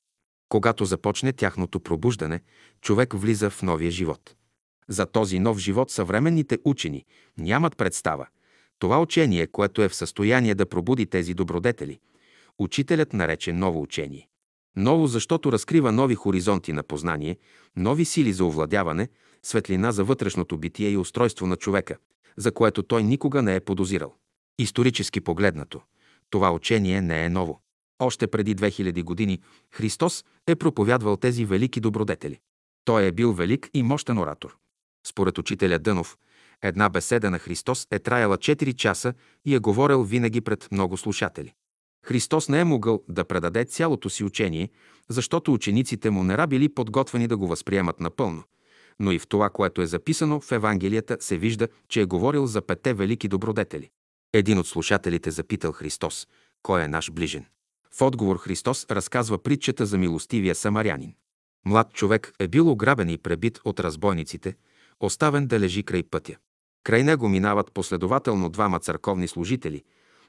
Когато започне тяхното пробуждане, човек влиза в новия живот. За този нов живот съвременните учени нямат представа. Това учение, което е в състояние да пробуди тези добродетели, учителят нарече ново учение. Ново, защото разкрива нови хоризонти на познание, нови сили за овладяване, светлина за вътрешното битие и устройство на човека, за което той никога не е подозирал. Исторически погледнато, това учение не е ново. Още преди 2000 години Христос е проповядвал тези велики добродетели. Той е бил велик и мощен оратор. Според учителя Дънов, една беседа на Христос е траяла 4 часа и е говорил винаги пред много слушатели. Христос не е могъл да предаде цялото си учение, защото учениците му не били подготвени да го възприемат напълно. Но и в това, което е записано в Евангелията, се вижда, че е говорил за пете велики добродетели. Един от слушателите запитал Христос, кой е наш ближен. В отговор Христос разказва притчата за милостивия самарянин. Млад човек е бил ограбен и пребит от разбойниците, оставен да лежи край пътя. Край него минават последователно двама църковни служители,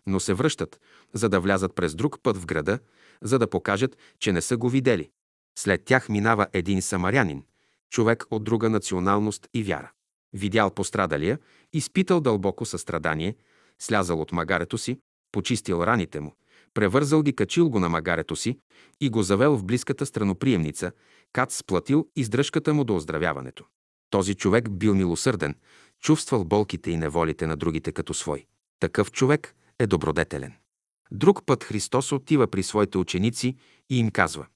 но се връщат, за да влязат през друг път в града, за да покажат, че не са го видели. След тях минава един самарянин, човек от друга националност и вяра. Видял пострадалия, изпитал дълбоко състрадание, слязал от магарето си, почистил раните му, превързал ги, качил го на магарето си и го завел в близката страноприемница, кат сплатил издръжката му до оздравяването. Този човек бил милосърден, чувствал болките и неволите на другите като свой. Такъв човек е добродетелен. Друг път Христос отива при своите ученици и им казва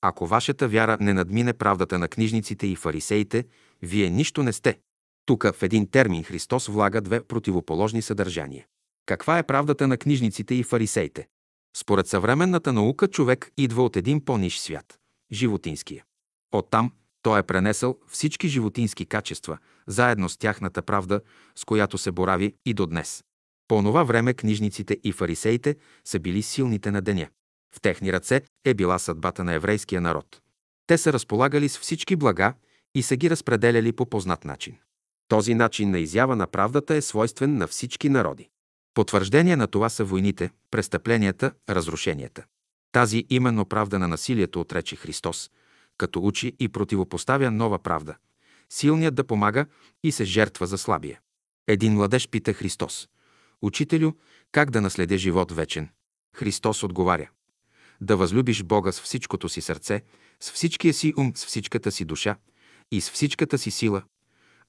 Ако вашата вяра не надмине правдата на книжниците и фарисеите, вие нищо не сте. Тук в един термин Христос влага две противоположни съдържания. Каква е правдата на книжниците и фарисеите? Според съвременната наука човек идва от един по-ниш свят – животинския. Оттам той е пренесъл всички животински качества, заедно с тяхната правда, с която се борави и до днес. По онова време книжниците и фарисеите са били силните на деня. В техни ръце е била съдбата на еврейския народ. Те са разполагали с всички блага и са ги разпределяли по познат начин. Този начин на изява на правдата е свойствен на всички народи. Потвърждение на това са войните, престъпленията, разрушенията. Тази именно правда на насилието отрече Христос, като учи и противопоставя нова правда. Силният да помага и се жертва за слабия. Един младеж пита Христос. Учителю, как да наследя живот вечен? Христос отговаря. Да възлюбиш Бога с всичкото си сърце, с всичкия си ум, с всичката си душа и с всичката си сила,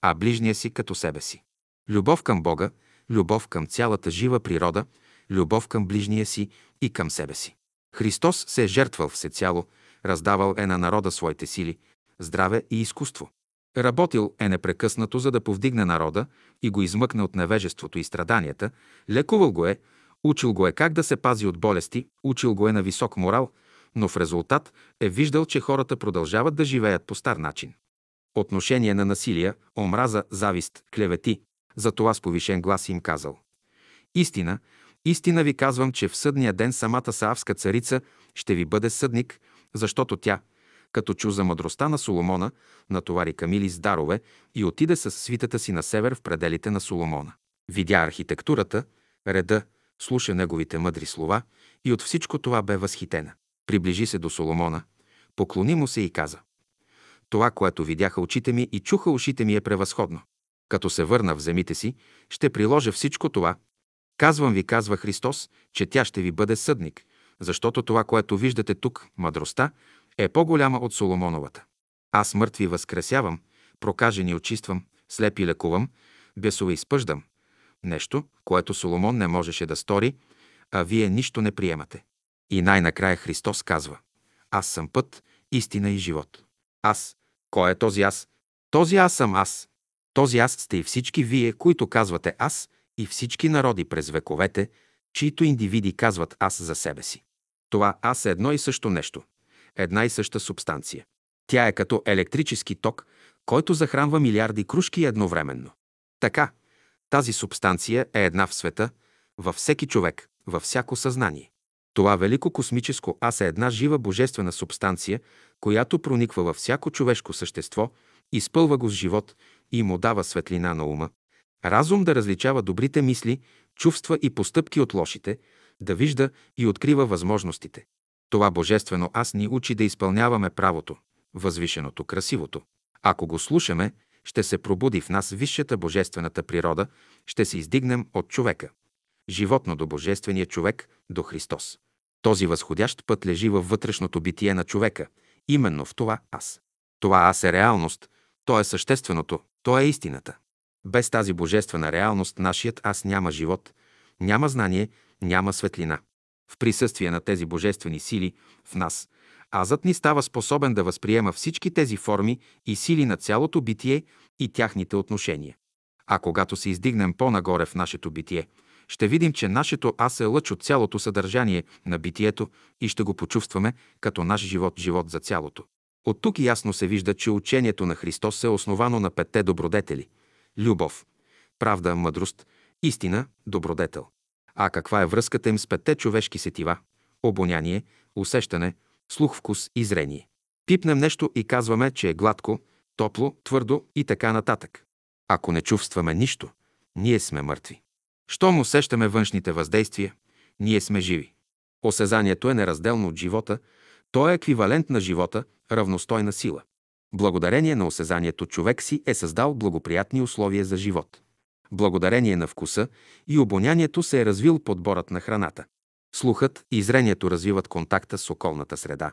а ближния си като себе си. Любов към Бога, любов към цялата жива природа, любов към ближния си и към себе си. Христос се е жертвал всецяло, раздавал е на народа своите сили, здраве и изкуство. Работил е непрекъснато, за да повдигне народа и го измъкне от невежеството и страданията, лекувал го е, учил го е как да се пази от болести, учил го е на висок морал, но в резултат е виждал, че хората продължават да живеят по стар начин. Отношение на насилие, омраза, завист, клевети. За това с повишен глас им казал. Истина, истина ви казвам, че в съдния ден самата Саавска царица ще ви бъде съдник, защото тя, като чу за мъдростта на Соломона, натовари Камили с дарове и отиде с свитата си на север в пределите на Соломона. Видя архитектурата, реда, слуша неговите мъдри слова и от всичко това бе възхитена. Приближи се до Соломона, поклони му се и каза Това, което видяха очите ми и чуха ушите ми е превъзходно. Като се върна в земите си, ще приложа всичко това. Казвам ви, казва Христос, че тя ще ви бъде съдник, защото това, което виждате тук, мъдростта, е по-голяма от Соломоновата. Аз мъртви възкресявам, прокажени очиствам, слепи лекувам, бесове изпъждам. Нещо, което Соломон не можеше да стори, а вие нищо не приемате. И най-накрая Христос казва Аз съм път, истина и живот. Аз. Кой е този аз? Този аз съм аз. Този аз сте и всички вие, които казвате аз, и всички народи през вековете, чието индивиди казват аз за себе си. Това аз е едно и също нещо. Една и съща субстанция. Тя е като електрически ток, който захранва милиарди кружки едновременно. Така, тази субстанция е една в света, във всеки човек, във всяко съзнание. Това велико космическо аз е една жива божествена субстанция, която прониква във всяко човешко същество, изпълва го с живот и му дава светлина на ума, разум да различава добрите мисли, чувства и постъпки от лошите, да вижда и открива възможностите. Това божествено аз ни учи да изпълняваме правото, възвишеното, красивото. Ако го слушаме, ще се пробуди в нас висшата божествената природа, ще се издигнем от човека. Животно до божествения човек, до Христос. Този възходящ път лежи във вътрешното битие на човека, именно в това аз. Това аз е реалност, то е същественото, то е истината. Без тази божествена реалност нашият аз няма живот, няма знание, няма светлина. В присъствие на тези божествени сили в нас, азът ни става способен да възприема всички тези форми и сили на цялото битие и тяхните отношения. А когато се издигнем по-нагоре в нашето битие, ще видим, че нашето аз е лъч от цялото съдържание на битието и ще го почувстваме като наш живот, живот за цялото. От тук ясно се вижда, че учението на Христос е основано на петте добродетели – любов, правда, мъдрост, истина, добродетел. А каква е връзката им с петте човешки сетива? Обоняние, усещане, слух, вкус и зрение. Пипнем нещо и казваме, че е гладко, топло, твърдо и така нататък. Ако не чувстваме нищо, ние сме мъртви. Щом усещаме външните въздействия, ние сме живи. Осезанието е неразделно от живота, то е еквивалент на живота, равностойна сила. Благодарение на осезанието човек си е създал благоприятни условия за живот. Благодарение на вкуса и обонянието се е развил подборът на храната. Слухът и зрението развиват контакта с околната среда,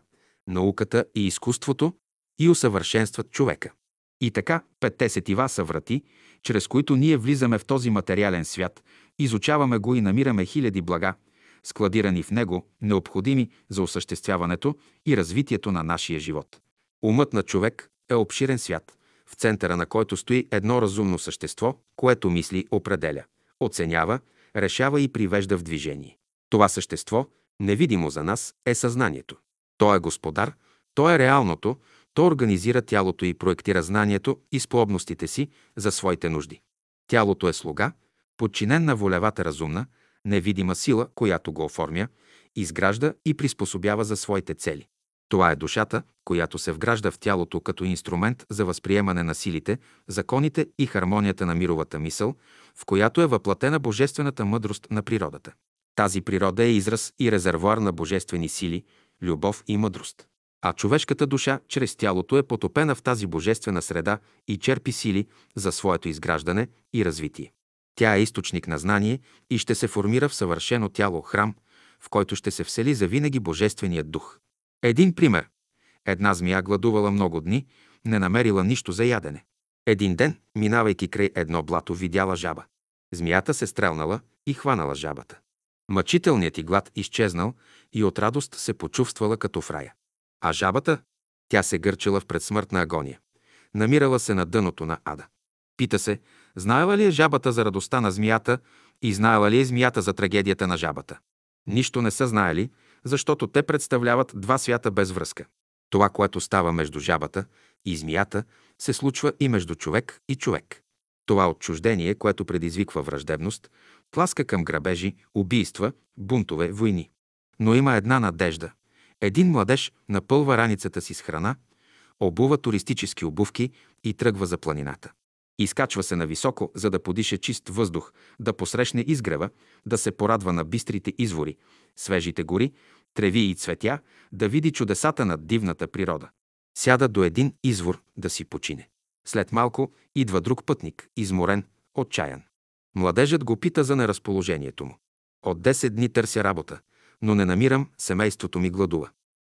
науката и изкуството и усъвършенстват човека. И така, петте сетива са врати, чрез които ние влизаме в този материален свят, изучаваме го и намираме хиляди блага, складирани в него, необходими за осъществяването и развитието на нашия живот. Умът на човек е обширен свят, в центъра на който стои едно разумно същество, което мисли, определя, оценява, решава и привежда в движение. Това същество, невидимо за нас, е съзнанието. То е господар, то е реалното, то организира тялото и проектира знанието и способностите си за своите нужди. Тялото е слуга, подчинен на волевата разумна, невидима сила, която го оформя, изгражда и приспособява за своите цели. Това е душата, която се вгражда в тялото като инструмент за възприемане на силите, законите и хармонията на мировата мисъл, в която е въплатена божествената мъдрост на природата. Тази природа е израз и резервуар на божествени сили, любов и мъдрост. А човешката душа чрез тялото е потопена в тази божествена среда и черпи сили за своето изграждане и развитие. Тя е източник на знание и ще се формира в съвършено тяло храм, в който ще се всели завинаги Божественият дух. Един пример. Една змия гладувала много дни, не намерила нищо за ядене. Един ден, минавайки край едно блато, видяла жаба. Змията се стрелнала и хванала жабата. Мъчителният и глад изчезнал и от радост се почувствала като в рая. А жабата, тя се гърчила в предсмъртна агония. Намирала се на дъното на ада. Пита се, знаела ли е жабата за радостта на змията и знаела ли е змията за трагедията на жабата. Нищо не са знаели, защото те представляват два свята без връзка. Това, което става между жабата и змията, се случва и между човек и човек. Това отчуждение, което предизвиква враждебност, тласка към грабежи, убийства, бунтове, войни. Но има една надежда. Един младеж напълва раницата си с храна, обува туристически обувки и тръгва за планината. Изкачва се на високо, за да подише чист въздух, да посрещне изгрева, да се порадва на бистрите извори, свежите гори, треви и цветя, да види чудесата на дивната природа. Сяда до един извор да си почине. След малко идва друг пътник, изморен, отчаян. Младежът го пита за неразположението му. От 10 дни търся работа, но не намирам, семейството ми гладува.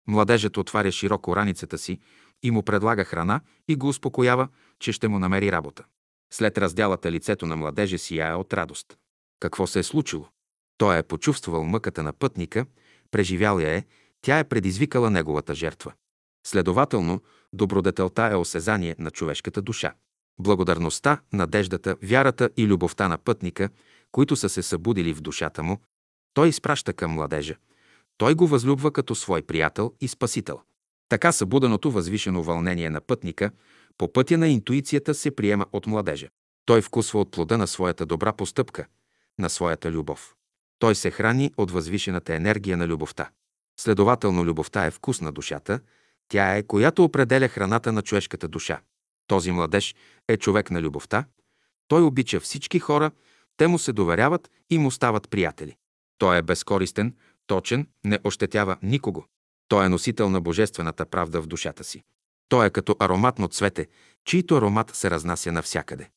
Младежът отваря широко раницата си и му предлага храна и го успокоява, че ще му намери работа. След разделата лицето на младежа сияе от радост. Какво се е случило? Той е почувствал мъката на пътника, преживял я е, тя е предизвикала неговата жертва. Следователно, добродетелта е осезание на човешката душа. Благодарността, надеждата, вярата и любовта на пътника, които са се събудили в душата му, той изпраща към младежа. Той го възлюбва като свой приятел и спасител. Така събуденото възвишено вълнение на пътника по пътя на интуицията се приема от младежа. Той вкусва от плода на своята добра постъпка, на своята любов. Той се храни от възвишената енергия на любовта. Следователно, любовта е вкус на душата, тя е, която определя храната на човешката душа. Този младеж е човек на любовта, той обича всички хора, те му се доверяват и му стават приятели. Той е безкористен, точен, не ощетява никого. Той е носител на божествената правда в душата си. Той е като ароматно цвете, чийто аромат се разнася навсякъде.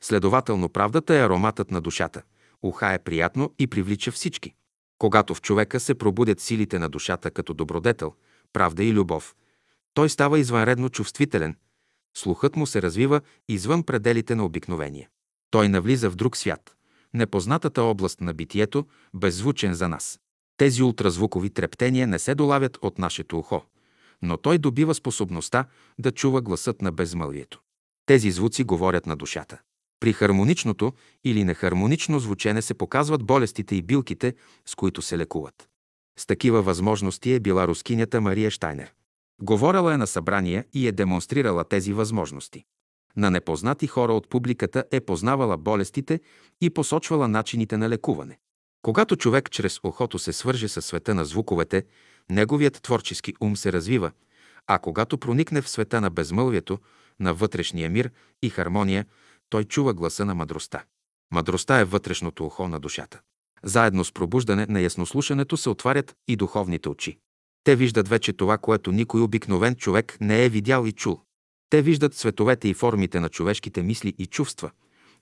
Следователно, правдата е ароматът на душата. Уха е приятно и привлича всички. Когато в човека се пробудят силите на душата като добродетел, правда и любов, той става извънредно чувствителен. Слухът му се развива извън пределите на обикновение. Той навлиза в друг свят, непознатата област на битието, беззвучен за нас. Тези ултразвукови трептения не се долавят от нашето ухо, но той добива способността да чува гласът на безмълвието. Тези звуци говорят на душата. При хармоничното или нехармонично звучене се показват болестите и билките, с които се лекуват. С такива възможности е била рускинята Мария Штайнер. Говорила е на събрания и е демонстрирала тези възможности. На непознати хора от публиката е познавала болестите и посочвала начините на лекуване. Когато човек чрез ухото се свърже със света на звуковете, неговият творчески ум се развива, а когато проникне в света на безмълвието, на вътрешния мир и хармония, той чува гласа на мъдростта. Мъдростта е вътрешното ухо на душата. Заедно с пробуждане на яснослушането се отварят и духовните очи. Те виждат вече това, което никой обикновен човек не е видял и чул. Те виждат цветовете и формите на човешките мисли и чувства.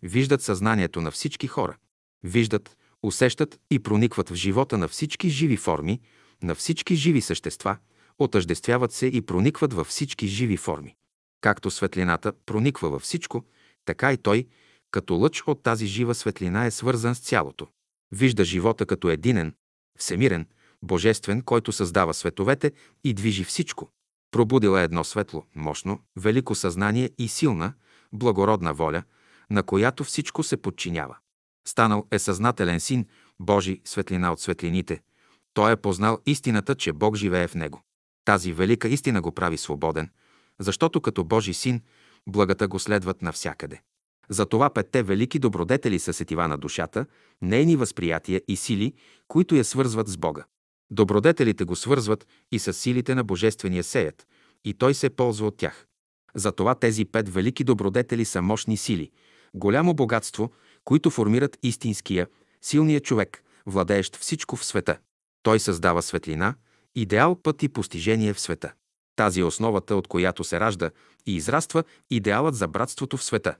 Виждат съзнанието на всички хора. Виждат, усещат и проникват в живота на всички живи форми, на всички живи същества, отъждествяват се и проникват във всички живи форми. Както светлината прониква във всичко, така и той, като лъч от тази жива светлина е свързан с цялото. Вижда живота като единен, всемирен, божествен, който създава световете и движи всичко. Пробудила е едно светло, мощно, велико съзнание и силна, благородна воля, на която всичко се подчинява. Станал е съзнателен син, Божи светлина от светлините. Той е познал истината, че Бог живее в него. Тази велика истина го прави свободен, защото като Божи син, благата го следват навсякъде. Затова петте велики добродетели са сетива на душата, нейни възприятия и сили, които я свързват с Бога. Добродетелите го свързват и с силите на Божествения сеят, и той се ползва от тях. Затова тези пет велики добродетели са мощни сили, голямо богатство, които формират истинския, силния човек, владеещ всичко в света. Той създава светлина, идеал, път и постижение в света. Тази е основата, от която се ражда и израства идеалът за братството в света.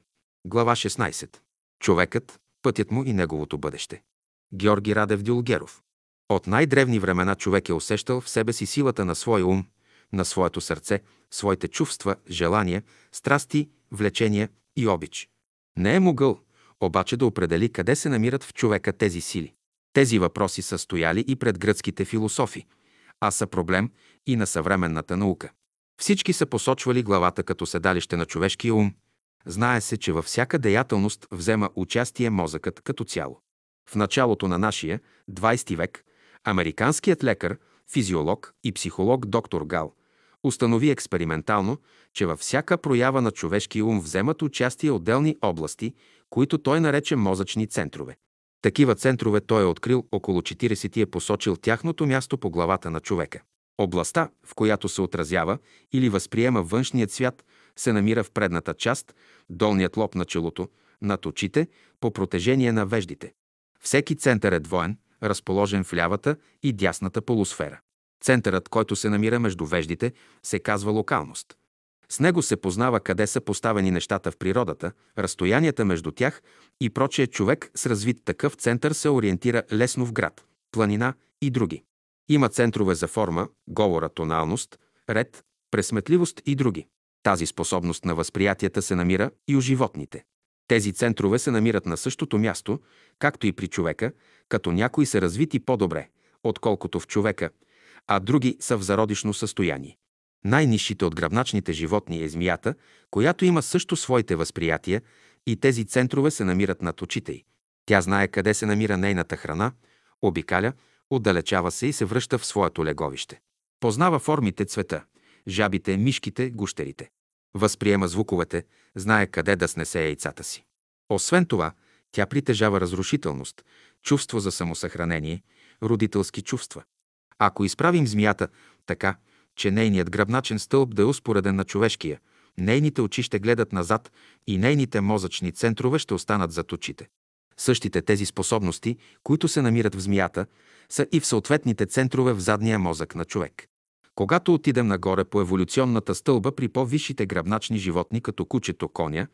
Глава 16. Човекът, пътят му и неговото бъдеще. Георги Радев Дюлгеров. От най-древни времена човек е усещал в себе си силата на своя ум, на своето сърце, своите чувства, желания, страсти, влечения и обич. Не е могъл, обаче да определи къде се намират в човека тези сили. Тези въпроси са стояли и пред гръцките философи, а са проблем и на съвременната наука. Всички са посочвали главата като седалище на човешкия ум. Знае се, че във всяка деятелност взема участие мозъкът като цяло. В началото на нашия 20 век американският лекар, физиолог и психолог доктор Гал установи експериментално, че във всяка проява на човешкия ум вземат участие отделни области, които той нарече мозъчни центрове. Такива центрове той е открил около 40 и е посочил тяхното място по главата на човека. Областта, в която се отразява или възприема външният свят, се намира в предната част, долният лоб на челото, над очите, по протежение на веждите. Всеки център е двоен, разположен в лявата и дясната полусфера. Центърът, който се намира между веждите, се казва локалност. С него се познава къде са поставени нещата в природата, разстоянията между тях и прочее човек с развит такъв център се ориентира лесно в град, планина и други. Има центрове за форма, говора, тоналност, ред, пресметливост и други. Тази способност на възприятията се намира и у животните. Тези центрове се намират на същото място, както и при човека, като някои са развити по-добре, отколкото в човека, а други са в зародишно състояние. Най-низшите от гръбначните животни е змията, която има също своите възприятия и тези центрове се намират над очите й. Тя знае къде се намира нейната храна, обикаля, отдалечава се и се връща в своето леговище. Познава формите цвета, жабите, мишките, гущерите. Възприема звуковете, знае къде да снесе яйцата си. Освен това, тя притежава разрушителност, чувство за самосъхранение, родителски чувства. Ако изправим змията така, че нейният гръбначен стълб да е успореден на човешкия, нейните очи ще гледат назад и нейните мозъчни центрове ще останат зад очите. Същите тези способности, които се намират в змията, са и в съответните центрове в задния мозък на човек. Когато отидем нагоре по еволюционната стълба при по-висшите гръбначни животни, като кучето, коня,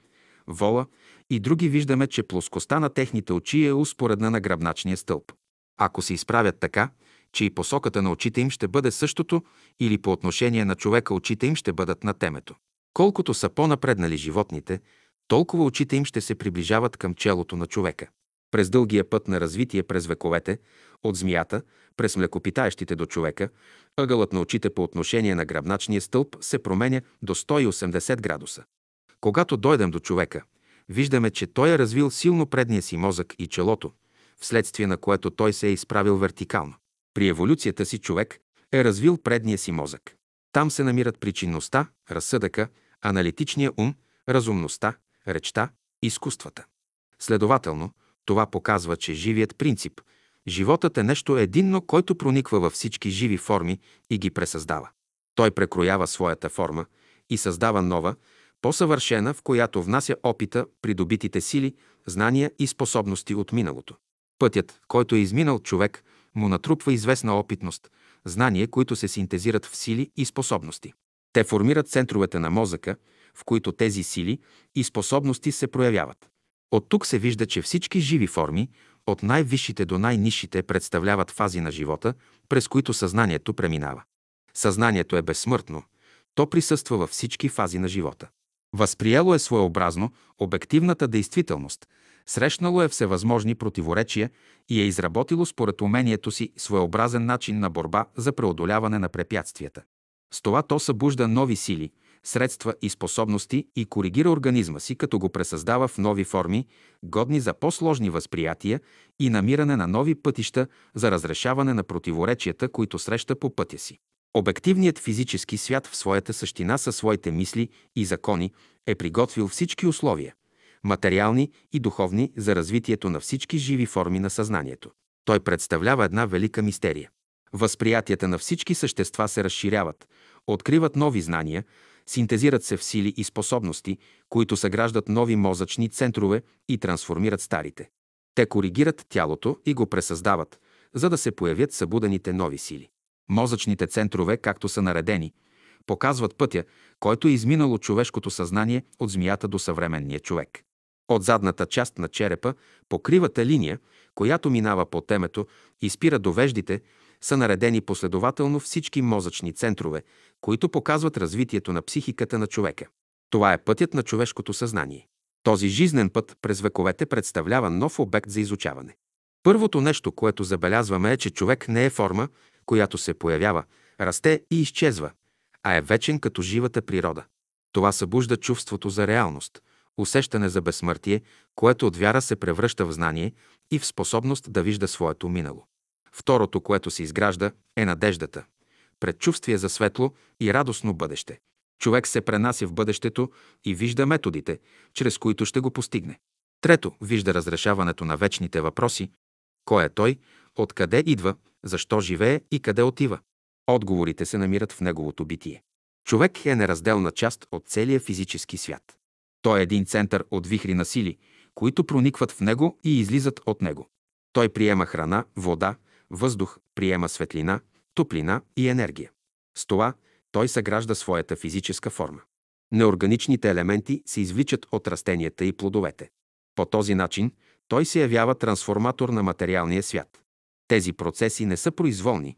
вола и други, виждаме, че плоскостта на техните очи е успоредна на гръбначния стълб. Ако се изправят така, че и посоката на очите им ще бъде същото или по отношение на човека очите им ще бъдат на темето. Колкото са по-напреднали животните, толкова очите им ще се приближават към челото на човека. През дългия път на развитие през вековете, от змията, през млекопитаещите до човека, ъгълът на очите по отношение на гръбначния стълб се променя до 180 градуса. Когато дойдем до човека, виждаме, че той е развил силно предния си мозък и челото, вследствие на което той се е изправил вертикално. При еволюцията си човек е развил предния си мозък. Там се намират причинността, разсъдъка, аналитичния ум, разумността, речта, изкуствата. Следователно, това показва, че живият принцип, животът е нещо единно, който прониква във всички живи форми и ги пресъздава. Той прекроява своята форма и създава нова, по-съвършена, в която внася опита, придобитите сили, знания и способности от миналото. Пътят, който е изминал човек, му натрупва известна опитност, знания, които се синтезират в сили и способности. Те формират центровете на мозъка, в които тези сили и способности се проявяват. От тук се вижда, че всички живи форми, от най-висшите до най-низшите, представляват фази на живота, през които съзнанието преминава. Съзнанието е безсмъртно. То присъства във всички фази на живота. Възприело е своеобразно обективната действителност, срещнало е всевъзможни противоречия и е изработило според умението си своеобразен начин на борба за преодоляване на препятствията. С това то събужда нови сили, средства и способности и коригира организма си, като го пресъздава в нови форми, годни за по-сложни възприятия и намиране на нови пътища за разрешаване на противоречията, които среща по пътя си. Обективният физически свят в своята същина със своите мисли и закони е приготвил всички условия – материални и духовни, за развитието на всички живи форми на съзнанието. Той представлява една велика мистерия. Възприятията на всички същества се разширяват, откриват нови знания, синтезират се в сили и способности, които съграждат нови мозъчни центрове и трансформират старите. Те коригират тялото и го пресъздават, за да се появят събудените нови сили. Мозъчните центрове, както са наредени, показват пътя, който е изминало човешкото съзнание от змията до съвременния човек. От задната част на черепа покривата линия, която минава по темето и спира до веждите, са наредени последователно всички мозъчни центрове, които показват развитието на психиката на човека. Това е пътят на човешкото съзнание. Този жизнен път през вековете представлява нов обект за изучаване. Първото нещо, което забелязваме е, че човек не е форма, която се появява, расте и изчезва, а е вечен като живата природа. Това събужда чувството за реалност, усещане за безсмъртие, което от вяра се превръща в знание и в способност да вижда своето минало. Второто, което се изгражда, е надеждата, предчувствие за светло и радостно бъдеще. Човек се пренася в бъдещето и вижда методите, чрез които ще го постигне. Трето, вижда разрешаването на вечните въпроси. Кой е той, откъде идва, защо живее и къде отива. Отговорите се намират в неговото битие. Човек е неразделна част от целия физически свят. Той е един център от вихри на сили, които проникват в него и излизат от него. Той приема храна, вода, въздух, приема светлина, топлина и енергия. С това той съгражда своята физическа форма. Неорганичните елементи се извличат от растенията и плодовете. По този начин той се явява трансформатор на материалния свят. Тези процеси не са произволни,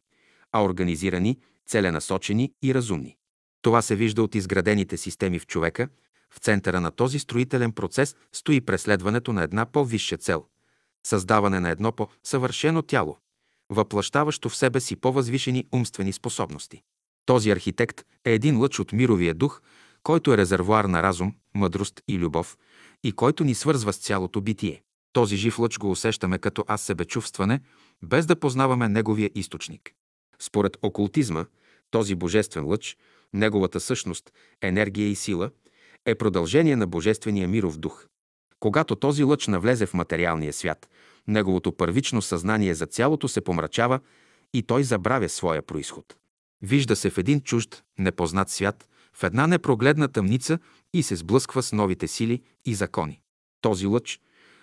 а организирани, целенасочени и разумни. Това се вижда от изградените системи в човека. В центъра на този строителен процес стои преследването на една по-висша цел – създаване на едно по-съвършено тяло, въплащаващо в себе си по-възвишени умствени способности. Този архитект е един лъч от мировия дух, който е резервуар на разум, мъдрост и любов и който ни свързва с цялото битие. Този жив лъч го усещаме като аз себечувстване, без да познаваме неговия източник. Според окултизма, този божествен лъч, неговата същност, енергия и сила, е продължение на божествения миров дух. Когато този лъч навлезе в материалния свят, неговото първично съзнание за цялото се помрачава и той забравя своя происход. Вижда се в един чужд, непознат свят, в една непрогледна тъмница и се сблъсква с новите сили и закони. Този лъч,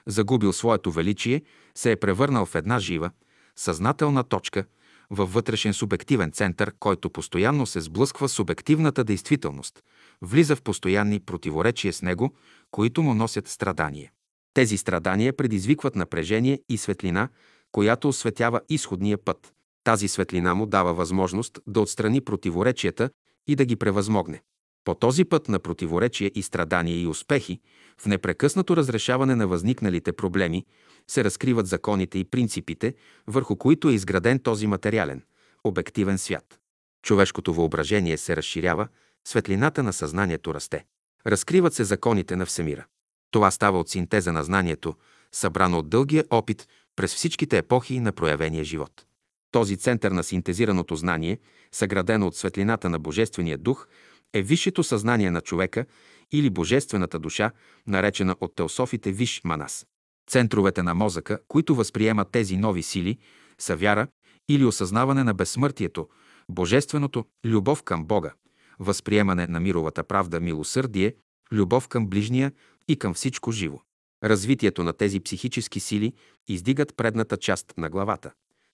загубил своето величие, се е превърнал в една жива, съзнателна точка, във вътрешен субективен център, който постоянно се сблъсква с субективната действителност, влиза в постоянни противоречия с него, които му носят страдание. Тези страдания предизвикват напрежение и светлина, която осветява изходния път. Тази светлина му дава възможност да отстрани противоречията и да ги превъзмогне. По този път на противоречие и страдания и успехи, в непрекъснато разрешаване на възникналите проблеми, се разкриват законите и принципите, върху които е изграден този материален, обективен свят. Човешкото въображение се разширява, светлината на съзнанието расте. Разкриват се законите на Всемира. Това става от синтеза на знанието, събрано от дългия опит през всичките епохи на проявения живот. Този център на синтезираното знание, съградено от светлината на Божествения дух, е висшето съзнание на човека или Божествената душа, наречена от теософите Виш Манас. Центровете на мозъка, които възприемат тези нови сили, са вяра или осъзнаване на безсмъртието, божественото, любов към Бога, възприемане на мировата правда, милосърдие, любов към ближния и към всичко живо. Развитието на тези психически сили издигат предната част на главата,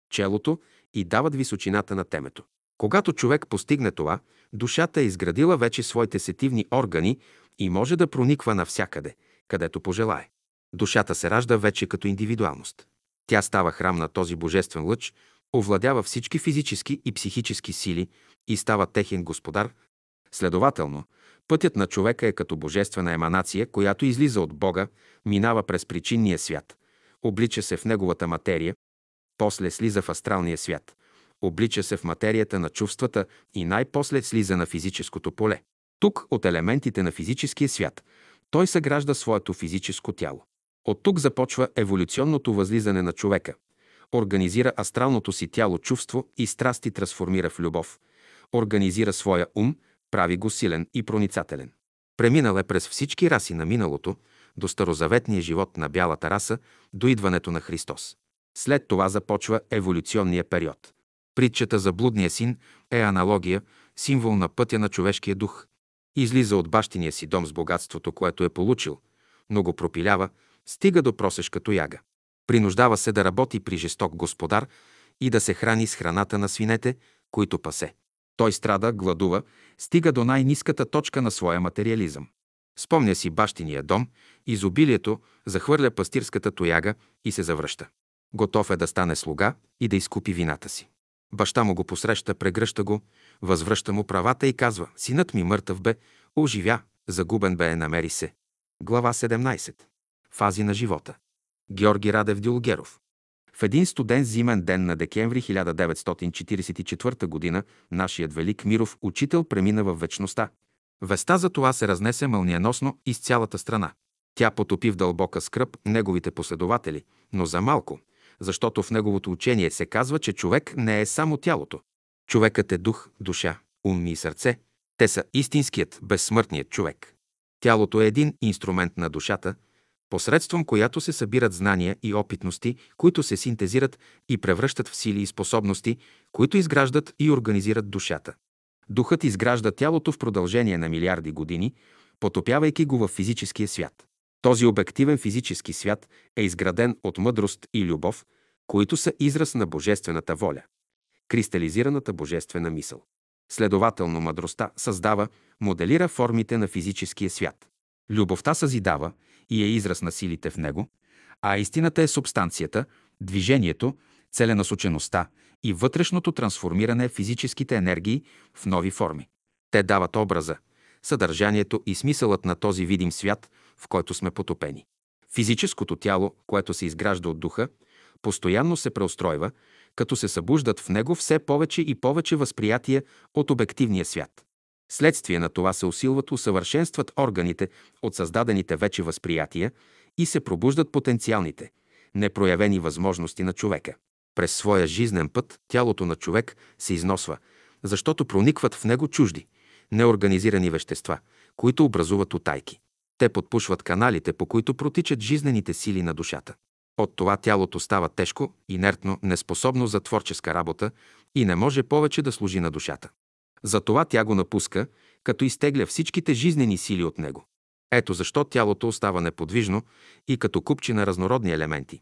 челото и дават височината на темето. Когато човек постигне това, душата е изградила вече своите сетивни органи и може да прониква навсякъде, където пожелае. Душата се ражда вече като индивидуалност. Тя става храм на този божествен лъч, овладява всички физически и психически сили и става техен господар. Следователно, пътят на човека е като божествена еманация, която излиза от Бога, минава през причинния свят, облича се в неговата материя, после слиза в астралния свят, облича се в материята на чувствата и най-после слиза на физическото поле. Тук, от елементите на физическия свят, той съгражда своето физическо тяло. От тук започва еволюционното възлизане на човека. Организира астралното си тяло чувство и страсти трансформира в любов. Организира своя ум, прави го силен и проницателен. Преминал е през всички раси на миналото, до старозаветния живот на бялата раса, до идването на Христос. След това започва еволюционния период. Притчата за блудния син е аналогия, символ на пътя на човешкия дух. Излиза от бащиния си дом с богатството, което е получил, но го пропилява, стига до просешка тояга. Принуждава се да работи при жесток господар и да се храни с храната на свинете, които пасе. Той страда, гладува, стига до най-низката точка на своя материализъм. Спомня си бащиния дом, изобилието, захвърля пастирската тояга и се завръща. Готов е да стане слуга и да изкупи вината си. Баща му го посреща, прегръща го, възвръща му правата и казва «Синът ми мъртъв бе, оживя, загубен бе, намери се». Глава 17. Фази на живота. Георги Радев Дюлгеров. В един студен зимен ден на декември 1944 г. нашият велик Миров учител премина в вечността. Веста за това се разнесе мълниеносно из цялата страна. Тя потопи в дълбока скръп неговите последователи, но за малко, защото в неговото учение се казва, че човек не е само тялото. Човекът е дух, душа, ум и сърце. Те са истинският, безсмъртният човек. Тялото е един инструмент на душата, посредством която се събират знания и опитности, които се синтезират и превръщат в сили и способности, които изграждат и организират душата. Духът изгражда тялото в продължение на милиарди години, потопявайки го в физическия свят. Този обективен физически свят е изграден от мъдрост и любов, които са израз на божествената воля, кристализираната божествена мисъл. Следователно, мъдростта създава, моделира формите на физическия свят. Любовта съзидава и е израз на силите в него, а истината е субстанцията, движението, целенасочеността и вътрешното трансформиране в физическите енергии в нови форми. Те дават образа, съдържанието и смисълът на този видим свят, в който сме потопени. Физическото тяло, което се изгражда от духа, постоянно се преустройва, като се събуждат в него все повече и повече възприятия от обективния свят. Следствие на това се усилват, усъвършенстват органите от създадените вече възприятия и се пробуждат потенциалните, непроявени възможности на човека. През своя жизнен път тялото на човек се износва, защото проникват в него чужди, неорганизирани вещества, които образуват утайки. Те подпушват каналите, по които протичат жизнените сили на душата. От това тялото става тежко, инертно, неспособно за творческа работа и не може повече да служи на душата. Затова тя го напуска, като изтегля всичките жизнени сили от него. Ето защо тялото остава неподвижно и като купчи на разнородни елементи.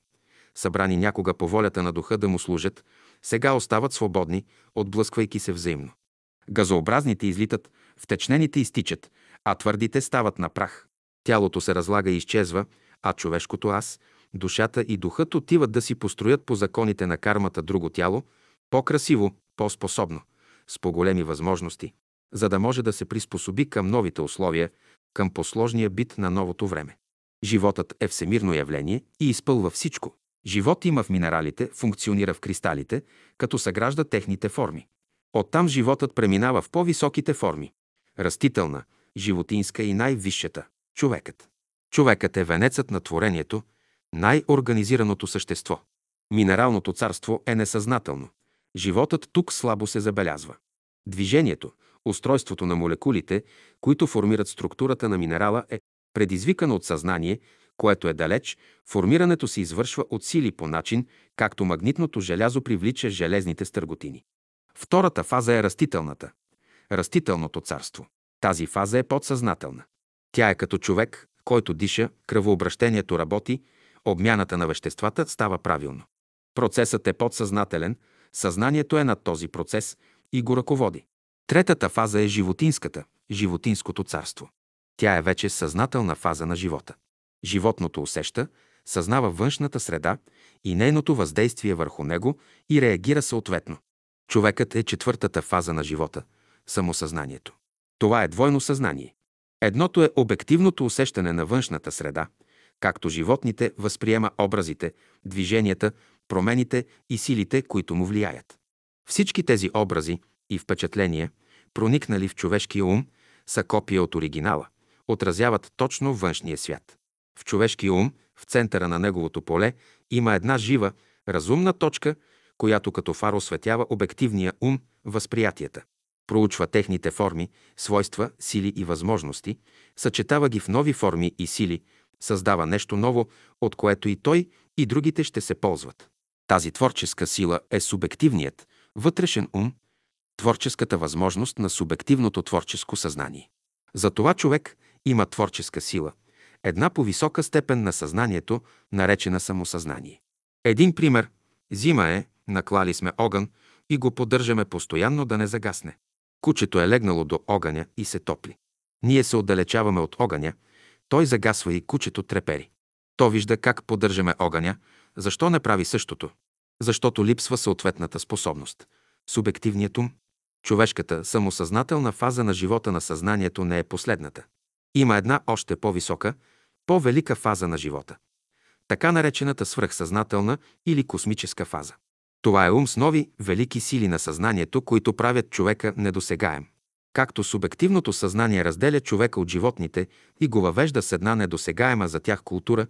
Събрани някога по волята на духа да му служат, сега остават свободни, отблъсквайки се взаимно. Газообразните излитат, втечнените изтичат, а твърдите стават на прах. Тялото се разлага и изчезва, а човешкото аз, душата и духът отиват да си построят по законите на кармата друго тяло, по-красиво, по-способно, с по-големи възможности, за да може да се приспособи към новите условия, към посложния бит на новото време. Животът е всемирно явление и изпълва всичко. Живот има в минералите, функционира в кристалите, като съгражда техните форми. Оттам животът преминава в по-високите форми. Растителна, животинска и най-висшата – човекът. Човекът е венецът на творението, най-организираното същество. Минералното царство е несъзнателно. Животът тук слабо се забелязва. Движението, устройството на молекулите, които формират структурата на минерала е предизвикано от съзнание, което е далеч, формирането се извършва от сили по начин, както магнитното желязо привлича железните стърготини. Втората фаза е растителната. Растителното царство. Тази фаза е подсъзнателна. Тя е като човек, който диша, кръвообращението работи, обмяната на веществата става правилно. Процесът е подсъзнателен, съзнанието е над този процес и го ръководи. Третата фаза е животинската, животинското царство. Тя е вече съзнателна фаза на живота. Животното усеща, съзнава външната среда и нейното въздействие върху него и реагира съответно. Човекът е четвъртата фаза на живота – самосъзнанието. Това е двойно съзнание. Едното е обективното усещане на външната среда, както животните възприема образите, движенията, промените и силите, които му влияят. Всички тези образи и впечатления, проникнали в човешкия ум, са копия от оригинала, отразяват точно външния свят. В човешкия ум, в центъра на неговото поле, има една жива, разумна точка, която като фар осветява обективния ум, възприятията. Проучва техните форми, свойства, сили и възможности, съчетава ги в нови форми и сили, създава нещо ново, от което и той, и другите ще се ползват. Тази творческа сила е субективният, вътрешен ум, творческата възможност на субективното творческо съзнание. Затова човек има творческа сила, една по-висока степен на съзнанието, наречена самосъзнание. Един пример. Зима е, наклали сме огън и го поддържаме постоянно да не загасне. Кучето е легнало до огъня и се топли. Ние се отдалечаваме от огъня, той загасва и кучето трепери. То вижда как поддържаме огъня, защо не прави същото? Защото липсва съответната способност. Субективният ум, човешката самосъзнателна фаза на живота на съзнанието не е последната. Има една още по-висока, по-велика фаза на живота. Така наречената свръхсъзнателна или космическа фаза. Това е ум с нови, велики сили на съзнанието, които правят човека недосегаем. Както субективното съзнание разделя човека от животните и го въвежда с една недосегаема за тях култура,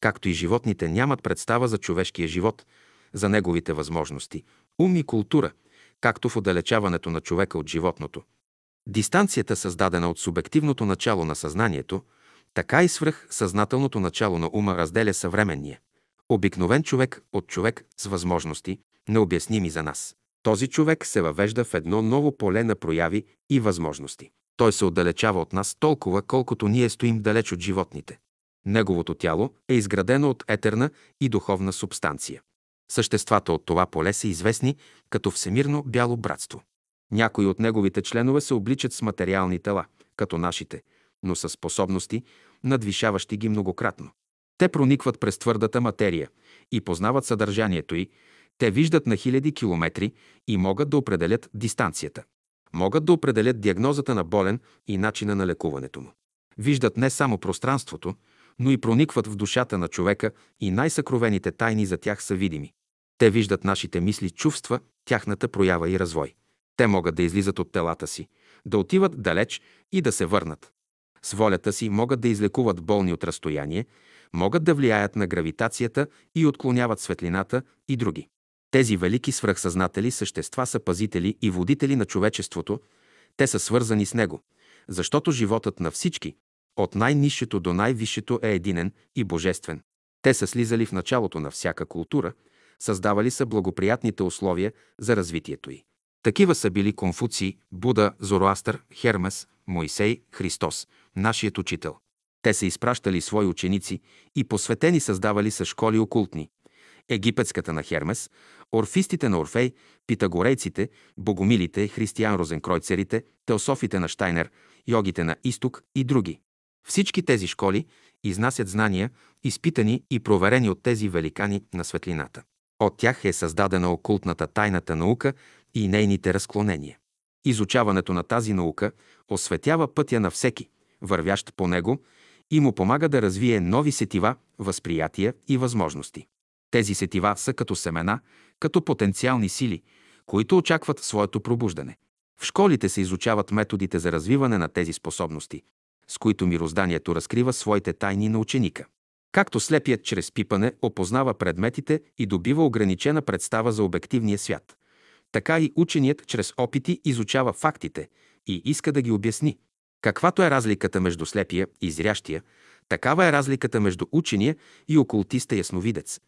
както и животните нямат представа за човешкия живот, за неговите възможности, ум и култура, както в отдалечаването на човека от животното. Дистанцията, създадена от субективното начало на съзнанието, Така и свръх съзнателното начало на ума разделя съвременния. Обикновен човек от човек с възможности, необясними за нас. Този човек се въвежда в едно ново поле на прояви и възможности. Той се отдалечава от нас толкова, колкото ние стоим далеч от животните. Неговото тяло е изградено от етерна и духовна субстанция. Съществата от това поле са известни като всемирно бяло братство. Някои от неговите членове се обличат с материални тела, като нашите, но са способности, надвишаващи ги многократно. Те проникват през твърдата материя и познават съдържанието й, те виждат на хиляди километри и могат да определят дистанцията. Могат да определят диагнозата на болен и начина на лекуването му. Виждат не само пространството, но и проникват в душата на човека и най-съкровените тайни за тях са видими. Те виждат нашите мисли, чувства, тяхната проява и развой. Те могат да излизат от телата си, да отиват далеч и да се върнат. С волята си могат да излекуват болни от разстояние, могат да влияят на гравитацията и отклоняват светлината и други. Тези велики свръхсъзнатели същества са пазители и водители на човечеството, те са свързани с него, защото животът на всички, от най-низшето до най-висшето е единен и божествен. Те са слизали в началото на всяка култура, създавали са благоприятните условия за развитието й. Такива са били Конфуций, Буда, Зороастър, Хермес, Моисей, Христос, нашият учител. Те са изпращали свои ученици и посветени създавали са школи окултни. Египетската на Хермес, орфистите на Орфей, питагорейците, богомилите, християн розенкройцерите, теософите на Штайнер, йогите на Изток и други. Всички тези школи изнасят знания, изпитани и проверени от тези великани на светлината. От тях е създадена окултната тайната наука и нейните разклонения. Изучаването на тази наука осветява пътя на всеки, вървящ по него, и му помага да развие нови сетива, възприятия и възможности. Тези сетива са като семена, като потенциални сили, които очакват своето пробуждане. В школите се изучават методите за развиване на тези способности, с които мирозданието разкрива своите тайни на ученика. Както слепият чрез пипане опознава предметите и добива ограничена представа за обективния свят, така и ученият чрез опити изучава фактите и иска да ги обясни. Каквато е разликата между слепия и зрящия, такава е разликата между учения и окултиста ясновидец,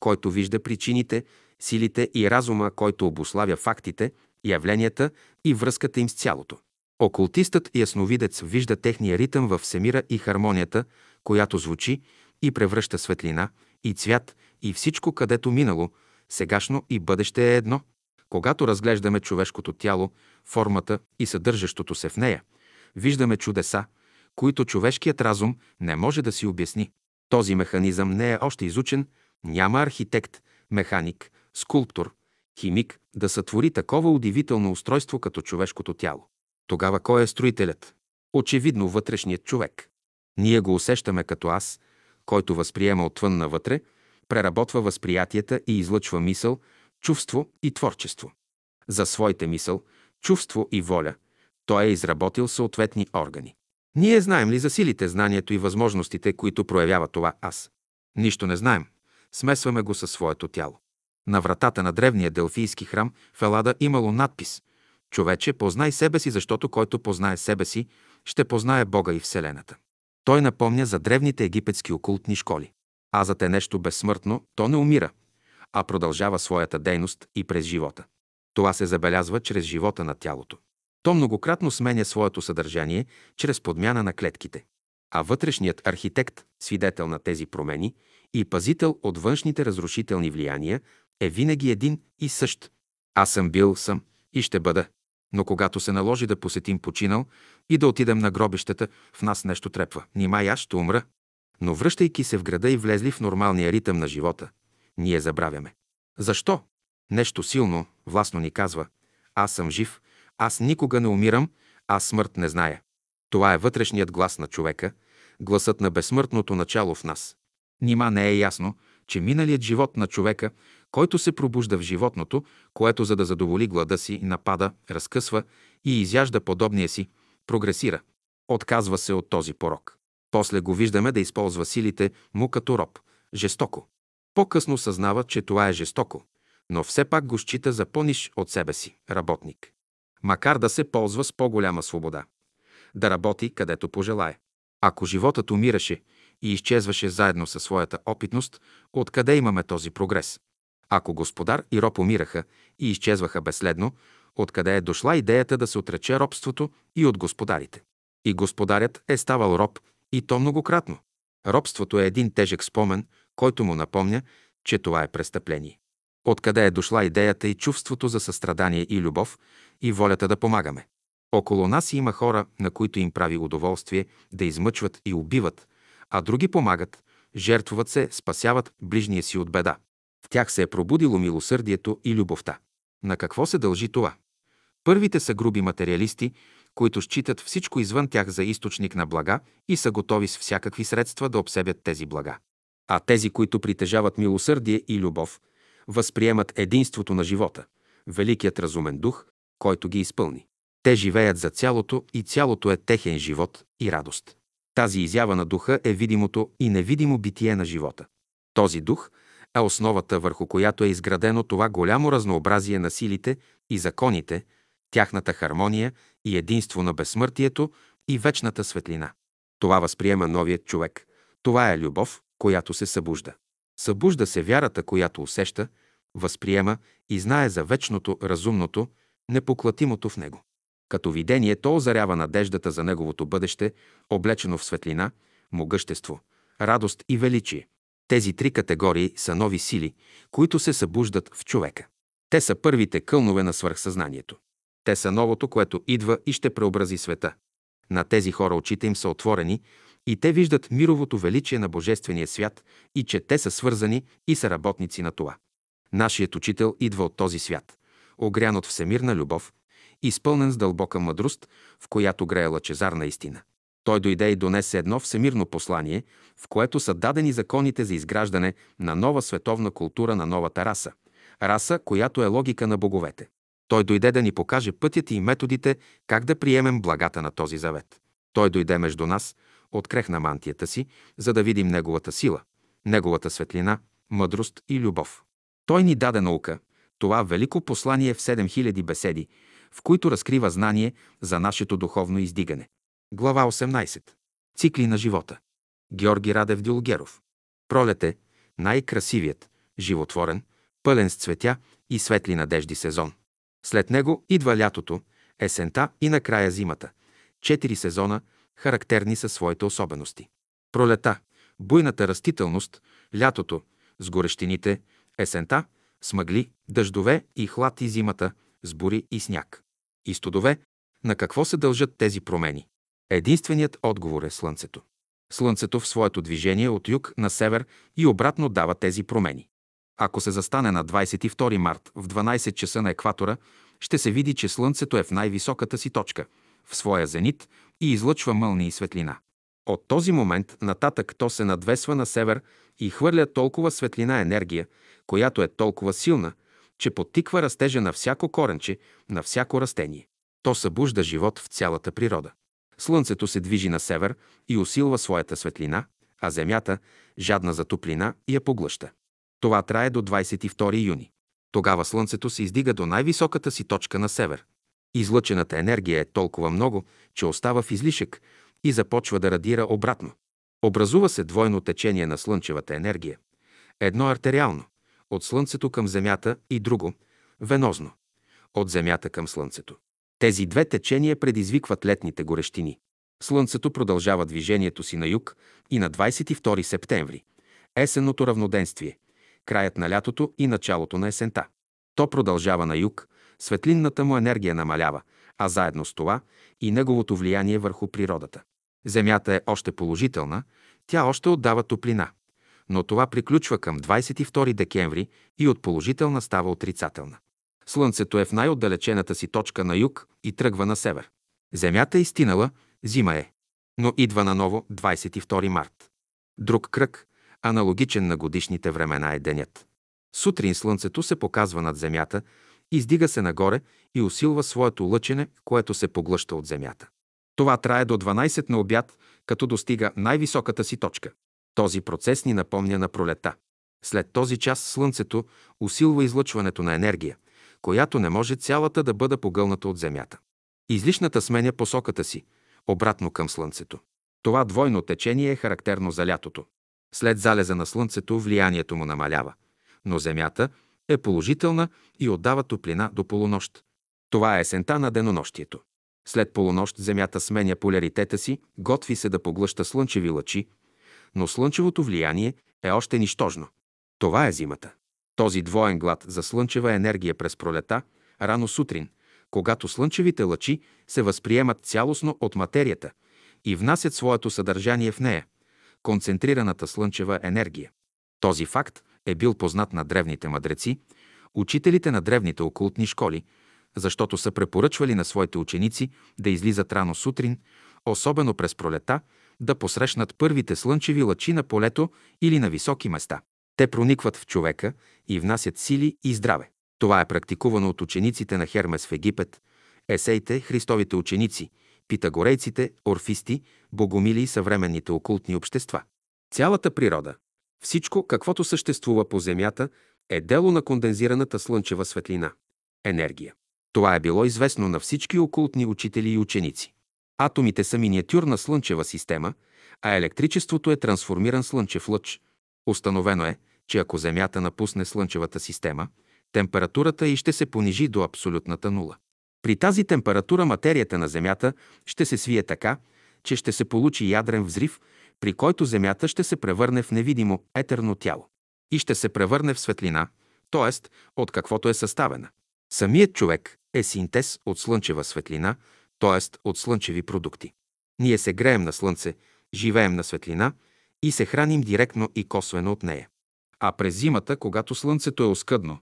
който вижда причините, силите и разума, който обославя фактите, явленията и връзката им с цялото. Окултистът и ясновидец вижда техния ритъм в всемира и хармонията, която звучи и превръща светлина и цвят и всичко, където минало, сегашно и бъдеще е едно. Когато разглеждаме човешкото тяло, формата и съдържащото се в нея, виждаме чудеса, които човешкият разум не може да си обясни. Този механизъм не е още изучен, няма архитект, механик, скулптор, химик да сътвори такова удивително устройство като човешкото тяло. Тогава кой е строителят? Очевидно вътрешният човек. Ние го усещаме като аз, който възприема отвън навътре, преработва възприятията и излъчва мисъл, чувство и творчество. За своите мисъл, чувство и воля той е изработил съответни органи. Ние знаем ли за силите, знанието и възможностите, които проявява това аз? Нищо не знаем. Смесваме го със своето тяло. На вратата на древния Делфийски храм в Елада имало надпис Човече, познай себе си, защото който познае себе си, ще познае Бога и Вселената. Той напомня за древните египетски окултни школи. Азът е нещо безсмъртно, то не умира, а продължава своята дейност и през живота. Това се забелязва чрез живота на тялото. То многократно сменя своето съдържание чрез подмяна на клетките. А вътрешният архитект, свидетел на тези промени и пазител от външните разрушителни влияния, е винаги един и същ. Аз съм бил, съм и ще бъда. Но когато се наложи да посетим починал и да отидем на гробищата, в нас нещо трепва. Нима аз ще умра. Но връщайки се в града и влезли в нормалния ритъм на живота, ние забравяме. Защо? Нещо силно, властно ни казва. Аз съм жив, аз никога не умирам, аз смърт не зная. Това е вътрешният глас на човека, гласът на безсмъртното начало в нас. Нима не е ясно, че миналият живот на човека който се пробужда в животното, което за да задоволи глада си, напада, разкъсва и изяжда подобния си, прогресира. Отказва се от този порок. После го виждаме да използва силите му като роб, жестоко. По-късно съзнава, че това е жестоко, но все пак го счита за по-ниш от себе си, работник. Макар да се ползва с по-голяма свобода. Да работи където пожелае. Ако животът умираше и изчезваше заедно със своята опитност, откъде имаме този прогрес? Ако господар и роб умираха и изчезваха безследно, откъде е дошла идеята да се отрече робството и от господарите? И господарят е ставал роб, и то многократно. Робството е един тежък спомен, който му напомня, че това е престъпление. Откъде е дошла идеята и чувството за състрадание и любов и волята да помагаме? Около нас има хора, на които им прави удоволствие да измъчват и убиват, а други помагат, жертвуват се, спасяват ближния си от беда. В тях се е пробудило милосърдието и любовта. На какво се дължи това? Първите са груби материалисти, които считат всичко извън тях за източник на блага и са готови с всякакви средства да обсебят тези блага. А тези, които притежават милосърдие и любов, възприемат единството на живота, великият разумен дух, който ги изпълни. Те живеят за цялото и цялото е техен живот и радост. Тази изява на духа е видимото и невидимо битие на живота. Този дух е основата, върху която е изградено това голямо разнообразие на силите и законите, тяхната хармония и единство на безсмъртието и вечната светлина. Това възприема новият човек. Това е любов, която се събужда. Събужда се вярата, която усеща, възприема и знае за вечното, разумното, непоклатимото в него. Като видение то озарява надеждата за неговото бъдеще, облечено в светлина, могъщество, радост и величие. Тези три категории са нови сили, които се събуждат в човека. Те са първите кълнове на свърхсъзнанието. Те са новото, което идва и ще преобрази света. На тези хора очите им са отворени и те виждат мировото величие на Божествения свят и че те са свързани и са работници на това. Нашият учител идва от този свят, огрян от всемирна любов, изпълнен с дълбока мъдрост, в която грее лъчезарна истина. Той дойде и донесе едно всемирно послание, в което са дадени законите за изграждане на нова световна култура на новата раса. Раса, която е логика на боговете. Той дойде да ни покаже пътят и методите как да приемем благата на този завет. Той дойде между нас, открехна мантията си, за да видим неговата сила, неговата светлина, мъдрост и любов. Той ни даде наука, това велико послание в 7000 беседи, в които разкрива знание за нашето духовно издигане. Глава 18. Цикли на живота. Георги Радев Дилгеров. Пролет е най-красивият, животворен, пълен с цветя и светли надежди сезон. След него идва лятото, есента и накрая зимата. Четири сезона, характерни със своите особености. Пролета – буйната растителност, лятото – с горещините, есента – с мъгли, дъждове и хлад и зимата – с бури и сняг. И студове – на какво се дължат тези промени? Единственият отговор е Слънцето. Слънцето в своето движение от юг на север и обратно дава тези промени. Ако се застане на 22 март в 12 часа на екватора, ще се види, че Слънцето е в най-високата си точка, в своя зенит и излъчва мълни и светлина. От този момент нататък то се надвесва на север и хвърля толкова светлина енергия, която е толкова силна, че подтиква растежа на всяко коренче, на всяко растение. То събужда живот в цялата природа. Слънцето се движи на север и усилва своята светлина, а Земята, жадна за топлина, я поглъща. Това трае до 22 юни. Тогава Слънцето се издига до най-високата си точка на север. Излъчената енергия е толкова много, че остава в излишък и започва да радира обратно. Образува се двойно течение на слънчевата енергия. Едно артериално, от Слънцето към Земята и друго, венозно, от Земята към Слънцето. Тези две течения предизвикват летните горещини. Слънцето продължава движението си на юг и на 22 септември. Есенното равноденствие краят на лятото и началото на есента. То продължава на юг, светлинната му енергия намалява, а заедно с това и неговото влияние върху природата. Земята е още положителна, тя още отдава топлина. Но това приключва към 22 декември и от положителна става отрицателна. Слънцето е в най-отдалечената си точка на юг и тръгва на север. Земята е изтинала, зима е. Но идва наново 22 март. Друг кръг, Аналогичен на годишните времена е денят. Сутрин слънцето се показва над земята, издига се нагоре и усилва своето лъчене, което се поглъща от земята. Това трае до 12 на обяд, като достига най-високата си точка. Този процес ни напомня на пролета. След този час слънцето усилва излъчването на енергия, която не може цялата да бъде погълната от земята. Излишната сменя посоката си, обратно към слънцето. Това двойно течение е характерно за лятото. След залеза на слънцето влиянието му намалява, но Земята е положителна и отдава топлина до полунощ. Това е есента на денонощието. След полунощ Земята сменя поляритета си, готви се да поглъща слънчеви лъчи, но слънчевото влияние е още нищожно. Това е зимата. Този двоен глад за слънчева енергия през пролета, рано сутрин, когато слънчевите лъчи се възприемат цялостно от материята и внасят своето съдържание в нея, концентрираната слънчева енергия. Този факт е бил познат на древните мъдреци, учителите на древните окултни школи, защото са препоръчвали на своите ученици да излизат рано сутрин, особено през пролета, да посрещнат първите слънчеви лъчи на полето или на високи места. Те проникват в човека и внасят сили и здраве. Това е практикувано от учениците на Хермес в Египет, есеите, христовите ученици, питагорейците, орфисти, богомили и съвременните окултни общества. Цялата природа, всичко, каквото съществува по Земята, е дело на кондензираната слънчева светлина – енергия. Това е било известно на всички окултни учители и ученици. Атомите са миниатюрна слънчева система, а електричеството е трансформиран слънчев лъч. Установено е, че ако Земята напусне слънчевата система, температурата й ще се понижи до абсолютната нула. При тази температура материята на Земята ще се свие така, че ще се получи ядрен взрив, при който Земята ще се превърне в невидимо етерно тяло и ще се превърне в светлина, т.е. от каквото е съставена. Самият човек е синтез от слънчева светлина, т.е. от слънчеви продукти. Ние се греем на слънце, живеем на светлина и се храним директно и косвено от нея. А през зимата, когато слънцето е оскъдно,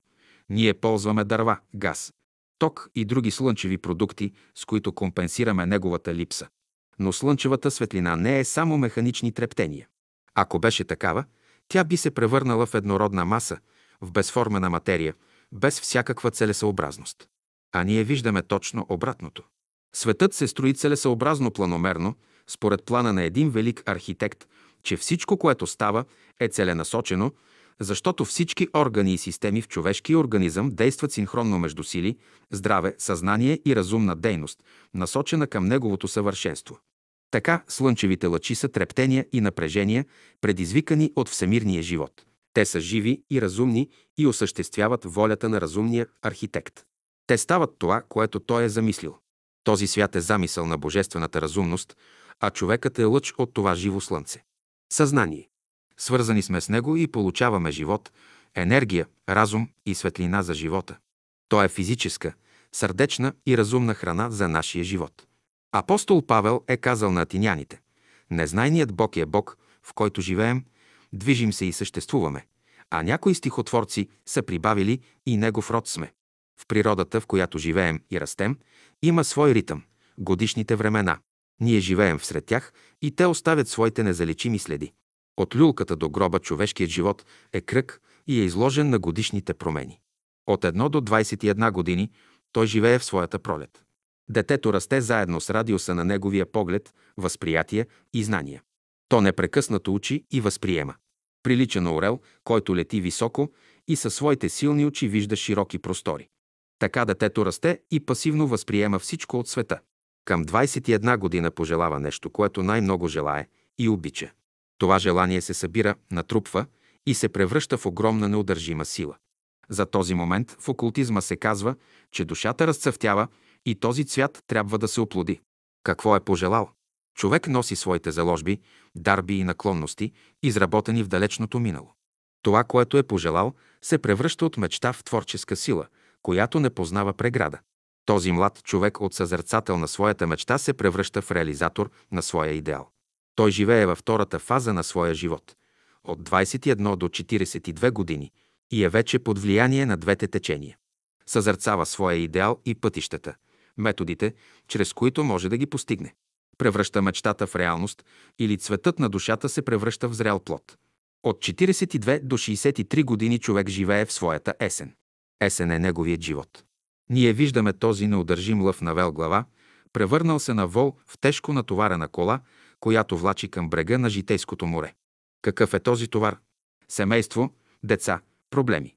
ние ползваме дърва, газ, ток и други слънчеви продукти, с които компенсираме неговата липса. Но слънчевата светлина не е само механични трептения. Ако беше такава, тя би се превърнала в еднородна маса, в безформена материя, без всякаква целесъобразност. А ние виждаме точно обратното. Светът се строи целесъобразно планомерно, според плана на един велик архитект, че всичко, което става, е целенасочено, защото всички органи и системи в човешкия организъм действат синхронно между сили, здраве, съзнание и разумна дейност, насочена към неговото съвършенство. Така слънчевите лъчи са трептения и напрежения, предизвикани от всемирния живот. Те са живи и разумни и осъществяват волята на разумния архитект. Те стават това, което той е замислил. Този свят е замисъл на божествената разумност, а човекът е лъч от това живо слънце. Съзнание. Свързани сме с него и получаваме живот, енергия, разум и светлина за живота. То е физическа, сърдечна и разумна храна за нашия живот. Апостол Павел е казал на атиняните Незнайният Бог е Бог, в който живеем, движим се и съществуваме, а някои стихотворци са прибавили и Негов род сме. В природата, в която живеем и растем, има свой ритъм, годишните времена. Ние живеем всред тях и те оставят своите незаличими следи. От люлката до гроба човешкият живот е кръг и е изложен на годишните промени. От 1 до 21 години той живее в своята пролет. Детето расте заедно с радиуса на неговия поглед, възприятие и знания. То непрекъснато учи и възприема. Прилича на орел, който лети високо и със своите силни очи вижда широки простори. Така детето расте и пасивно възприема всичко от света. Към 21 година пожелава нещо, което най-много желае и обича. Това желание се събира, натрупва и се превръща в огромна неудържима сила. За този момент в окултизма се казва, че душата разцъфтява и този цвят трябва да се оплоди. Какво е пожелал? Човек носи своите заложби, дарби и наклонности, изработени в далечното минало. Това, което е пожелал, се превръща от мечта в творческа сила, която не познава преграда. Този млад човек от съзерцател на своята мечта се превръща в реализатор на своя идеал. Той живее във втората фаза на своя живот – от 21 до 42 години и е вече под влияние на двете течения. Съзърцава своя идеал и пътищата, методите, чрез които може да ги постигне. Превръща мечтата в реалност или цветът на душата се превръща в зрял плод. От 42 до 63 години човек живее в своята есен. Есен е неговият живот. Ние виждаме този неудържим лъв на вел глава, превърнал се на вол в тежко натоварена кола, която влачи към брега на житейското море. Какъв е този товар? Семейство, деца, проблеми.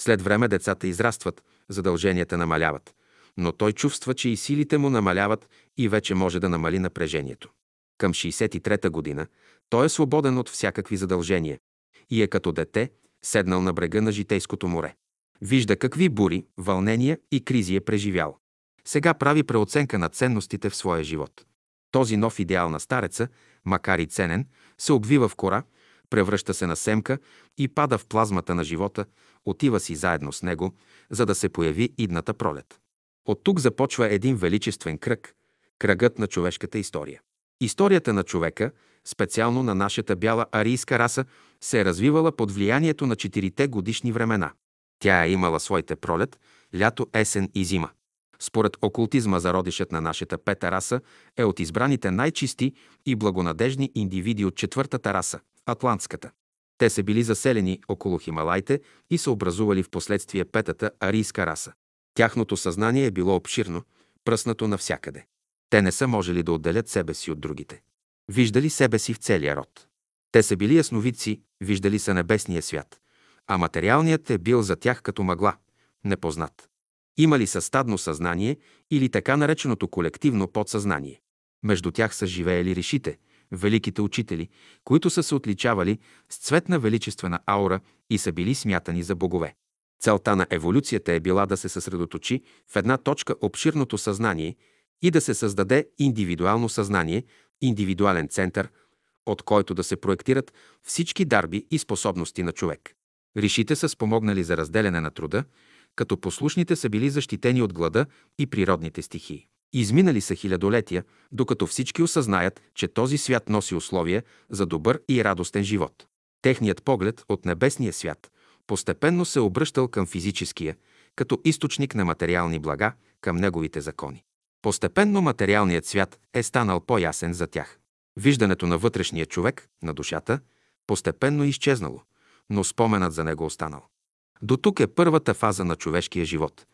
След време децата израстват, задълженията намаляват, но той чувства, че и силите му намаляват и вече може да намали напрежението. Към 63-та година той е свободен от всякакви задължения и е като дете, седнал на брега на житейското море. Вижда какви бури, вълнения и кризи е преживял. Сега прави преоценка на ценностите в своя живот. Този нов идеал на стареца, макар и ценен, се обвива в кора, превръща се на семка и пада в плазмата на живота, отива си заедно с него, за да се появи идната пролет. От тук започва един величествен кръг, кръгът на човешката история. Историята на човека, специално на нашата бяла арийска раса, се е развивала под влиянието на четирите годишни времена. Тя е имала своите пролет, лято, есен и зима. Според окултизма зародишът на нашата пета раса е от избраните най-чисти и благонадежни индивиди от четвъртата раса – атлантската. Те са били заселени около Хималайте и са образували в последствие петата арийска раса. Тяхното съзнание е било обширно, пръснато навсякъде. Те не са можели да отделят себе си от другите. Виждали себе си в целия род. Те са били ясновидци, виждали са небесния свят, а материалният е бил за тях като мъгла, непознат. Имали са стадно съзнание или така нареченото колективно подсъзнание. Между тях са живеели решите, великите учители, които са се отличавали с цветна величествена аура и са били смятани за богове. Целта на еволюцията е била да се съсредоточи в една точка обширното съзнание и да се създаде индивидуално съзнание, индивидуален център, от който да се проектират всички дарби и способности на човек. Ришите са спомогнали за разделяне на труда, като послушните са били защитени от глада и природните стихии. Изминали са хилядолетия, докато всички осъзнаят, че този свят носи условия за добър и радостен живот. Техният поглед от небесния свят постепенно се обръщал към физическия, като източник на материални блага, към неговите закони. Постепенно материалният свят е станал по-ясен за тях. Виждането на вътрешния човек, на душата, постепенно е изчезнало, но споменът за него останал. До тук е първата фаза на човешкия живот,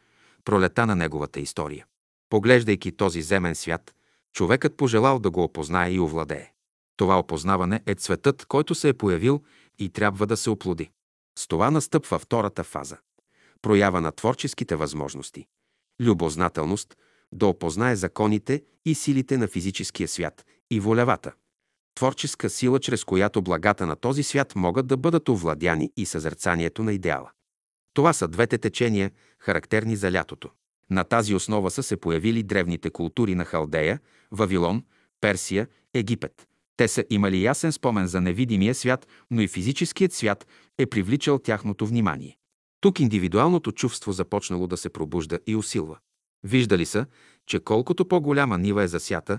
пролета на неговата история. Поглеждайки този земен свят, човекът пожелал да го опознае и овладее. Това опознаване е цветът, който се е появил и трябва да се оплоди. С това настъпва втората фаза – проява на творческите възможности. Любознателност – да опознае законите и силите на физическия свят и волевата. Творческа сила, чрез която благата на този свят могат да бъдат овладяни и съзерцанието на идеала. Това са двете течения, характерни за лятото. На тази основа са се появили древните култури на Халдея, Вавилон, Персия, Египет. Те са имали ясен спомен за невидимия свят, но и физическият свят е привличал тяхното внимание. Тук индивидуалното чувство започнало да се пробужда и усилва. Виждали са, че колкото по-голяма нива е засята,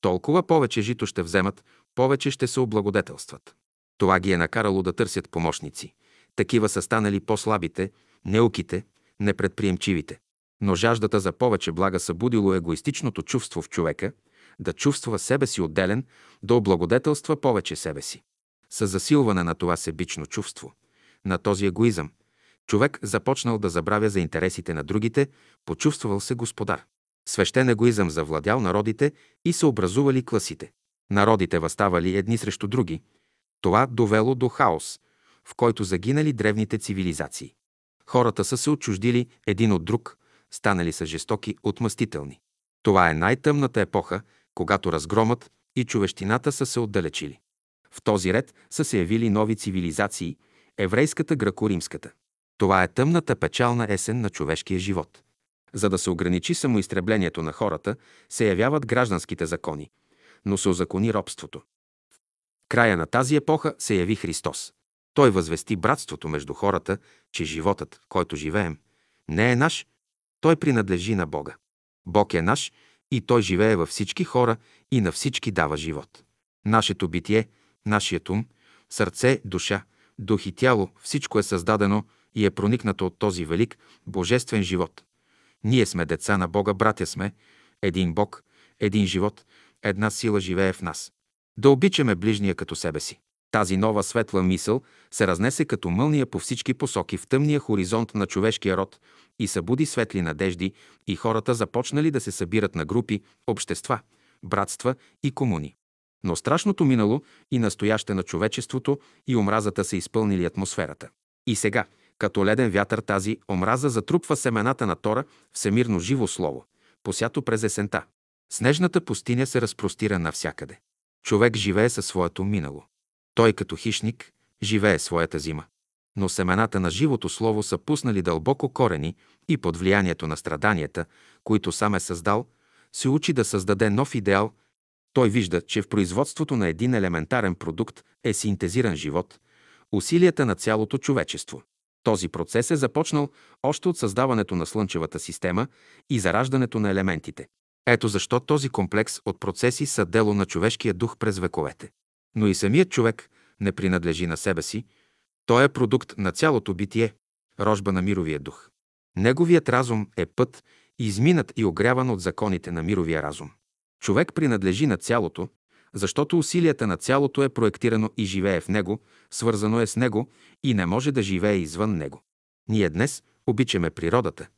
толкова повече жито ще вземат, повече ще се облагодетелстват. Това ги е накарало да търсят помощници. Такива са станали по-слабите, неуките, непредприемчивите. Но жаждата за повече блага събудило егоистичното чувство в човека, да чувства себе си отделен, да облагодетелства повече себе си. С засилване на това себично чувство, на този егоизъм, човек започнал да забравя за интересите на другите, почувствал се господар. Свещен егоизъм завладял народите и се образували класите. Народите възставали едни срещу други. Това довело до хаос, в който загинали древните цивилизации. Хората са се отчуждили един от друг, станали са жестоки, отмъстителни. Това е най-тъмната епоха, когато разгромът и човещината са се отдалечили. В този ред са се явили нови цивилизации – еврейската, гръко-римската. Това е тъмната печална есен на човешкия живот. За да се ограничи самоизтреблението на хората, се явяват гражданските закони, но се озакони робството. Края на тази епоха се яви Христос. Той възвести братството между хората, че животът, който живеем, не е наш, той принадлежи на Бога. Бог е наш и Той живее във всички хора и на всички дава живот. Нашето битие, нашият ум, сърце, душа, дух и тяло, всичко е създадено и е проникнато от този велик, божествен живот. Ние сме деца на Бога, братя сме, един Бог, един живот, една сила живее в нас. Да обичаме ближния като себе си. Тази нова светла мисъл се разнесе като мълния по всички посоки в тъмния хоризонт на човешкия род и събуди светли надежди и хората започнали да се събират на групи, общества, братства и комуни. Но страшното минало и настояще на човечеството и омразата са изпълнили атмосферата. И сега, като леден вятър тази омраза затрупва семената на Тора, всемирно живо слово, посято през есента. Снежната пустиня се разпростира навсякъде. Човек живее със своето минало. Той като хищник живее своята зима. Но семената на живото слово са пуснали дълбоко корени и под влиянието на страданията, които сам е създал, се учи да създаде нов идеал. Той вижда, че в производството на един елементарен продукт е синтезиран живот, усилията на цялото човечество. Този процес е започнал още от създаването на Слънчевата система и зараждането на елементите. Ето защо този комплекс от процеси са дело на човешкия дух през вековете. Но и самият човек не принадлежи на себе си, той е продукт на цялото битие, рожба на мировия дух. Неговият разум е път, изминат и огряван от законите на мировия разум. Човек принадлежи на цялото, защото усилията на цялото е проектирано и живее в него, свързано е с него и не може да живее извън него. Ние днес обичаме природата,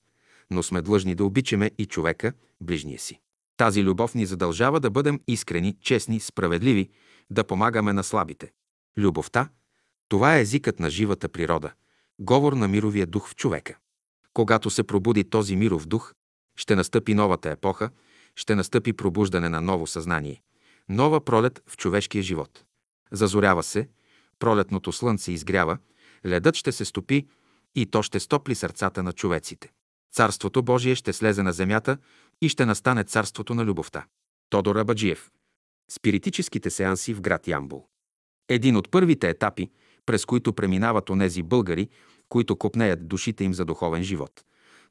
но сме длъжни да обичаме и човека, ближния си. Тази любов ни задължава да бъдем искрени, честни, справедливи, да помагаме на слабите. Любовта – това е езикът на живата природа, говор на мировия дух в човека. Когато се пробуди този миров дух, ще настъпи новата епоха, ще настъпи пробуждане на ново съзнание, нова пролет в човешкия живот. Зазорява се, пролетното слънце изгрява, ледът ще се стопи и то ще стопли сърцата на човеците. Царството Божие ще слезе на земята и ще настане царството на любовта. Тодор Абаджиев. Спиритическите сеанси в град Ямбул. Един от първите етапи, през които преминават онези българи, които копнеят душите им за духовен живот.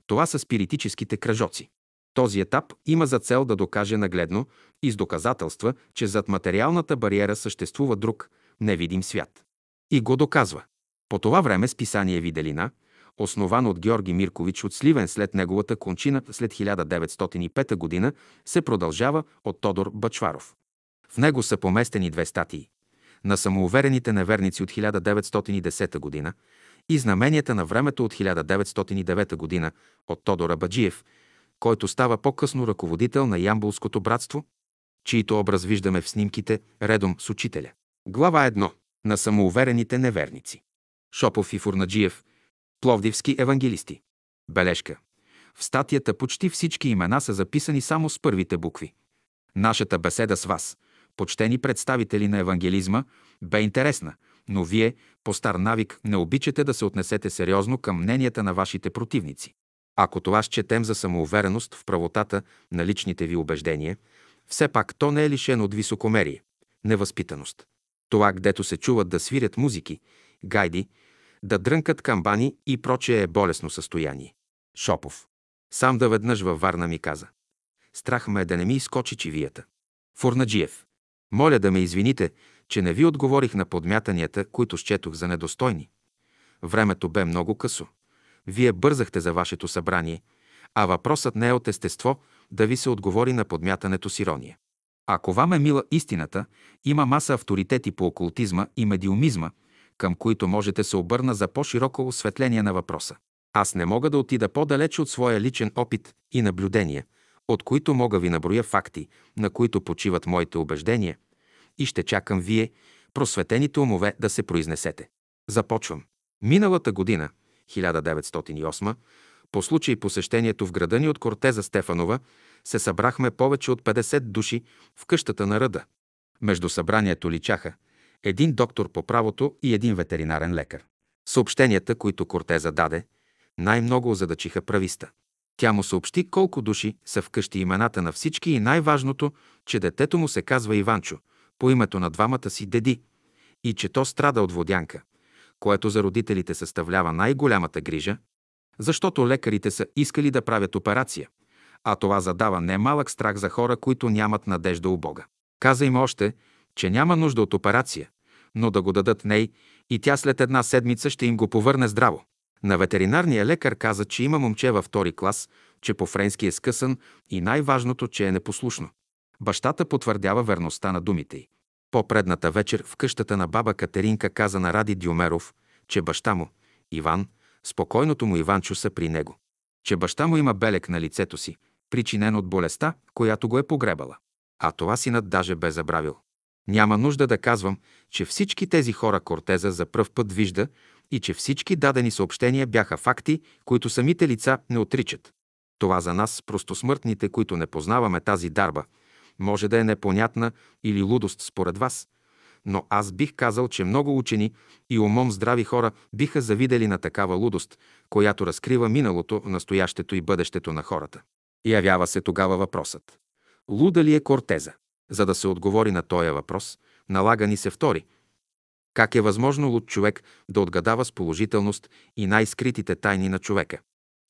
Това са спиритическите кръжоци. Този етап има за цел да докаже нагледно и с доказателства, че зад материалната бариера съществува друг, невидим свят. И го доказва. По това време списание Виделина, основан от Георги Миркович от Сливен след неговата кончина след 1905 г., се продължава от Тодор Бачваров. В него са поместени две статии на самоуверените неверници от 1910 г. и знаменията на времето от 1909 г. от Тодора Баджиев, който става по-късно ръководител на Ямбулското братство, чието образ виждаме в снимките редом с учителя. Глава 1. На самоуверените неверници. Шопов и Фурнаджиев. Пловдивски евангелисти. Бележка. В статията почти всички имена са записани само с първите букви. Нашата беседа с вас, почтени представители на евангелизма, бе интересна, но вие, по стар навик, не обичате да се отнесете сериозно към мненията на вашите противници. Ако това счетем за самоувереност в правотата на личните ви убеждения, все пак то не е лишено от високомерие, невъзпитаност. Това, гдето се чуват да свирят музики, гайди, да дрънкат камбани и прочее е болесно състояние. Шопов. Сам да веднъж във Варна ми каза. Страх ме е да не ми изкочи чивията. Фурнаджиев. Моля да ме извините, че не ви отговорих на подмятанията, които счетох за недостойни. Времето бе много късо. Вие бързахте за вашето събрание, а въпросът не е от естество да ви се отговори на подмятането с ирония. Ако вам е мила истината, има маса авторитети по окултизма и медиумизма, към които можете се обърна за по-широко осветление на въпроса. Аз не мога да отида по-далече от своя личен опит и наблюдения, от които мога ви наброя факти, на които почиват моите убеждения, и ще чакам вие, просветените умове, да се произнесете. Започвам. Миналата година, 1908, по случай посещението в града ни от Кортеза Стефанова, се събрахме повече от 50 души в къщата на ръда. Между събранието личаха един доктор по правото и един ветеринарен лекар. Съобщенията, които Кортеза даде, най-много озадачиха прависта. Тя му съобщи колко души са вкъщи имената на всички и най-важното, че детето му се казва Иванчо, по името на двамата си деди, и че то страда от водянка, което за родителите съставлява най-голямата грижа, защото лекарите са искали да правят операция, а това задава немалък страх за хора, които нямат надежда у Бога. Каза им още, че няма нужда от операция, но да го дадат ней и тя след една седмица ще им го повърне здраво. На ветеринарния лекар каза, че има момче във втори клас, че по френски е скъсан и най-важното, че е непослушно. Бащата потвърдява верността на думите й. По-предната вечер в къщата на баба Катеринка каза на Ради Дюмеров, че баща му, Иван, спокойното му Иванчо са при него. Че баща му има белек на лицето си, причинен от болестта, която го е погребала. А това синът даже бе забравил. Няма нужда да казвам, че всички тези хора Кортеза за пръв път вижда и че всички дадени съобщения бяха факти, които самите лица не отричат. Това за нас, простосмъртните, които не познаваме тази дарба, Може да е непонятна или лудост според вас, но аз бих казал, че много учени и умом здрави хора биха завидели на такава лудост, която разкрива миналото, настоящето и бъдещето на хората. Явява се тогава въпросът. Луда ли е Кортеза? За да се отговори на този въпрос, налага ни се втори. Как е възможно луд човек да отгадава с положителност и най-скритите тайни на човека?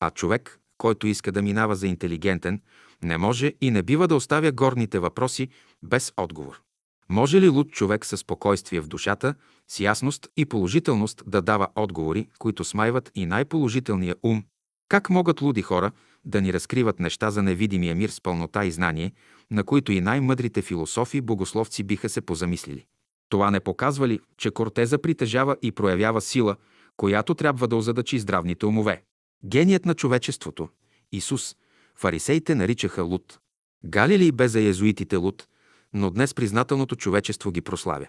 А човек, който иска да минава за интелигентен, не може и не бива да оставя горните въпроси без отговор. Може ли луд човек със спокойствие в душата, с ясност и положителност да дава отговори, които смайват и най-положителния ум? Как могат луди хора да ни разкриват неща за невидимия мир с пълнота и знание, на които и най-мъдрите философи богословци биха се позамислили? Това не показва ли, че Кортеза притежава и проявява сила, която трябва да озадачи здравните умове? Геният на човечеството, Исус, фарисеите наричаха луд. Галилей бе за езуитите луд, но днес признателното човечество ги прославя.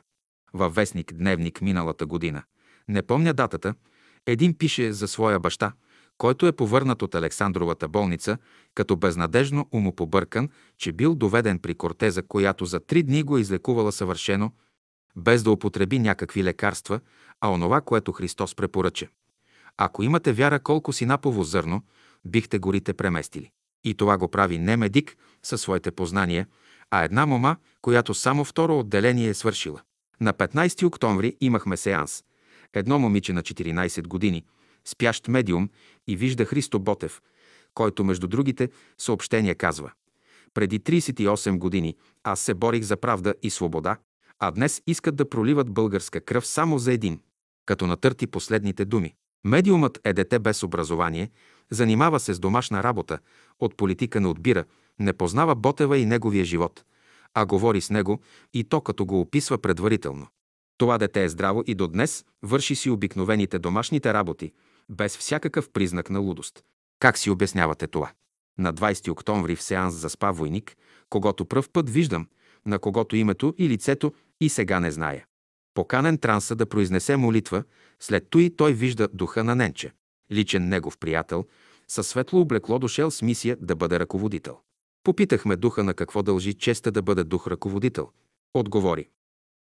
Във вестник Дневник миналата година, не помня датата, един пише за своя баща, който е повърнат от Александровата болница, като безнадежно умопобъркан, че бил доведен при кортеза, която за три дни го е излекувала съвършено, без да употреби някакви лекарства, а онова, което Христос препоръча. Ако имате вяра колко си напово зърно, бихте горите преместили. И това го прави не медик със своите познания, а една мома, която само второ отделение е свършила. На 15 октомври имахме сеанс. Едно момиче на 14 години, спящ медиум, и вижда Христо Ботев, който между другите съобщения казва Преди 38 години аз се борих за правда и свобода, а днес искат да проливат българска кръв само за един. Като натърти последните думи. Медиумът е дете без образование, занимава се с домашна работа, от политика не отбира, не познава Ботева и неговия живот, а говори с него и то като го описва предварително. Това дете е здраво и до днес върши си обикновените домашните работи, без всякакъв признак на лудост. Как си обяснявате това? На 20 октомври в сеанс заспа войник, когато пръв път виждам, на когото името и лицето и сега не зная. Поканен транса да произнесе молитва, след той той вижда духа на Ненче, личен негов приятел, със светло облекло дошел с мисия да бъде ръководител. Попитахме духа на какво дължи честа да бъде дух ръководител. Отговори.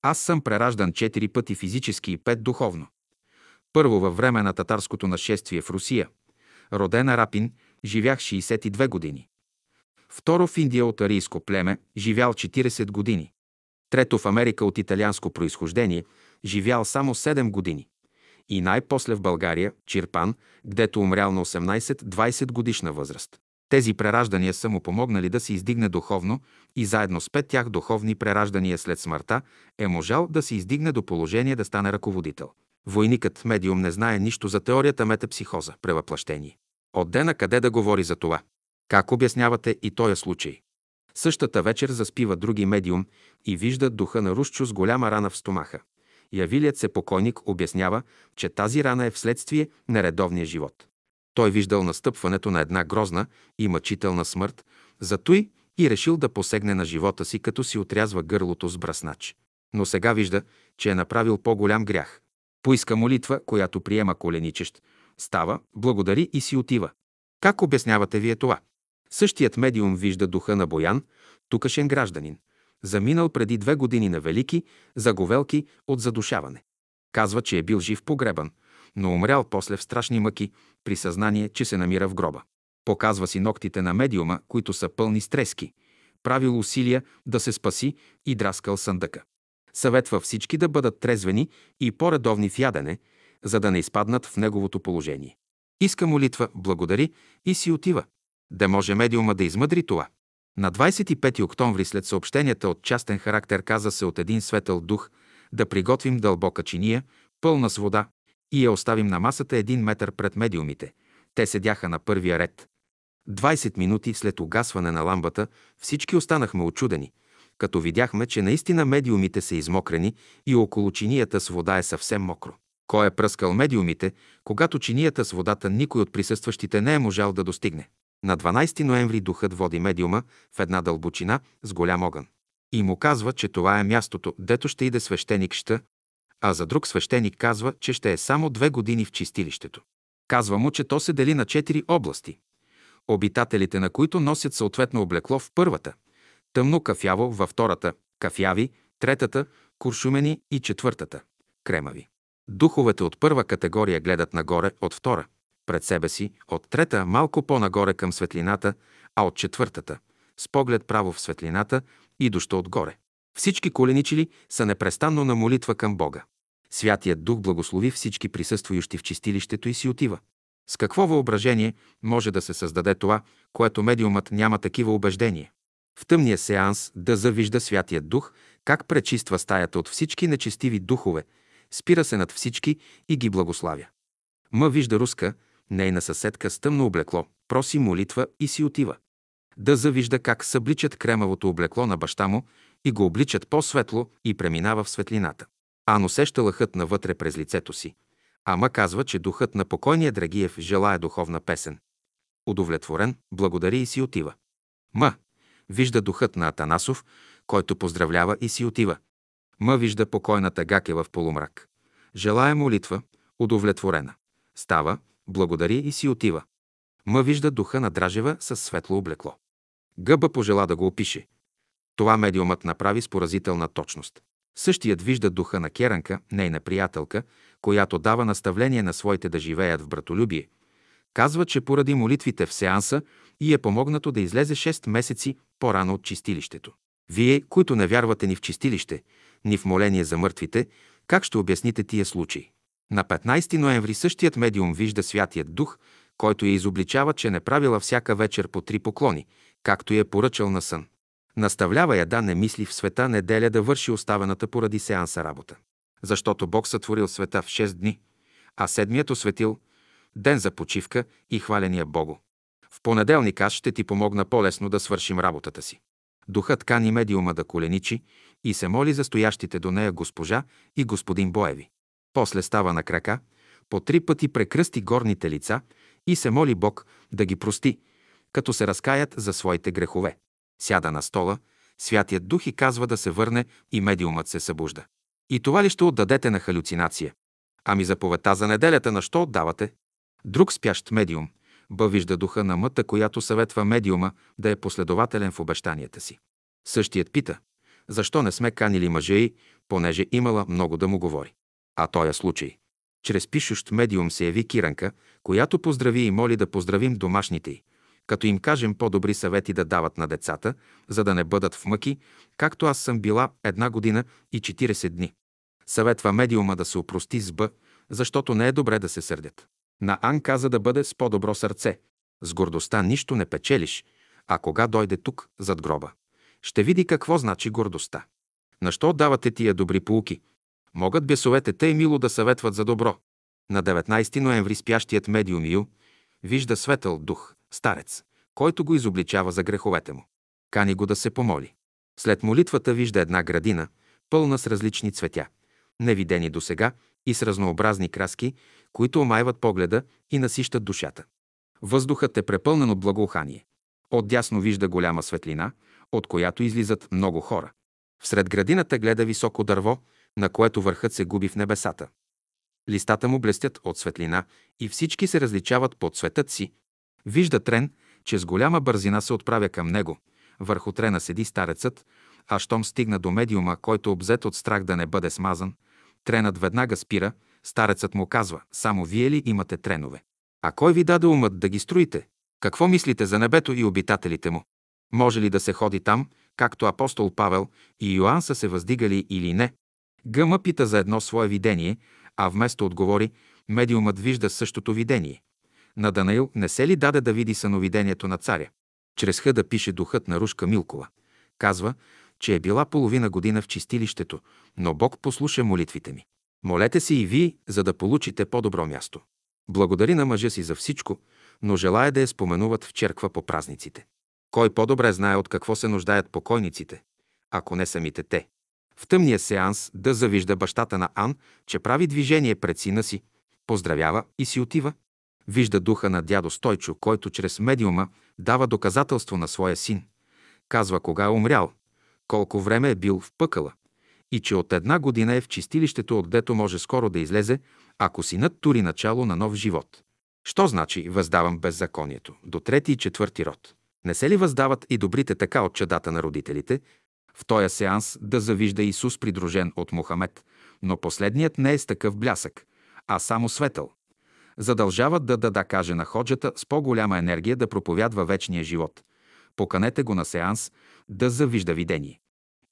Аз съм прераждан четири пъти физически и пет духовно. Първо във време на татарското нашествие в Русия. Роден Арапин, живях 62 години. Второ в Индия от арийско племе, живял 40 години. Трето в Америка от италианско происхождение, живял само 7 години. И най-после в България, Чирпан, гдето умрял на 18-20 годишна възраст. Тези прераждания са му помогнали да се издигне духовно и заедно с пет тях духовни прераждания след смъртта е можал да се издигне до положение да стане ръководител. Войникът медиум не знае нищо за теорията метапсихоза, превъплъщение. От дена къде да говори за това? Как обяснявате и този случай? Същата вечер заспива други медиум и вижда духа на Рушчо с голяма рана в стомаха. Явилият се покойник обяснява, че тази рана е вследствие на редовния живот. Той виждал настъпването на една грозна и мъчителна смърт, затои и решил да посегне на живота си, като си отрязва гърлото с браснач. Но сега вижда, че е направил по-голям грях. Поиска молитва, която приема коленичещ, става, благодари и си отива. Как обяснявате вие това? Същият медиум вижда духа на Боян, тукашен гражданин, заминал преди две години на велики заговелки от задушаване. Казва, че е бил жив погребан, но умрял после в страшни мъки, при съзнание, че се намира в гроба. Показва си ногтите на медиума, които са пълни стрески. Правил усилия да се спаси и драскал съндъка. Съветва всички да бъдат трезвени и по-редовни в ядене, за да не изпаднат в неговото положение. Иска молитва, благодари и си отива. Да може медиума да измъдри това. На 25 октомври след съобщенията от частен характер каза се от един светъл дух да приготвим дълбока чиния, пълна с вода, и я оставим на масата един метър пред медиумите. Те седяха на първия ред. 20 минути след угасване на ламбата всички останахме очудени, като видяхме, че наистина медиумите са измокрени и около чинията с вода е съвсем мокро. Кой е пръскал медиумите, когато чинията с водата никой от присъстващите не е можал да достигне? На 12 ноември духът води медиума в една дълбочина с голям огън. И му казва, че това е мястото, дето ще иде свещеник Ща, а за друг свещеник казва, че ще е само две години в чистилището. Казва му, че то се дели на четири области, обитателите на които носят съответно облекло в първата, тъмно кафяво във втората, кафяви, третата, куршумени и четвъртата, кремави. Духовете от първа категория гледат нагоре от втора, пред себе си, от трета малко по-нагоре към светлината, а от четвъртата с поглед право в светлината, идощо отгоре. Всички коленичили са непрестанно на молитва към Бога. Святият Дух благослови всички присъствующи в чистилището и си отива. С какво въображение може да се създаде това, което медиумът няма такива убеждения? В тъмния сеанс да завижда Святият Дух, как пречиства стаята от всички нечестиви духове, спира се над всички и ги благославя. Ма вижда руска, нейна съседка с тъмно облекло, проси молитва и си отива. Да завижда как събличат кремавото облекло на баща му и го обличат по-светло и преминава в светлината. Ан усеща лъхът навътре през лицето си. Ама казва, че духът на покойния Драгиев желая духовна песен. Удовлетворен, благодари и си отива. М. Вижда духът на Атанасов, който поздравлява и си отива. М. Вижда покойната Гакева в полумрак. Желая молитва, удовлетворена. Става, благодари и си отива. М. Вижда духа на Дражева с светло облекло. Гъба пожела да го опише. Това медиумът направи с поразителна точност. Същият вижда духа на Керанка, нейна приятелка, която дава наставление на своите да живеят в братолюбие. Казва, че поради молитвите в сеанса и е помогнато да излезе 6 месеци по-рано от чистилището. Вие, които не вярвате ни в чистилище, ни в моление за мъртвите, как ще обясните тия случаи? На 15 ноември същият медиум вижда Святият Дух, който я изобличава, че не правила всяка вечер по три поклони, както я е поръчал на сън. Наставлява я да не мисли в света неделя да върши оставената поради сеанса работа. Защото Бог сътворил света в 6 дни, а седмият осветил ден за почивка и хваления Богу. В понеделник аз ще ти помогна по-лесно да свършим работата си. Духът кани медиума да коленичи и се моли за стоящите до нея госпожа и господин Боеви. После става на крака, по три пъти прекръсти горните лица и се моли Бог да ги прости, като се разкаят за своите грехове. Сяда на стола, Святият Дух и казва да се върне и медиумът се събужда. И това ли ще отдадете на халюцинация? Ами заповедта за неделята на що отдавате? Друг спящ медиум Б вижда духа на мъта, която съветва медиума да е последователен в обещанията си. Същият пита, защо не сме канили мъже и, понеже имала много да му говори. А тоя случай. Чрез пишущ медиум се яви Киранка, която поздрави и моли да поздравим домашните й, като им кажем по-добри съвети да дават на децата, за да не бъдат в мъки, както аз съм била една година и 40 дни. Съветва медиума да се опрости с Б, защото не е добре да се сърдят. На Ан каза да бъде с по-добро сърце. С гордостта нищо не печелиш, а кога дойде тук, зад гроба, ще види какво значи гордостта. Нащо давате тия добри полуки? Могат бесовете тъй мило да съветват за добро. На 19 ноември спящият медиум Ю вижда светъл дух, старец, който го изобличава за греховете му. Кани го да се помоли. След молитвата вижда една градина, пълна с различни цветя, невидени до сега и с разнообразни краски, които омайват погледа и насищат душата. Въздухът е препълнен от благоухание. Отдясно вижда голяма светлина, от която излизат много хора. Всред градината гледа високо дърво, на което върхът се губи в небесата. Листата му блестят от светлина и всички се различават по цветът си. Вижда трен, че с голяма бързина се отправя към него. Върху трена седи старецът, а щом стигна до медиума, който обзет от страх да не бъде смазан, тренът веднага спира, старецът му казва, само вие ли имате тренове? А кой ви даде умът да ги строите? Какво мислите за небето и обитателите му? Може ли да се ходи там, както апостол Павел и Йоанн са се въздигали или не? Гъма пита за едно свое видение, а вместо отговори, медиумът вижда същото видение. На Данаил не се ли даде да види съновидението на царя? Чрез хъда пише духът на Рушка Милкова. Казва, че е била половина година в чистилището, но Бог послуша молитвите ми. Молете си и вие, за да получите по-добро място. Благодари на мъжа си за всичко, но желая да я споменуват в черква по празниците. Кой по-добре знае от какво се нуждаят покойниците, ако не самите те? В тъмния сеанс да завижда бащата на Ан, че прави движение пред сина си, поздравява и си отива. Вижда духа на дядо Стойчо, който чрез медиума дава доказателство на своя син. Казва кога е умрял, колко време е бил в пъкъла и че от една година е в чистилището, отдето може скоро да излезе, ако синът тури начало на нов живот. Що значи въздавам беззаконието? До трети и четвърти род. Не се ли въздават и добрите така от чадата на родителите? В този сеанс да завижда Исус придружен от Мохамед, но последният не е с такъв блясък, а само светъл. Задължават да да каже на ходжата с по-голяма енергия да проповядва вечния живот. Поканете го на сеанс да завижда видение.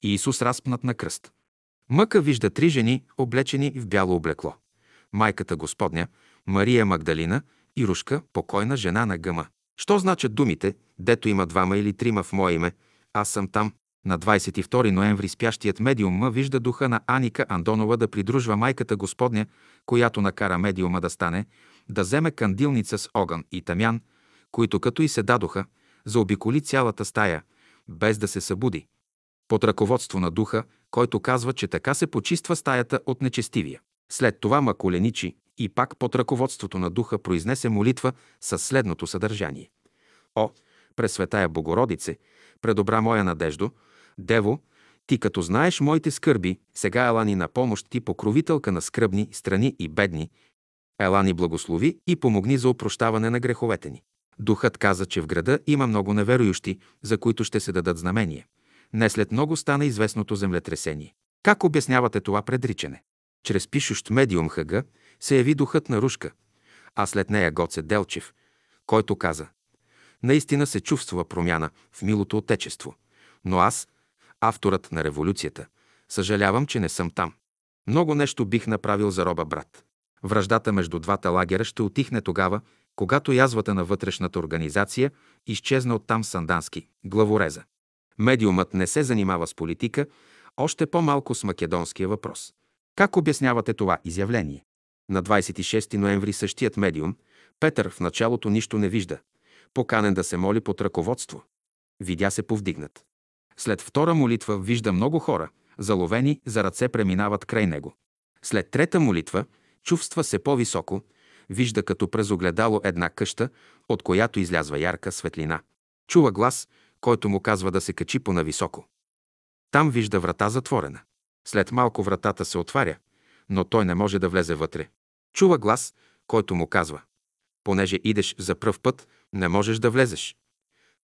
И Исус разпнат на кръст. Мъка вижда три жени, облечени в бяло облекло. Майката Господня, Мария Магдалина и Рушка, покойна жена на гъма. Що значат думите, дето има двама или трима в мое име, аз съм там. На 22 ноември спящият медиум вижда духа на Аника Андонова да придружва майката Господня, която накара медиума да стане, да вземе кандилница с огън и тамян, които като и се дадоха, заобиколи цялата стая, без да се събуди. Под ръководство на духа, който казва, че така се почиства стаята от нечестивия. След това маколеничи и пак под ръководството на духа произнесе молитва със следното съдържание. О, Пресветая Богородице, предобра моя надеждо, Дево, ти като знаеш моите скърби, сега ела ни на помощ ти покровителка на скръбни, страни и бедни, ела ни благослови и помогни за опрощаване на греховете ни. Духът каза, че в града има много неверующи, за които ще се дадат знамения. Не след много стана известното землетресение. Как обяснявате това предричане? Чрез пишущ медиум Хъга се яви духът на Рушка, а след нея Гоце Делчев, който каза Наистина се чувства промяна в милото отечество, но аз, авторът на революцията, съжалявам, че не съм там. Много нещо бих направил за роба брат. Връждата между двата лагера ще отихне тогава, когато язвата на вътрешната организация изчезна оттам Сандански, главореза. Медиумът не се занимава с политика, още по-малко с македонския въпрос. Как обяснявате това изявление? На 26 ноември същият медиум, Петър в началото нищо не вижда, поканен да се моли под ръководство. Видя се повдигнат. След втора молитва вижда много хора, заловени за ръце преминават край него. След трета молитва чувства се по-високо, вижда като през огледало една къща, от която излязва ярка светлина. Чува глас, който му казва да се качи по-нависоко. Там вижда врата затворена. След малко вратата се отваря, но той не може да влезе вътре. Чува глас, който му казва Понеже идеш за пръв път, не можеш да влезеш,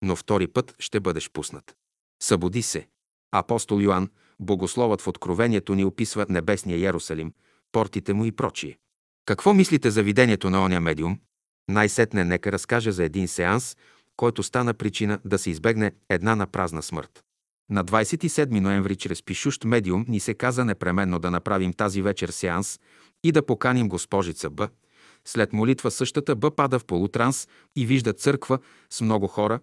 но втори път ще бъдеш пуснат. Събуди се. Апостол Йоанн, богословът в Откровението ни описва небесния Ярусалим, портите му и прочие. Какво мислите за видението на оня медиум? Най-сетне нека разкаже за един сеанс, който стана причина да се избегне една на празна смърт. На 27 ноември чрез пишущ медиум ни се каза непременно да направим тази вечер сеанс и да поканим госпожица Б. След молитва същата Б пада в полутранс и вижда църква с много хора,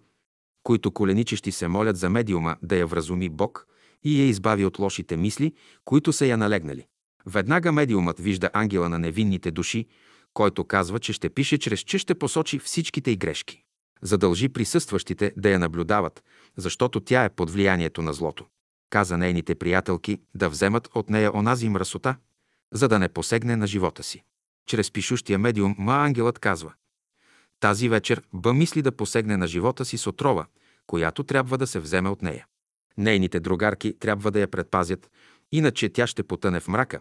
които коленичещи се молят за медиума да я вразуми Бог и я избави от лошите мисли, които са я налегнали. Веднага медиумът вижда ангела на невинните души, който казва, че ще пише чрез че ще посочи всичките й грешки. Задължи присъстващите да я наблюдават, защото тя е под влиянието на злото. Каза нейните приятелки да вземат от нея онази мръсота, за да не посегне на живота си. Чрез пишущия медиум Ма ангелът казва Тази вечер Б мисли да посегне на живота си с отрова, която трябва да се вземе от нея. Нейните другарки трябва да я предпазят, иначе тя ще потъне в мрака,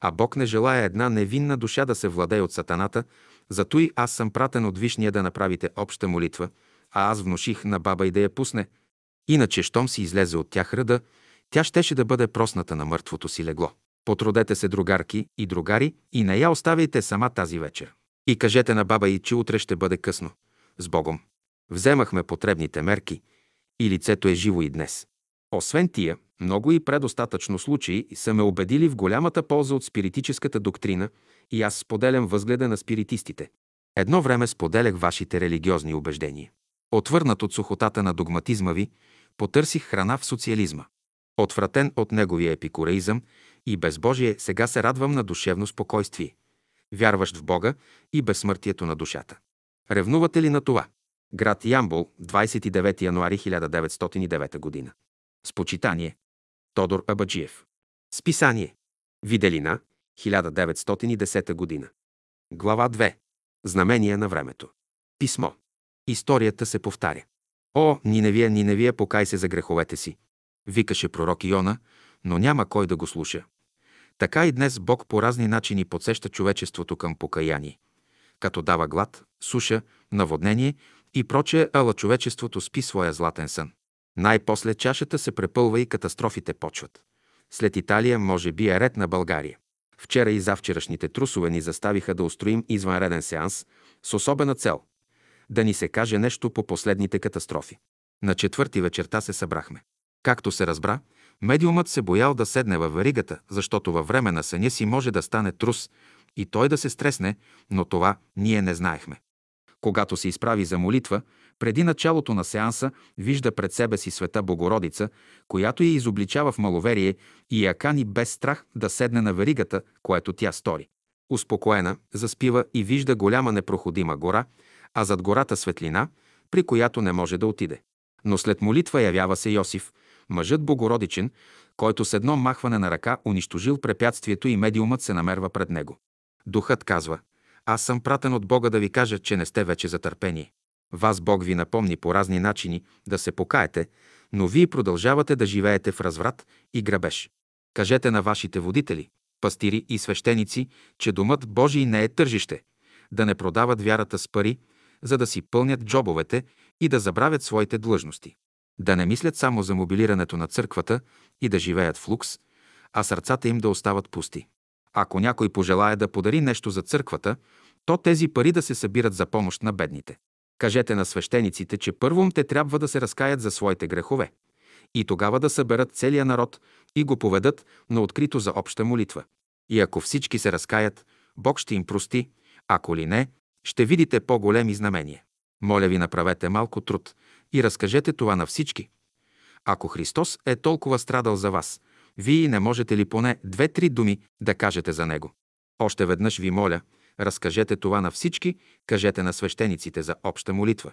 а Бог не желая една невинна душа да се владее от сатаната, зато и аз съм пратен от Вишния да направите обща молитва, а аз внуших на баба и да я пусне. Иначе, щом си излезе от тях ръда, тя щеше да бъде просната на мъртвото си легло. Потрудете се, другарки и другари, и не я оставяйте сама тази вечер. И кажете на баба и, че утре ще бъде късно. С Богом. Вземахме потребните мерки и лицето е живо и днес. Освен тия, много и предостатъчно случаи са ме убедили в голямата полза от спиритическата доктрина и аз споделям възгледа на спиритистите. Едно време споделях вашите религиозни убеждения. Отвърнат от сухотата на догматизма ви, потърсих храна в социализма. Отвратен от неговия епикуреизъм и безбожие, сега се радвам на душевно спокойствие. Вярващ в Бога и безсмъртието на душата. Ревнувате ли на това? Град Ямбол, 29 януари 1909 година. С почитание. Тодор Абаджиев. Списание. Виделина, 1910 година. Глава 2. Знамения на времето. Писмо. Историята се повтаря. О, Ниневия, Ниневия, покай се за греховете си. Викаше пророк Иона, но няма кой да го слуша. Така и днес Бог по разни начини подсеща човечеството към покаяние. Като дава глад, суша, наводнение и прочее, ала човечеството спи своя златен сън. Най-после чашата се препълва и катастрофите почват. След Италия може би е ред на България. Вчера и завчерашните трусове ни заставиха да устроим извънреден сеанс с особена цел – да ни се каже нещо по последните катастрофи. На четвърти вечерта се събрахме. Както се разбра, медиумът се боял да седне във веригата, защото във време на съня си може да стане трус и той да се стресне, но това ние не знаехме. Когато се изправи за молитва, преди началото на сеанса вижда пред себе си света Богородица, която я изобличава в маловерие и я кани без страх да седне на веригата, което тя стори. Успокоена, заспива и вижда голяма непроходима гора, а зад гората светлина, при която не може да отиде. Но след молитва явява се Йосиф, мъжът Богородичен, който с едно махване на ръка унищожил препятствието и медиумът се намерва пред него. Духът казва, аз съм пратен от Бога да ви кажа, че не сте вече за търпение. Вас Бог ви напомни по разни начини да се покаете, но вие продължавате да живеете в разврат и грабеж. Кажете на вашите водители, пастири и свещеници, че домът Божий не е тържище, да не продават вярата с пари, за да си пълнят джобовете и да забравят своите длъжности. Да не мислят само за мобилирането на църквата и да живеят в лукс, а сърцата им да остават пусти. Ако някой пожелая да подари нещо за църквата, то тези пари да се събират за помощ на бедните. Кажете на свещениците, че първом те трябва да се разкаят за своите грехове и тогава да съберат целия народ и го поведат на открито за обща молитва. И ако всички се разкаят, Бог ще им прости, ако ли не, ще видите по-големи знамения. Моля ви, направете малко труд и разкажете това на всички. Ако Христос е толкова страдал за вас, вие не можете ли поне две-три думи да кажете за Него? Още веднъж ви моля, разкажете това на всички, кажете на свещениците за обща молитва.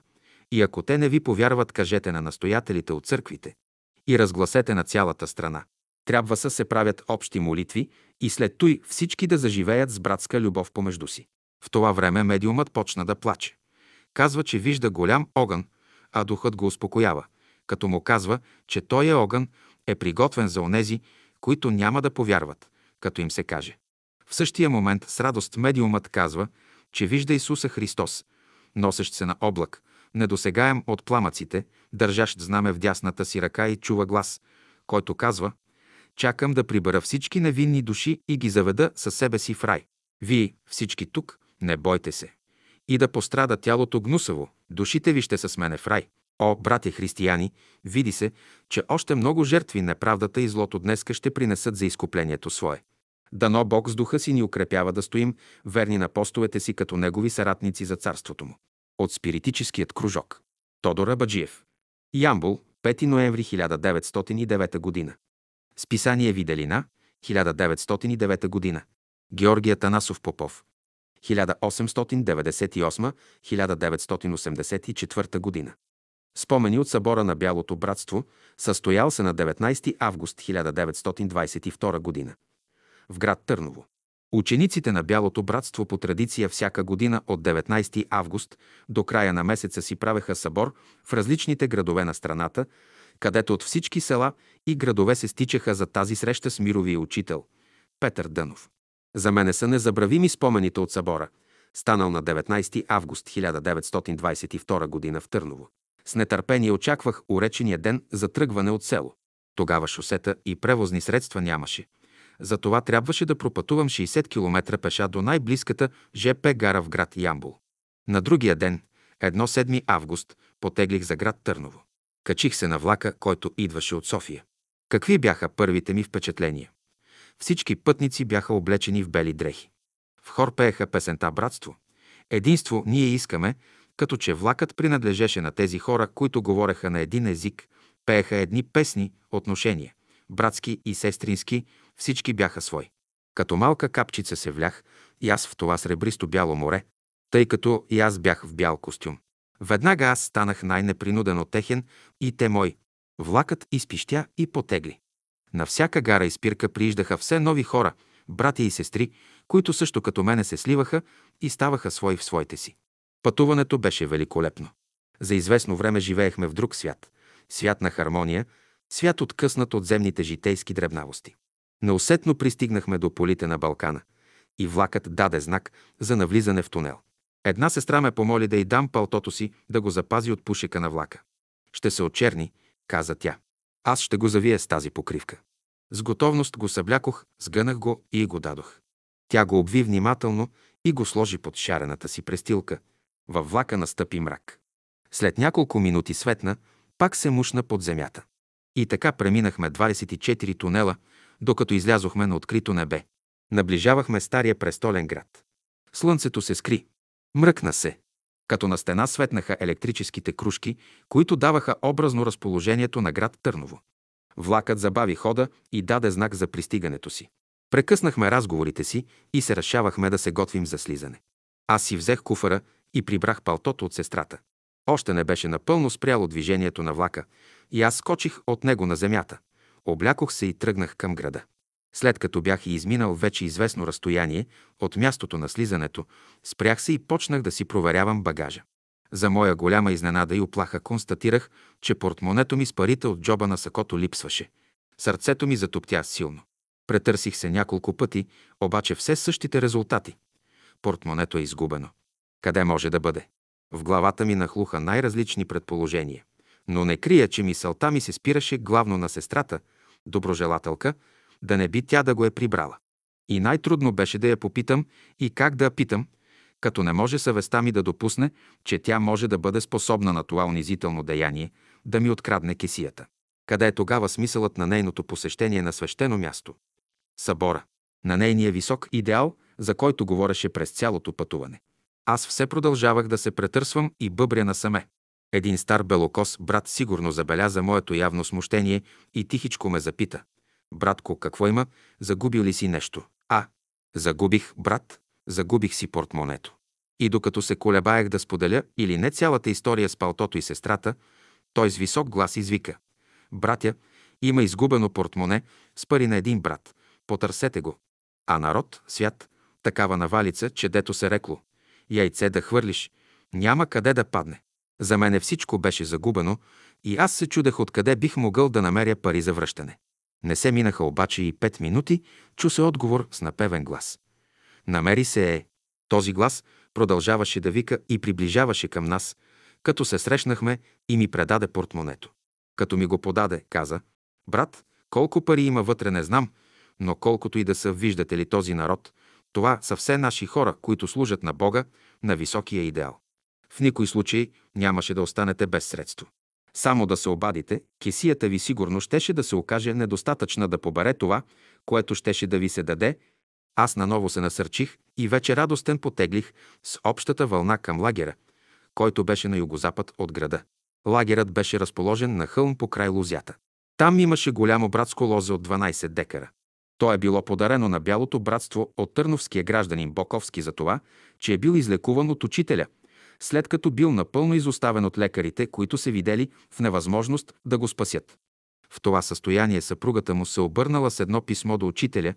И ако те не ви повярват, кажете на настоятелите от църквите. И разгласете на цялата страна. Трябва са се правят общи молитви и след той всички да заживеят с братска любов помежду си. В това време медиумът почна да плаче. Казва, че вижда голям огън, а духът го успокоява, като му казва, че той е огън е приготвен за онези, които няма да повярват, като им се каже. В същия момент с радост медиумът казва, че вижда Исуса Христос, носещ се на облак, недосегаем от пламъците, държащ знаме в дясната си ръка и чува глас, който казва «Чакам да прибера всички невинни души и ги заведа със себе си в рай. Вие, всички тук, не бойте се. И да пострада тялото гнусаво, душите ви ще са с мене в рай. О, братя християни, види се, че още много жертви неправдата и злото днеска ще принесат за изкуплението свое. Дано Бог с духа си ни укрепява да стоим верни на постовете си като негови съратници за царството му. От спиритическият кружок. Тодор Абаджиев. Ямбул, 5 ноември 1909 г. Списание Виделина, 1909 г. Георгия Танасов Попов. 1898-1984 г. Спомени от събора на Бялото братство, състоял се на 19 август 1922 г. в град Търново. Учениците на Бялото братство по традиция всяка година от 19 август до края на месеца си правеха събор в различните градове на страната, където от всички села и градове се стичаха за тази среща с мировия учител Петър Дънов. За мене са незабравими спомените от събора, станал на 19 август 1922 г. в Търново. С нетърпение очаквах уречения ден за тръгване от село. Тогава шосета и превозни средства нямаше. Затова трябваше да пропътувам 60 км пеша до най-близката ЖП гара в град Ямбул. На другия ден, едно 7 август, потеглих за град Търново. Качих се на влака, който идваше от София. Какви бяха първите ми впечатления? Всички пътници бяха облечени в бели дрехи. В хор пееха песента «Братство». Единство ние искаме, като че влакът принадлежеше на тези хора, които говореха на един език, пееха едни песни, отношения, братски и сестрински, всички бяха свои. Като малка капчица се влях и аз в това сребристо бяло море, тъй като и аз бях в бял костюм. Веднага аз станах най-непринудено техен и те мой. Влакът изпищя и потегли. На всяка гара и спирка прииждаха все нови хора, братя и сестри, които също като мене се сливаха и ставаха свои в своите си. Пътуването беше великолепно. За известно време живеехме в друг свят. Свят на хармония, свят откъснат от земните житейски дребнавости. Неусетно пристигнахме до полите на Балкана и влакът даде знак за навлизане в тунел. Една сестра ме помоли да й дам палтото си, да го запази от пушека на влака. Ще се очерни, каза тя. Аз ще го завия с тази покривка. С готовност го съблякох, сгънах го и го дадох. Тя го обви внимателно и го сложи под шарената си престилка. Във влака настъпи мрак. След няколко минути светна, пак се мушна под земята. И така преминахме 24 тунела, докато излязохме на открито небе. Наближавахме стария престолен град. Слънцето се скри. Мръкна се. Като на стена светнаха електрическите кружки, които даваха образно разположението на град Търново. Влакът забави хода и даде знак за пристигането си. Прекъснахме разговорите си и се решавахме да се готвим за слизане. Аз си взех куфара и прибрах палтото от сестрата. Още не беше напълно спряло движението на влака и аз скочих от него на земята. Облякох се и тръгнах към града. След като бях и изминал вече известно разстояние от мястото на слизането, спрях се и почнах да си проверявам багажа. За моя голяма изненада и оплаха констатирах, че портмонето ми с парите от джоба на сакото липсваше. Сърцето ми затоптя силно. Претърсих се няколко пъти, обаче все същите резултати. Портмонето е изгубено. Къде може да бъде? В главата ми нахлуха най-различни предположения. Но не крия, че мисълта ми се спираше главно на сестрата, доброжелателка, да не би тя да го е прибрала. И най-трудно беше да я попитам и как да я питам, като не може съвестта ми да допусне, че тя може да бъде способна на това унизително деяние, да ми открадне кесията. Къде е тогава смисълът на нейното посещение на свещено място? Събора. На нейния висок идеал, за който говореше през цялото пътуване. Аз все продължавах да се претърсвам и бъбря насаме. Един стар белокос брат сигурно забеляза моето явно смущение и тихичко ме запита. Братко, какво има? Загубил ли си нещо? А, загубих, брат, загубих си портмонето. И докато се колебаех да споделя или не цялата история с палтото и сестрата, той с висок глас извика. Братя, има изгубено портмоне с пари на един брат. Потърсете го. А народ, свят, такава навалица, че дето се рекло. Яйце да хвърлиш, няма къде да падне. За мене всичко беше загубено и аз се чудех откъде бих могъл да намеря пари за връщане. Не се минаха обаче и пет минути, чу се отговор с напевен глас. Намери се е. Този глас продължаваше да вика и приближаваше към нас, като се срещнахме и ми предаде портмонето. Като ми го подаде, каза, брат, колко пари има вътре не знам, но колкото и да са, виждате ли този народ, това са все наши хора, които служат на Бога, на високия идеал. В никой случай нямаше да останете без средство. Само да се обадите, кесията ви сигурно щеше да се окаже недостатъчна да побере това, което щеше да ви се даде. Аз наново се насърчих и вече радостен потеглих с общата вълна към лагера, който беше на югозапад от града. Лагерът беше разположен на хълм по край лузята. Там имаше голямо братско лозе от 12 декара. То е било подарено на Бялото братство от търновския гражданин Боковски за това, че е бил излекуван от учителя, след като бил напълно изоставен от лекарите, които се видели в невъзможност да го спасят. В това състояние съпругата му се обърнала с едно писмо до учителя,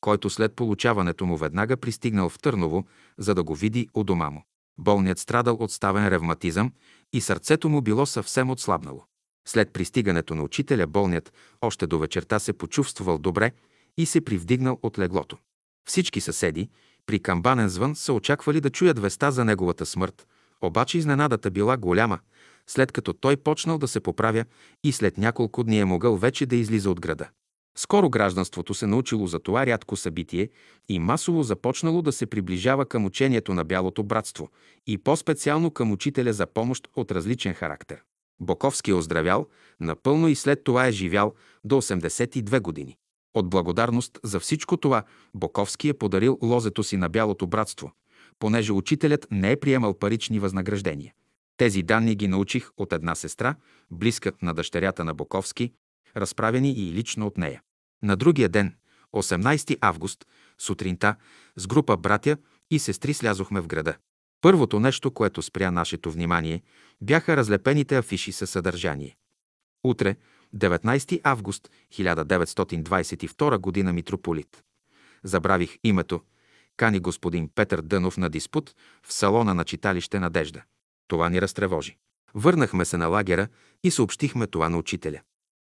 който след получаването му веднага пристигнал в Търново, за да го види у дома му. Болният страдал от ставен ревматизъм и сърцето му било съвсем отслабнало. След пристигането на учителя болният още до вечерта се почувствал добре и се привдигнал от леглото. Всички съседи, при камбанен звън, са очаквали да чуят веста за неговата смърт, обаче изненадата била голяма, след като той почнал да се поправя и след няколко дни е могъл вече да излиза от града. Скоро гражданството се научило за това рядко събитие и масово започнало да се приближава към учението на Бялото братство и по-специално към учителя за помощ от различен характер. Боковски е оздравял напълно и след това е живял до 82 години. От благодарност за всичко това Боковски е подарил лозето си на Бялото братство, понеже учителят не е приемал парични възнаграждения. Тези данни ги научих от една сестра, близка на дъщерята на Боковски, разправени и лично от нея. На другия ден, 18 август, сутринта, с група братя и сестри слязохме в града. Първото нещо, което спря нашето внимание, бяха разлепените афиши със съдържание. Утре, 19 август 1922 г. митрополит. Забравих името. Кани господин Петър Дънов на диспут в салона на читалище Надежда. Това ни разтревожи. Върнахме се на лагера и съобщихме това на учителя.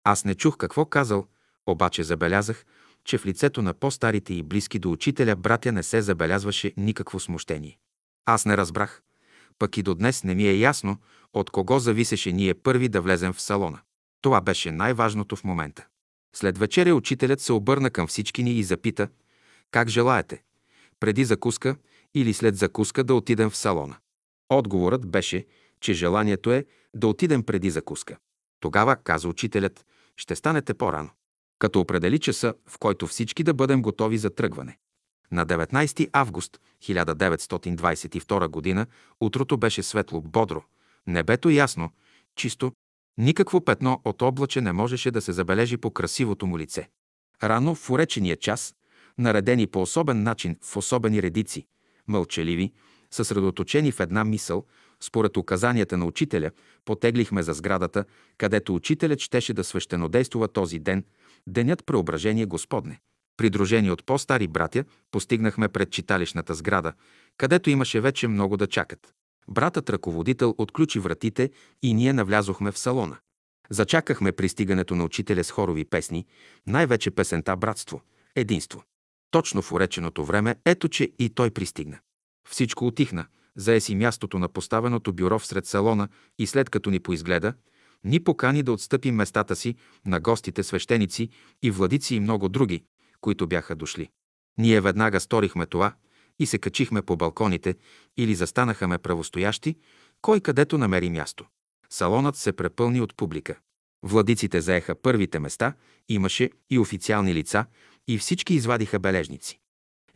Аз не чух какво казал, обаче забелязах, че в лицето на по-старите и близки до учителя братя не се забелязваше никакво смущение. Аз не разбрах, пък и до днес не ми е ясно от кого зависеше ние първи да влезем в салона. Това беше най-важното в момента. След вечеря учителят се обърна към всички ни и запита как желаете, преди закуска или след закуска да отидем в салона. Отговорът беше, че желанието е да отидем преди закуска. Тогава, каза учителят, ще станете по-рано. Като определи часа, в който всички да бъдем готови за тръгване. На 19 август 1922 г. утрото беше светло, бодро, небето ясно, чисто, никакво петно от облаче не можеше да се забележи по красивото му лице. Рано в уречения час, наредени по особен начин в особени редици, мълчаливи, съсредоточени в една мисъл, според указанията на учителя, потеглихме за сградата, където учителят щеше да свещенодействува този ден, денят преображение Господне. Придружени от по-стари братя, постигнахме пред читалищната сграда, където имаше вече много да чакат. Братът ръководител отключи вратите и ние навлязохме в салона. Зачакахме пристигането на учителя с хорови песни, най-вече песента «Братство», «Единство». Точно в уреченото време, ето че и той пристигна. Всичко отихна, зае си мястото на поставеното бюро всред салона и след като ни поизгледа, ни покани да отстъпим местата си на гостите свещеници и владици и много други, които бяха дошли. Ние веднага сторихме това и се качихме по балконите или застанахме правостоящи, кой където намери място. Салонът се препълни от публика. Владиците заеха първите места, имаше и официални лица, и всички извадиха бележници.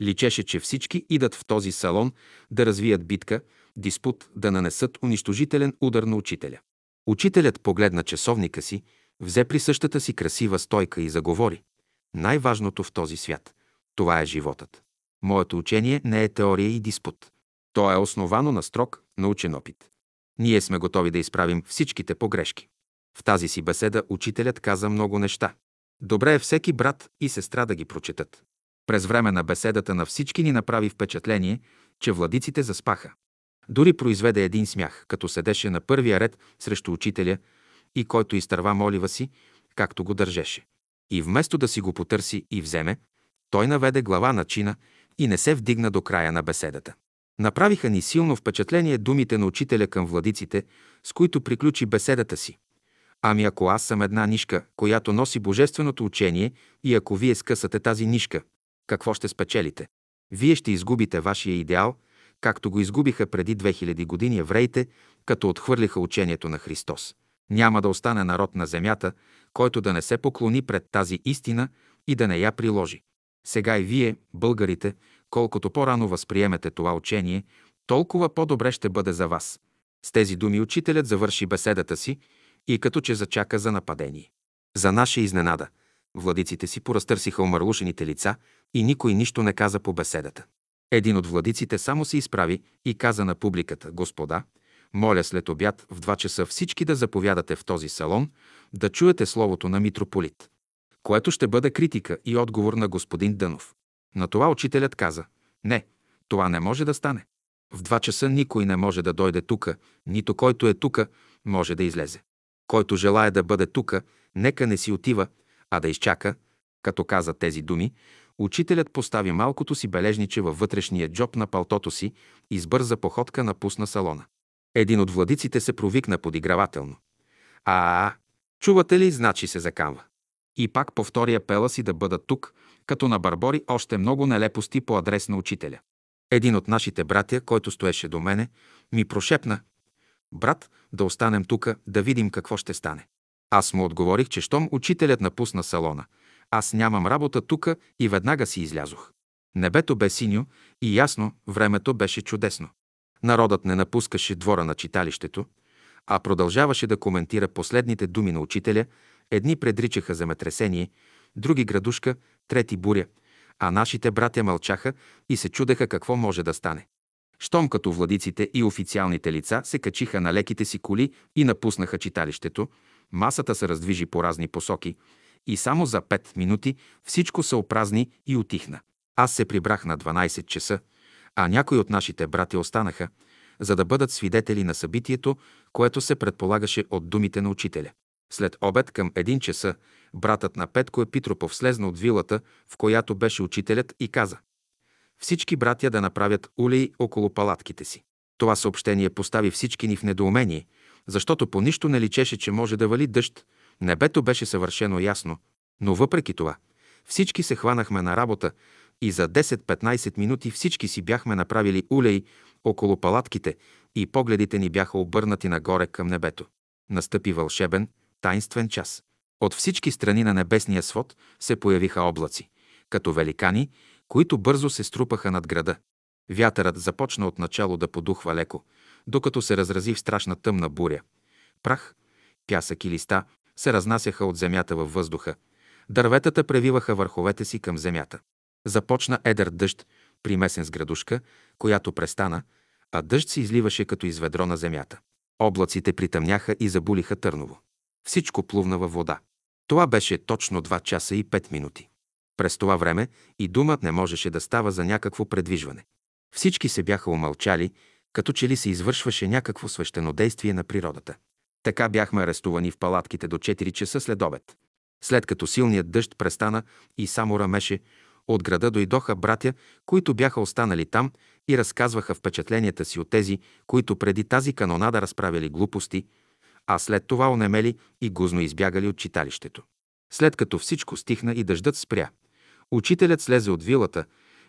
Личеше, че всички идат в този салон да развият битка, диспут, да нанесат унищожителен удар на учителя. Учителят погледна часовника си, взе при същата си красива стойка и заговори. Най-важното в този свят – това е животът. Моето учение не е теория и диспут. То е основано на строг научен опит. Ние сме готови да изправим всичките погрешки. В тази си беседа учителят каза много неща. Добре е всеки брат и сестра да ги прочетат. През време на беседата на всички ни направи впечатление, че владиците заспаха. Дори произведе един смях, като седеше на първия ред срещу учителя и който изтърва молива си, както го държеше. И вместо да си го потърси и вземе, той наведе глава на чина и не се вдигна до края на беседата. Направиха ни силно впечатление думите на учителя към владиците, с които приключи беседата си. Ами ако аз съм една нишка, която носи божественото учение и ако вие скъсате тази нишка, какво ще спечелите? Вие ще изгубите вашия идеал, както го изгубиха преди 2000 години евреите, като отхвърлиха учението на Христос. Няма да остане народ на земята, който да не се поклони пред тази истина и да не я приложи. Сега и вие, българите, колкото по-рано възприемете това учение, толкова по-добре ще бъде за вас. С тези думи учителят завърши беседата си и като че зачака за нападение. За наша изненада, владиците си поразтърсиха омърлушените лица и никой нищо не каза по беседата. Един от владиците само се изправи и каза на публиката, господа, моля след обяд в два часа всички да заповядате в този салон, да чуете словото на митрополит, което ще бъде критика и отговор на господин Дънов. На това учителят каза, не, това не може да стане. В два часа никой не може да дойде тука, нито който е тука може да излезе. Който желая да бъде тука, нека не си отива, а да изчака. Като каза тези думи, учителят постави малкото си бележниче във вътрешния джоб на палтото си и с бърза походка напусна салона. Един от владиците се провикна подигравателно. А, чувате ли, значи се заканва. И пак повтори апела си да бъдат тук, като на Барбори още много нелепости по адрес на учителя. Един от нашите братя, който стоеше до мене, ми прошепна. Брат, да останем тука, да видим какво ще стане. Аз му отговорих, че щом учителят напусна салона, аз нямам работа тука и веднага си излязох. Небето бе синьо и ясно, времето беше чудесно. Народът не напускаше двора на читалището, а продължаваше да коментира последните думи на учителя. Едни предричаха земетресение, други градушка, трети буря, а нашите братя мълчаха и се чудеха какво може да стане. Щом като владиците и официалните лица се качиха на леките си коли и напуснаха читалището, масата се раздвижи по разни посоки и само за пет минути всичко се опразни и отихна. Аз се прибрах на 12 часа, а някои от нашите брати останаха, за да бъдат свидетели на събитието, което се предполагаше от думите на учителя. След обед към един часа братът на Петко Епитропов слезна от вилата, в която беше учителят и каза всички братя да направят улей около палатките си. Това съобщение постави всички ни в недоумение, защото по нищо не личеше, че може да вали дъжд. Небето беше съвършено ясно, но въпреки това всички се хванахме на работа и за 10-15 минути всички си бяхме направили улей около палатките и погледите ни бяха обърнати нагоре към небето. Настъпи вълшебен, тайнствен час. От всички страни на небесния свод се появиха облаци, като великани, които бързо се струпаха над града. Вятърът започна отначало да подухва леко, докато се разрази в страшна тъмна буря. Прах, пясък и листа се разнасяха от земята във въздуха. Дърветата превиваха върховете си към земята. Започна едър дъжд, примесен с градушка, която престана, а дъжд се изливаше като из ведро на земята. Облаците притъмняха и забулиха Търново. Всичко плувна във вода. Това беше точно 2 часа и 5 минути. През това време и думът не можеше да става за някакво предвижване. Всички се бяха умълчали, като че ли се извършваше някакво свещенодействие на природата. Така бяхме арестувани в палатките до 4 часа след обед. След като силният дъжд престана и само рамеше, от града дойдоха братя, които бяха останали там и разказваха впечатленията си от тези, които преди тази канонада разправили глупости, а след това онемели и гузно избягали от читалището. След като всичко стихна и дъждът спря, учителят слезе от вилата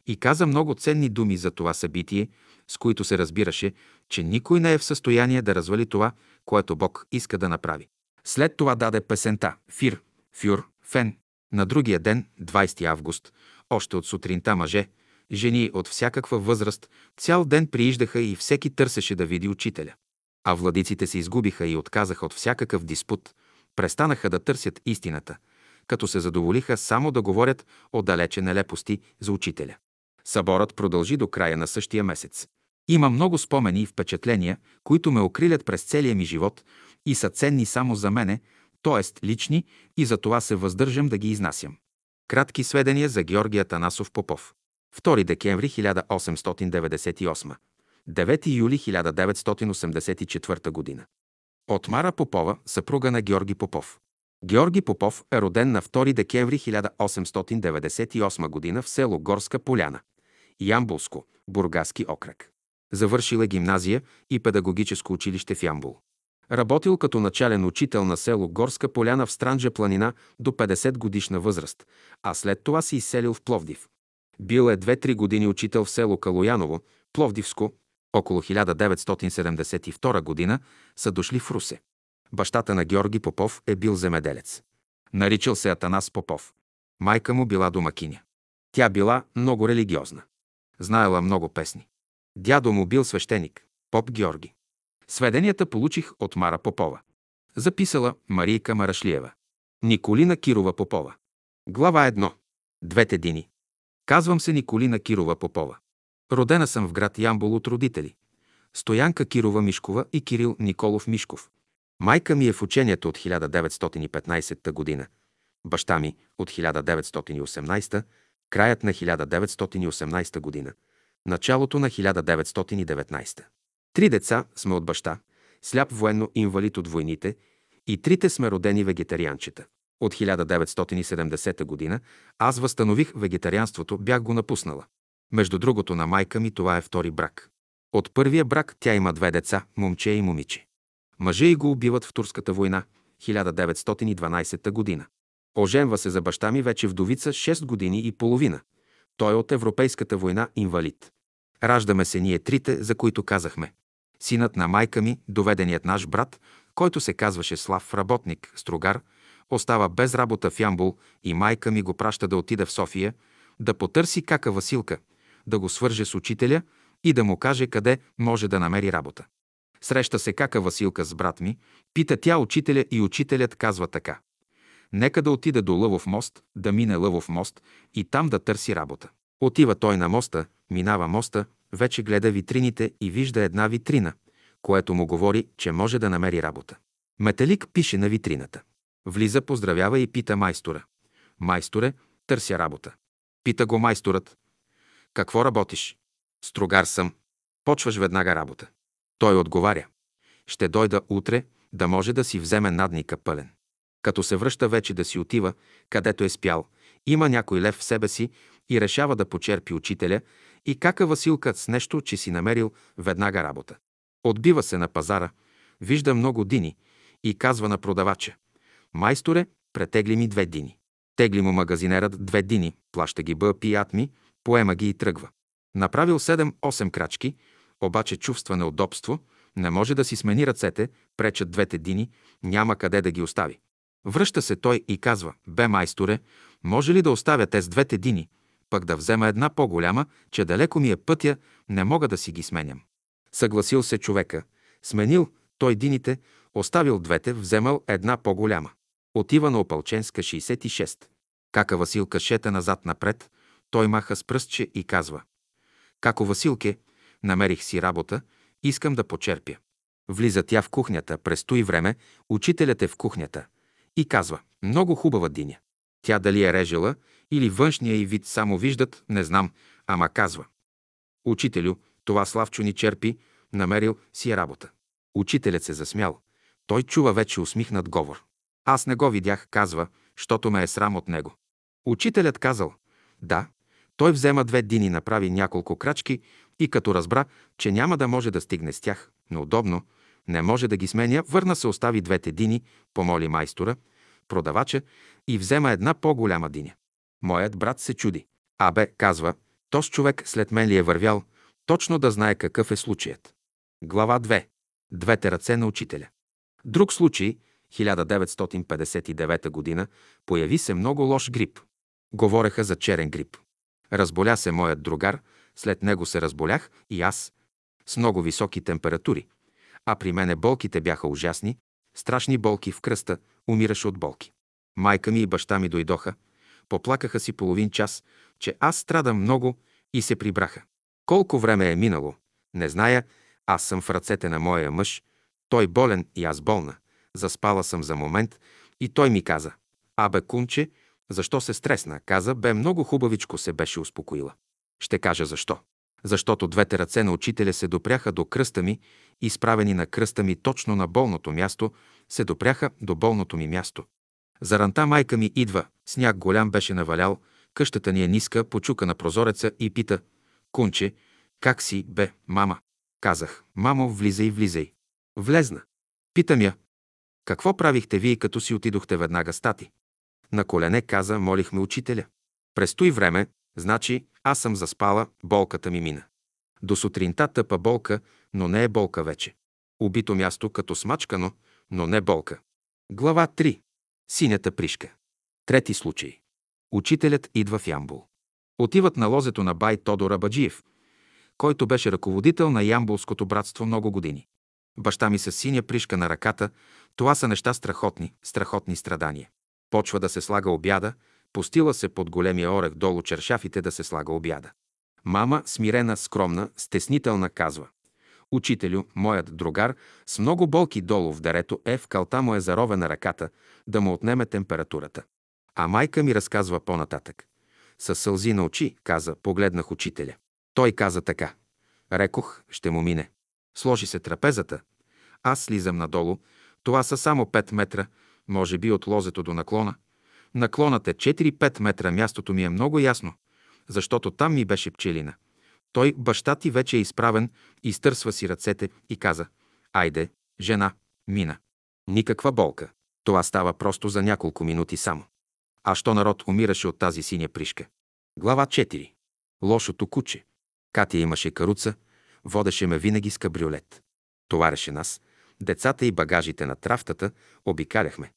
и каза много ценни думи за това събитие, с които се разбираше, че никой не е в състояние да развали това, което Бог иска да направи. След това даде песента «Фир», «Фюр», «Фен». На другия ден, 20 август, още от сутринта мъже, жени от всякаква възраст, цял ден прииждаха и всеки търсеше да види учителя. А владиците се изгубиха и отказаха от всякакъв диспут, престанаха да търсят истината, като се задоволиха само да говорят отдалече нелепости за учителя. Съборът продължи до края на същия месец. Има много спомени и впечатления, които ме окрилят през целия ми живот и са ценни само за мене, т.е. лични, и за това се въздържам да ги изнасям. Кратки сведения за Георгия Танасов Попов. 2 декември 1898. 9 юли 1984 година. От Мара Попова, съпруга на Георги Попов. Георги Попов е роден на 2 декември 1898 година в село Горска поляна, Ямбулско, Бургаски окръг. Завършил е гимназия и педагогическо училище в Ямбул. Работил като начален учител на село Горска поляна в Странджа планина до 50 годишна възраст, а след това се изселил в Пловдив. Бил е 2-3 години учител в село Калояново, Пловдивско, около 1972 година са дошли в Русе. Бащата на Георги Попов е бил земеделец. Наричал се Атанас Попов. Майка му била домакиня. Тя била много религиозна. Знаела много песни. Дядо му бил свещеник, поп Георги. Сведенията получих от Мара Попова. Записала Марийка Марашлиева. Николина Кирова Попова. Глава 1. Двете дини. Казвам се Николина Кирова Попова. Родена съм в град Ямбол от родители. Стоянка Кирова Мишкова и Кирил Николов Мишков. Майка ми е в учението от 1915 година. Баща ми от 1918, краят на 1918 година, началото на 1919. Три деца сме от баща, сляп военно инвалид от войните и трите сме родени вегетарианчета. От 1970 година аз възстанових вегетарианството, бях го напуснала. Между другото на майка ми това е втори брак. От първия брак тя има две деца, момче и момиче. Мъже и го убиват в Турската война, 1912 година. Оженва се за баща ми вече вдовица 6 години и половина. Той е от Европейската война инвалид. Раждаме се ние трите, за които казахме. Синът на майка ми, доведеният наш брат, който се казваше Слав Работник, Строгар, остава без работа в Ямбул и майка ми го праща да отида в София, да потърси кака Василка, да го свърже с учителя и да му каже къде може да намери работа. Среща се кака Василка с брат ми, пита тя учителя и учителят казва така. Нека да отида до Лъвов мост, да мине Лъвов мост и там да търси работа. Отива той на моста, минава моста, вече гледа витрините и вижда една витрина, което му говори, че може да намери работа. Метелик пише на витрината. Влиза, поздравява и пита майстора. Майсторе, търся работа. Пита го майсторът. Какво работиш? Строгар съм. Почваш веднага работа. Той отговаря. Ще дойда утре, да може да си вземе надника пълен. Като се връща вече да си отива, където е спял, има някой лев в себе си и решава да почерпи учителя и кака Василка с нещо, че си намерил веднага работа. Отбива се на пазара, вижда много дини и казва на продавача. Майсторе, претегли ми две дини. Тегли му магазинерът две дини, плаща ги бъ пият ми, поема ги и тръгва. Направил 7-8 крачки, обаче чувства неудобство, не може да си смени ръцете, пречат двете дини, няма къде да ги остави. Връща се той и казва, бе майсторе, може ли да оставя те с двете дини, пък да взема една по-голяма, че далеко ми е пътя, не мога да си ги сменям. Съгласил се човека, сменил той дините, оставил двете, вземал една по-голяма. Отива на Опалченска 66. Кака Василка шета назад-напред, той маха с пръстче и казва. Како Василке, намерих си работа, искам да почерпя. Влиза тя в кухнята, престои време, учителят е в кухнята и казва, много хубава диня. Тя дали е режела или външния и вид само виждат, не знам, ама казва. Учителю, това Славчо ни черпи, намерил си е работа. Учителят се засмял. Той чува вече усмихнат говор. Аз не го видях, казва, щото ме е срам от него. Учителят казал, да, той взема две дини, направи няколко крачки и като разбра, че няма да може да стигне с тях, неудобно, не може да ги сменя, върна се остави двете дини, помоли майстора, продавача и взема една по-голяма диня. Моят брат се чуди. Абе, казва, тос човек след мен ли е вървял, точно да знае какъв е случаят. Глава 2. Двете ръце на учителя. Друг случай, 1959 година, появи се много лош грип. Говореха за черен грип. Разболя се моят другар, след него се разболях и аз, с много високи температури. А при мене болките бяха ужасни, страшни болки в кръста, умираше от болки. Майка ми и баща ми дойдоха, поплакаха си половин час, че аз страдам много и се прибраха. Колко време е минало, не зная, аз съм в ръцете на моя мъж, той болен и аз болна. Заспала съм за момент и той ми каза, абе, кунче, защо се стресна? Каза, бе много хубавичко се беше успокоила. Ще кажа защо. Защото двете ръце на учителя се допряха до кръста ми, изправени на кръста ми точно на болното място, се допряха до болното ми място. Заранта майка ми идва, сняг голям беше навалял, къщата ни е ниска, почука на прозореца и пита, «Кунче, как си, бе, мама?» Казах, «Мамо, влизай, влизай». Влезна. Питам я, «Какво правихте вие, като си отидохте веднага стати?» На колене каза, молихме учителя. През той време, значи, аз съм заспала, болката ми мина. До сутринта тъпа болка, но не е болка вече. Убито място като смачкано, но не болка. Глава 3. Синята пришка. Трети случай. Учителят идва в Ямбул. Отиват на лозето на бай Тодора Баджиев, който беше ръководител на Ямбулското братство много години. Баща ми с синя пришка на ръката, това са неща страхотни, страхотни страдания. Почва да се слага обяда, постила се под големия орех долу чершафите да се слага обяда. Мама, смирена, скромна, стеснителна, казва. Учителю, моят другар, с много болки долу в дарето е, в калта му е заровена ръката, да му отнеме температурата. А майка ми разказва по-нататък. Със сълзи на очи, каза, погледнах учителя. Той каза така. Рекох, ще му мине. Сложи се трапезата. Аз слизам надолу. Това са само 5 метра, може би от лозето до наклона. Наклонът е 4-5 метра, мястото ми е много ясно, защото там ми беше пчелина. Той, баща ти, вече е изправен, изтърсва си ръцете и каза «Айде, жена, мина». Никаква болка. Това става просто за няколко минути само. А що народ умираше от тази синя пришка? Глава 4. Лошото куче. Катя имаше каруца, водеше ме винаги с кабриолет. Товареше нас, децата и багажите на трафтата, обикаляхме.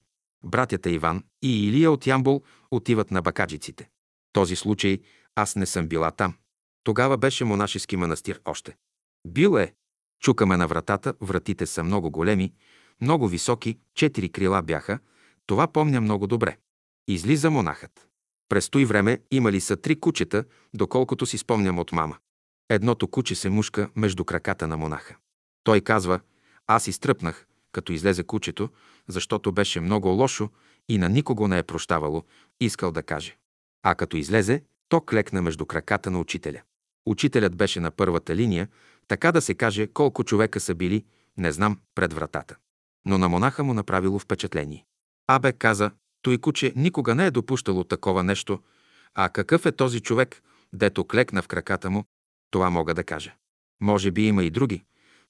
Братята Иван и Илия от Ямбол отиват на бакаджиците. Този случай аз не съм била там. Тогава беше монашески манастир още. Бил е. Чукаме на вратата, вратите са много големи, много високи, четири крила бяха, това помня много добре. Излиза монахът. През той време имали са три кучета, доколкото си спомням от мама. Едното куче се мушка между краката на монаха. Той казва, аз изтръпнах, като излезе кучето, защото беше много лошо и на никого не е прощавало, искал да каже. А като излезе, то клекна между краката на учителя. Учителят беше на първата линия, така да се каже колко човека са били, не знам, пред вратата. Но на монаха му направило впечатление. Абе каза, той куче никога не е допущало такова нещо, а какъв е този човек, дето клекна в краката му, това мога да кажа. Може би има и други,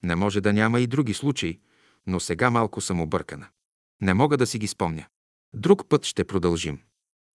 не може да няма и други случаи, но сега малко съм объркана. Не мога да си ги спомня. Друг път ще продължим.